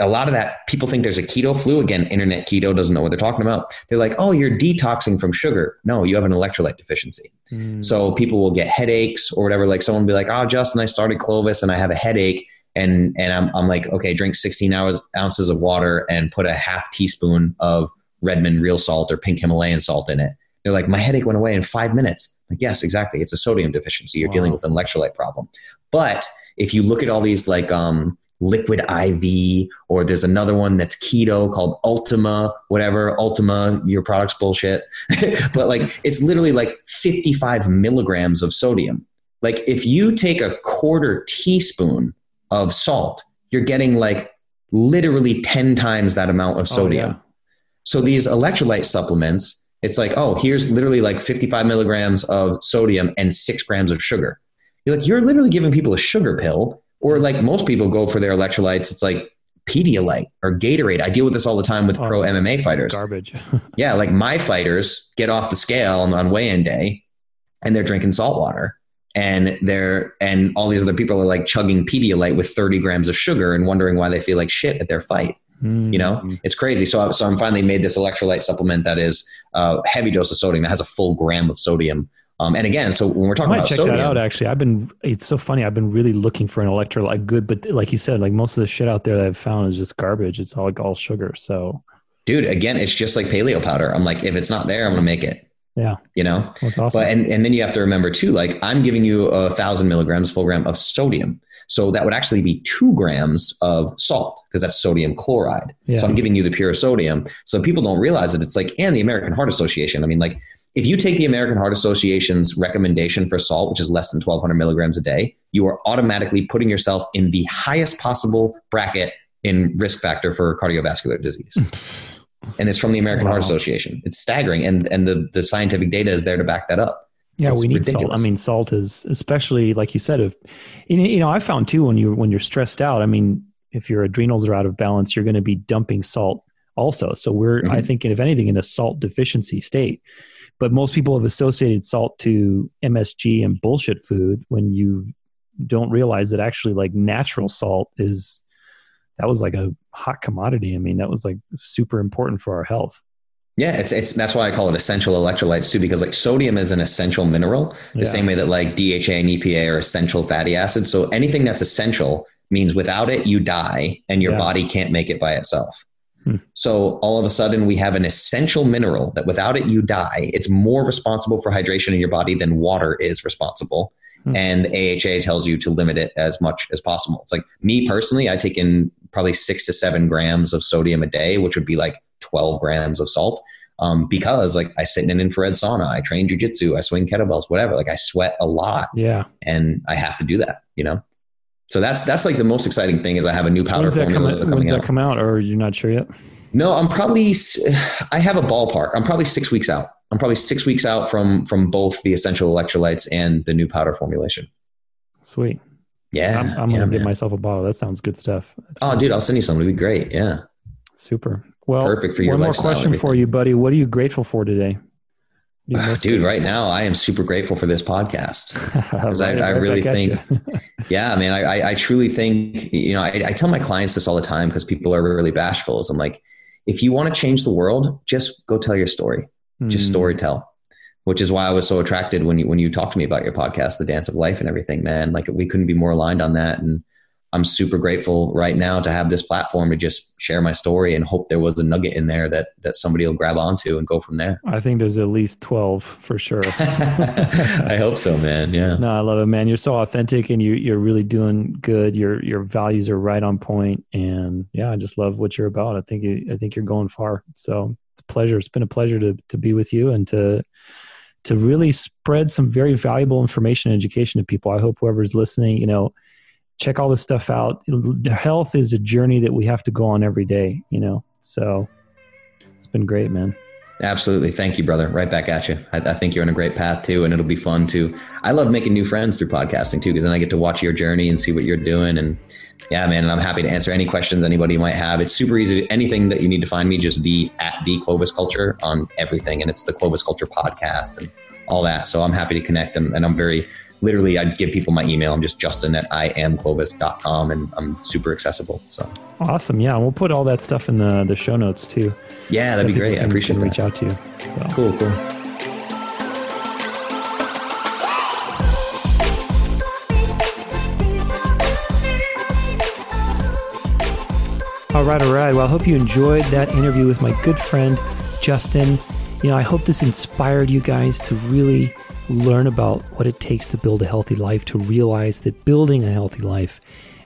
a lot of that people think there's a keto flu again internet keto doesn't know what they're talking about they're like oh you're detoxing from sugar no you have an electrolyte deficiency mm. so people will get headaches or whatever like someone will be like oh justin i started clovis and i have a headache and and I'm I'm like, okay, drink 16 hours, ounces of water and put a half teaspoon of Redmond real salt or pink Himalayan salt in it. They're like, my headache went away in five minutes. Like, yes, exactly. It's a sodium deficiency. You're wow. dealing with an electrolyte problem. But if you look at all these like um, liquid IV, or there's another one that's keto called Ultima, whatever. Ultima, your product's bullshit. but like, it's literally like 55 milligrams of sodium. Like, if you take a quarter teaspoon of salt, you're getting like literally 10 times that amount of oh, sodium. Oh, yeah. So these electrolyte supplements, it's like, oh, here's literally like 55 milligrams of sodium and six grams of sugar. You're like, you're literally giving people a sugar pill, or like most people go for their electrolytes. It's like Pedialyte or Gatorade. I deal with this all the time with oh, pro MMA fighters. Garbage. yeah, like my fighters get off the scale on, on weigh-in day, and they're drinking salt water and they're and all these other people are like chugging Pedialyte with 30 grams of sugar and wondering why they feel like shit at their fight. Mm-hmm. You know, it's crazy. So, so I'm finally made this electrolyte supplement that is a uh, heavy dose of sodium. It has a full gram of sodium. Um, and again, so when we're talking about check sodium, that out. Actually, I've been. It's so funny. I've been really looking for an electrolyte good, but like you said, like most of the shit out there that I've found is just garbage. It's all like all sugar. So, dude, again, it's just like paleo powder. I'm like, if it's not there, I'm gonna make it. Yeah. You know, that's awesome. But, and, and then you have to remember too, like I'm giving you a thousand milligrams, full gram of sodium. So that would actually be two grams of salt because that's sodium chloride. Yeah. So I'm giving you the pure sodium. So people don't realize that it's like, and the American Heart Association. I mean, like if you take the American Heart Association's recommendation for salt, which is less than 1200 milligrams a day, you are automatically putting yourself in the highest possible bracket in risk factor for cardiovascular disease. and it's from the American wow. Heart Association. It's staggering, and and the the scientific data is there to back that up. Yeah, it's we need ridiculous. salt. I mean, salt is especially like you said. If you know, I found too when you when you're stressed out. I mean, if your adrenals are out of balance, you're going to be dumping salt also. So we're mm-hmm. I think if anything in a salt deficiency state. But most people have associated salt to MSG and bullshit food when you don't realize that actually like natural salt is that was like a hot commodity. I mean, that was like super important for our health. Yeah, it's it's that's why I call it essential electrolytes too, because like sodium is an essential mineral, the yeah. same way that like DHA and EPA are essential fatty acids. So anything that's essential means without it you die and your yeah. body can't make it by itself. Hmm. So all of a sudden we have an essential mineral that without it you die. It's more responsible for hydration in your body than water is responsible. Hmm. And AHA tells you to limit it as much as possible. It's like me personally, I take in probably six to seven grams of sodium a day, which would be like 12 grams of salt. Um, because like I sit in an infrared sauna, I train jujitsu, I swing kettlebells, whatever. Like I sweat a lot. Yeah. And I have to do that, you know? So that's, that's like the most exciting thing is I have a new powder when's that formula come, When's that come out or you're not sure yet? No, I'm probably, I have a ballpark. I'm probably six weeks out. I'm probably six weeks out from, from both the essential electrolytes and the new powder formulation. Sweet. Yeah. I'm, I'm yeah, going to get myself a bottle. That sounds good stuff. That's oh, dude, I'll send you some. It'd be great. Yeah. Super. Well, perfect for your one more question for you, buddy. What are you grateful for today? Dude, right now I am super grateful for this podcast because right, I, I, really think, yeah, man, I, I, I, truly think, you know, I, I tell my clients this all the time because people are really bashful. Is I'm like, if you want to change the world, just go tell your story, mm. just hmm. story tell which is why I was so attracted when you when you talked to me about your podcast, The Dance of Life and everything, man. Like we couldn't be more aligned on that. And I'm super grateful right now to have this platform to just share my story and hope there was a nugget in there that that somebody will grab onto and go from there. I think there's at least 12 for sure. I hope so, man. Yeah. No, I love it, man. You're so authentic and you you're really doing good. Your your values are right on point and yeah, I just love what you're about. I think you, I think you're going far. So, it's a pleasure. It's been a pleasure to to be with you and to to really spread some very valuable information and education to people. I hope whoever's listening, you know, check all this stuff out. Health is a journey that we have to go on every day, you know. So it's been great, man. Absolutely. Thank you, brother. Right back at you. I, I, think you're on a great path too, and it'll be fun too. I love making new friends through podcasting too, because then I get to watch your journey and see what you're doing. And yeah, man, and I'm happy to answer any questions anybody might have. It's super easy. Anything that you need to find me, just the at the Clovis Culture on everything, and it's the Clovis Culture podcast and all that. So I'm happy to connect them, and I'm very literally I'd give people my email. I'm just Justin at iamclovis.com and I'm super accessible. So awesome. Yeah. We'll put all that stuff in the, the show notes too. Yeah, that'd so be great. I appreciate that. Reach out to you. So cool, cool. All right, all right. Well, I hope you enjoyed that interview with my good friend, Justin. You know, I hope this inspired you guys to really learn about what it takes to build a healthy life, to realize that building a healthy life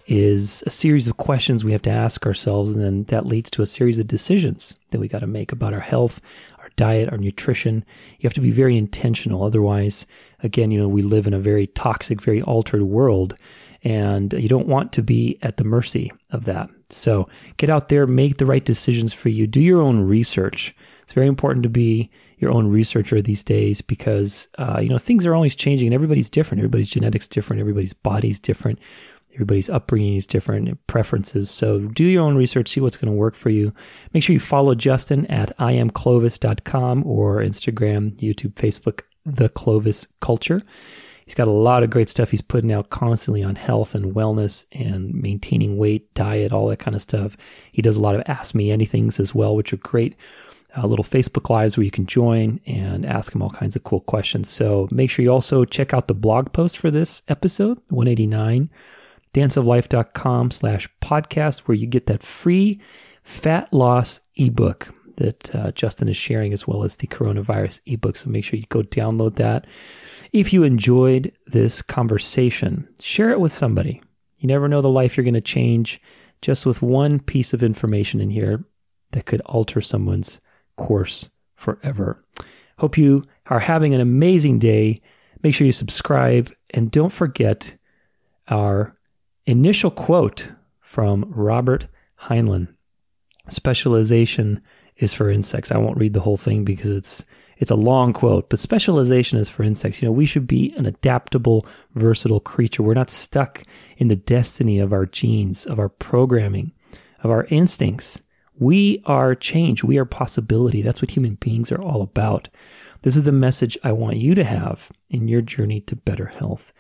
is a series of questions we have to ask ourselves, and then that leads to a series of decisions that we got to make about our health, our diet, our nutrition. You have to be very intentional. Otherwise, again, you know, we live in a very toxic, very altered world, and you don't want to be at the mercy of that. So get out there, make the right decisions for you, do your own research. It's very important to be your own researcher these days because uh, you know things are always changing and everybody's different. Everybody's genetics different. Everybody's body's different. Everybody's upbringing is different, preferences. So do your own research, see what's going to work for you. Make sure you follow Justin at iamclovis.com or Instagram, YouTube, Facebook, The Clovis Culture. He's got a lot of great stuff he's putting out constantly on health and wellness and maintaining weight, diet, all that kind of stuff. He does a lot of Ask Me Anythings as well, which are great uh, little Facebook Lives where you can join and ask him all kinds of cool questions. So make sure you also check out the blog post for this episode, 189 danceoflife.com slash podcast, where you get that free fat loss ebook that uh, Justin is sharing, as well as the coronavirus ebook. So make sure you go download that. If you enjoyed this conversation, share it with somebody. You never know the life you're going to change just with one piece of information in here that could alter someone's course forever. Hope you are having an amazing day. Make sure you subscribe and don't forget our initial quote from Robert Heinlein. Specialization is for insects. I won't read the whole thing because it's it's a long quote, but specialization is for insects. You know, we should be an adaptable, versatile creature. We're not stuck in the destiny of our genes, of our programming, of our instincts. We are change. We are possibility. That's what human beings are all about. This is the message I want you to have in your journey to better health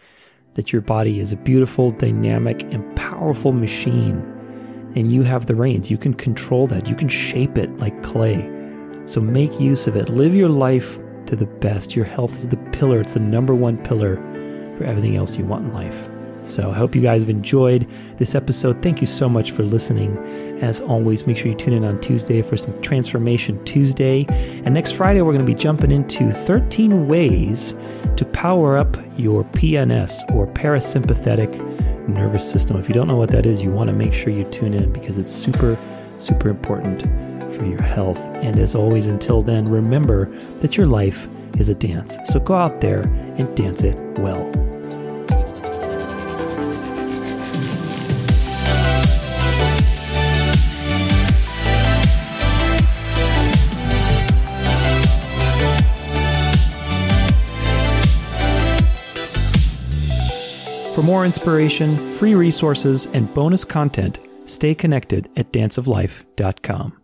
that your body is a beautiful, dynamic, and powerful machine. And you have the reins. You can control that. You can shape it like clay. So make use of it. Live your life to the best. Your health is the pillar, it's the number one pillar for everything else you want in life. So I hope you guys have enjoyed this episode. Thank you so much for listening. As always, make sure you tune in on Tuesday for some Transformation Tuesday. And next Friday, we're going to be jumping into 13 ways to power up your PNS or parasympathetic nervous system. If you don't know what that is, you want to make sure you tune in because it's super, super important for your health. And as always, until then, remember that your life is a dance. So go out there and dance it well. For more inspiration, free resources, and bonus content, stay connected at danceoflife.com.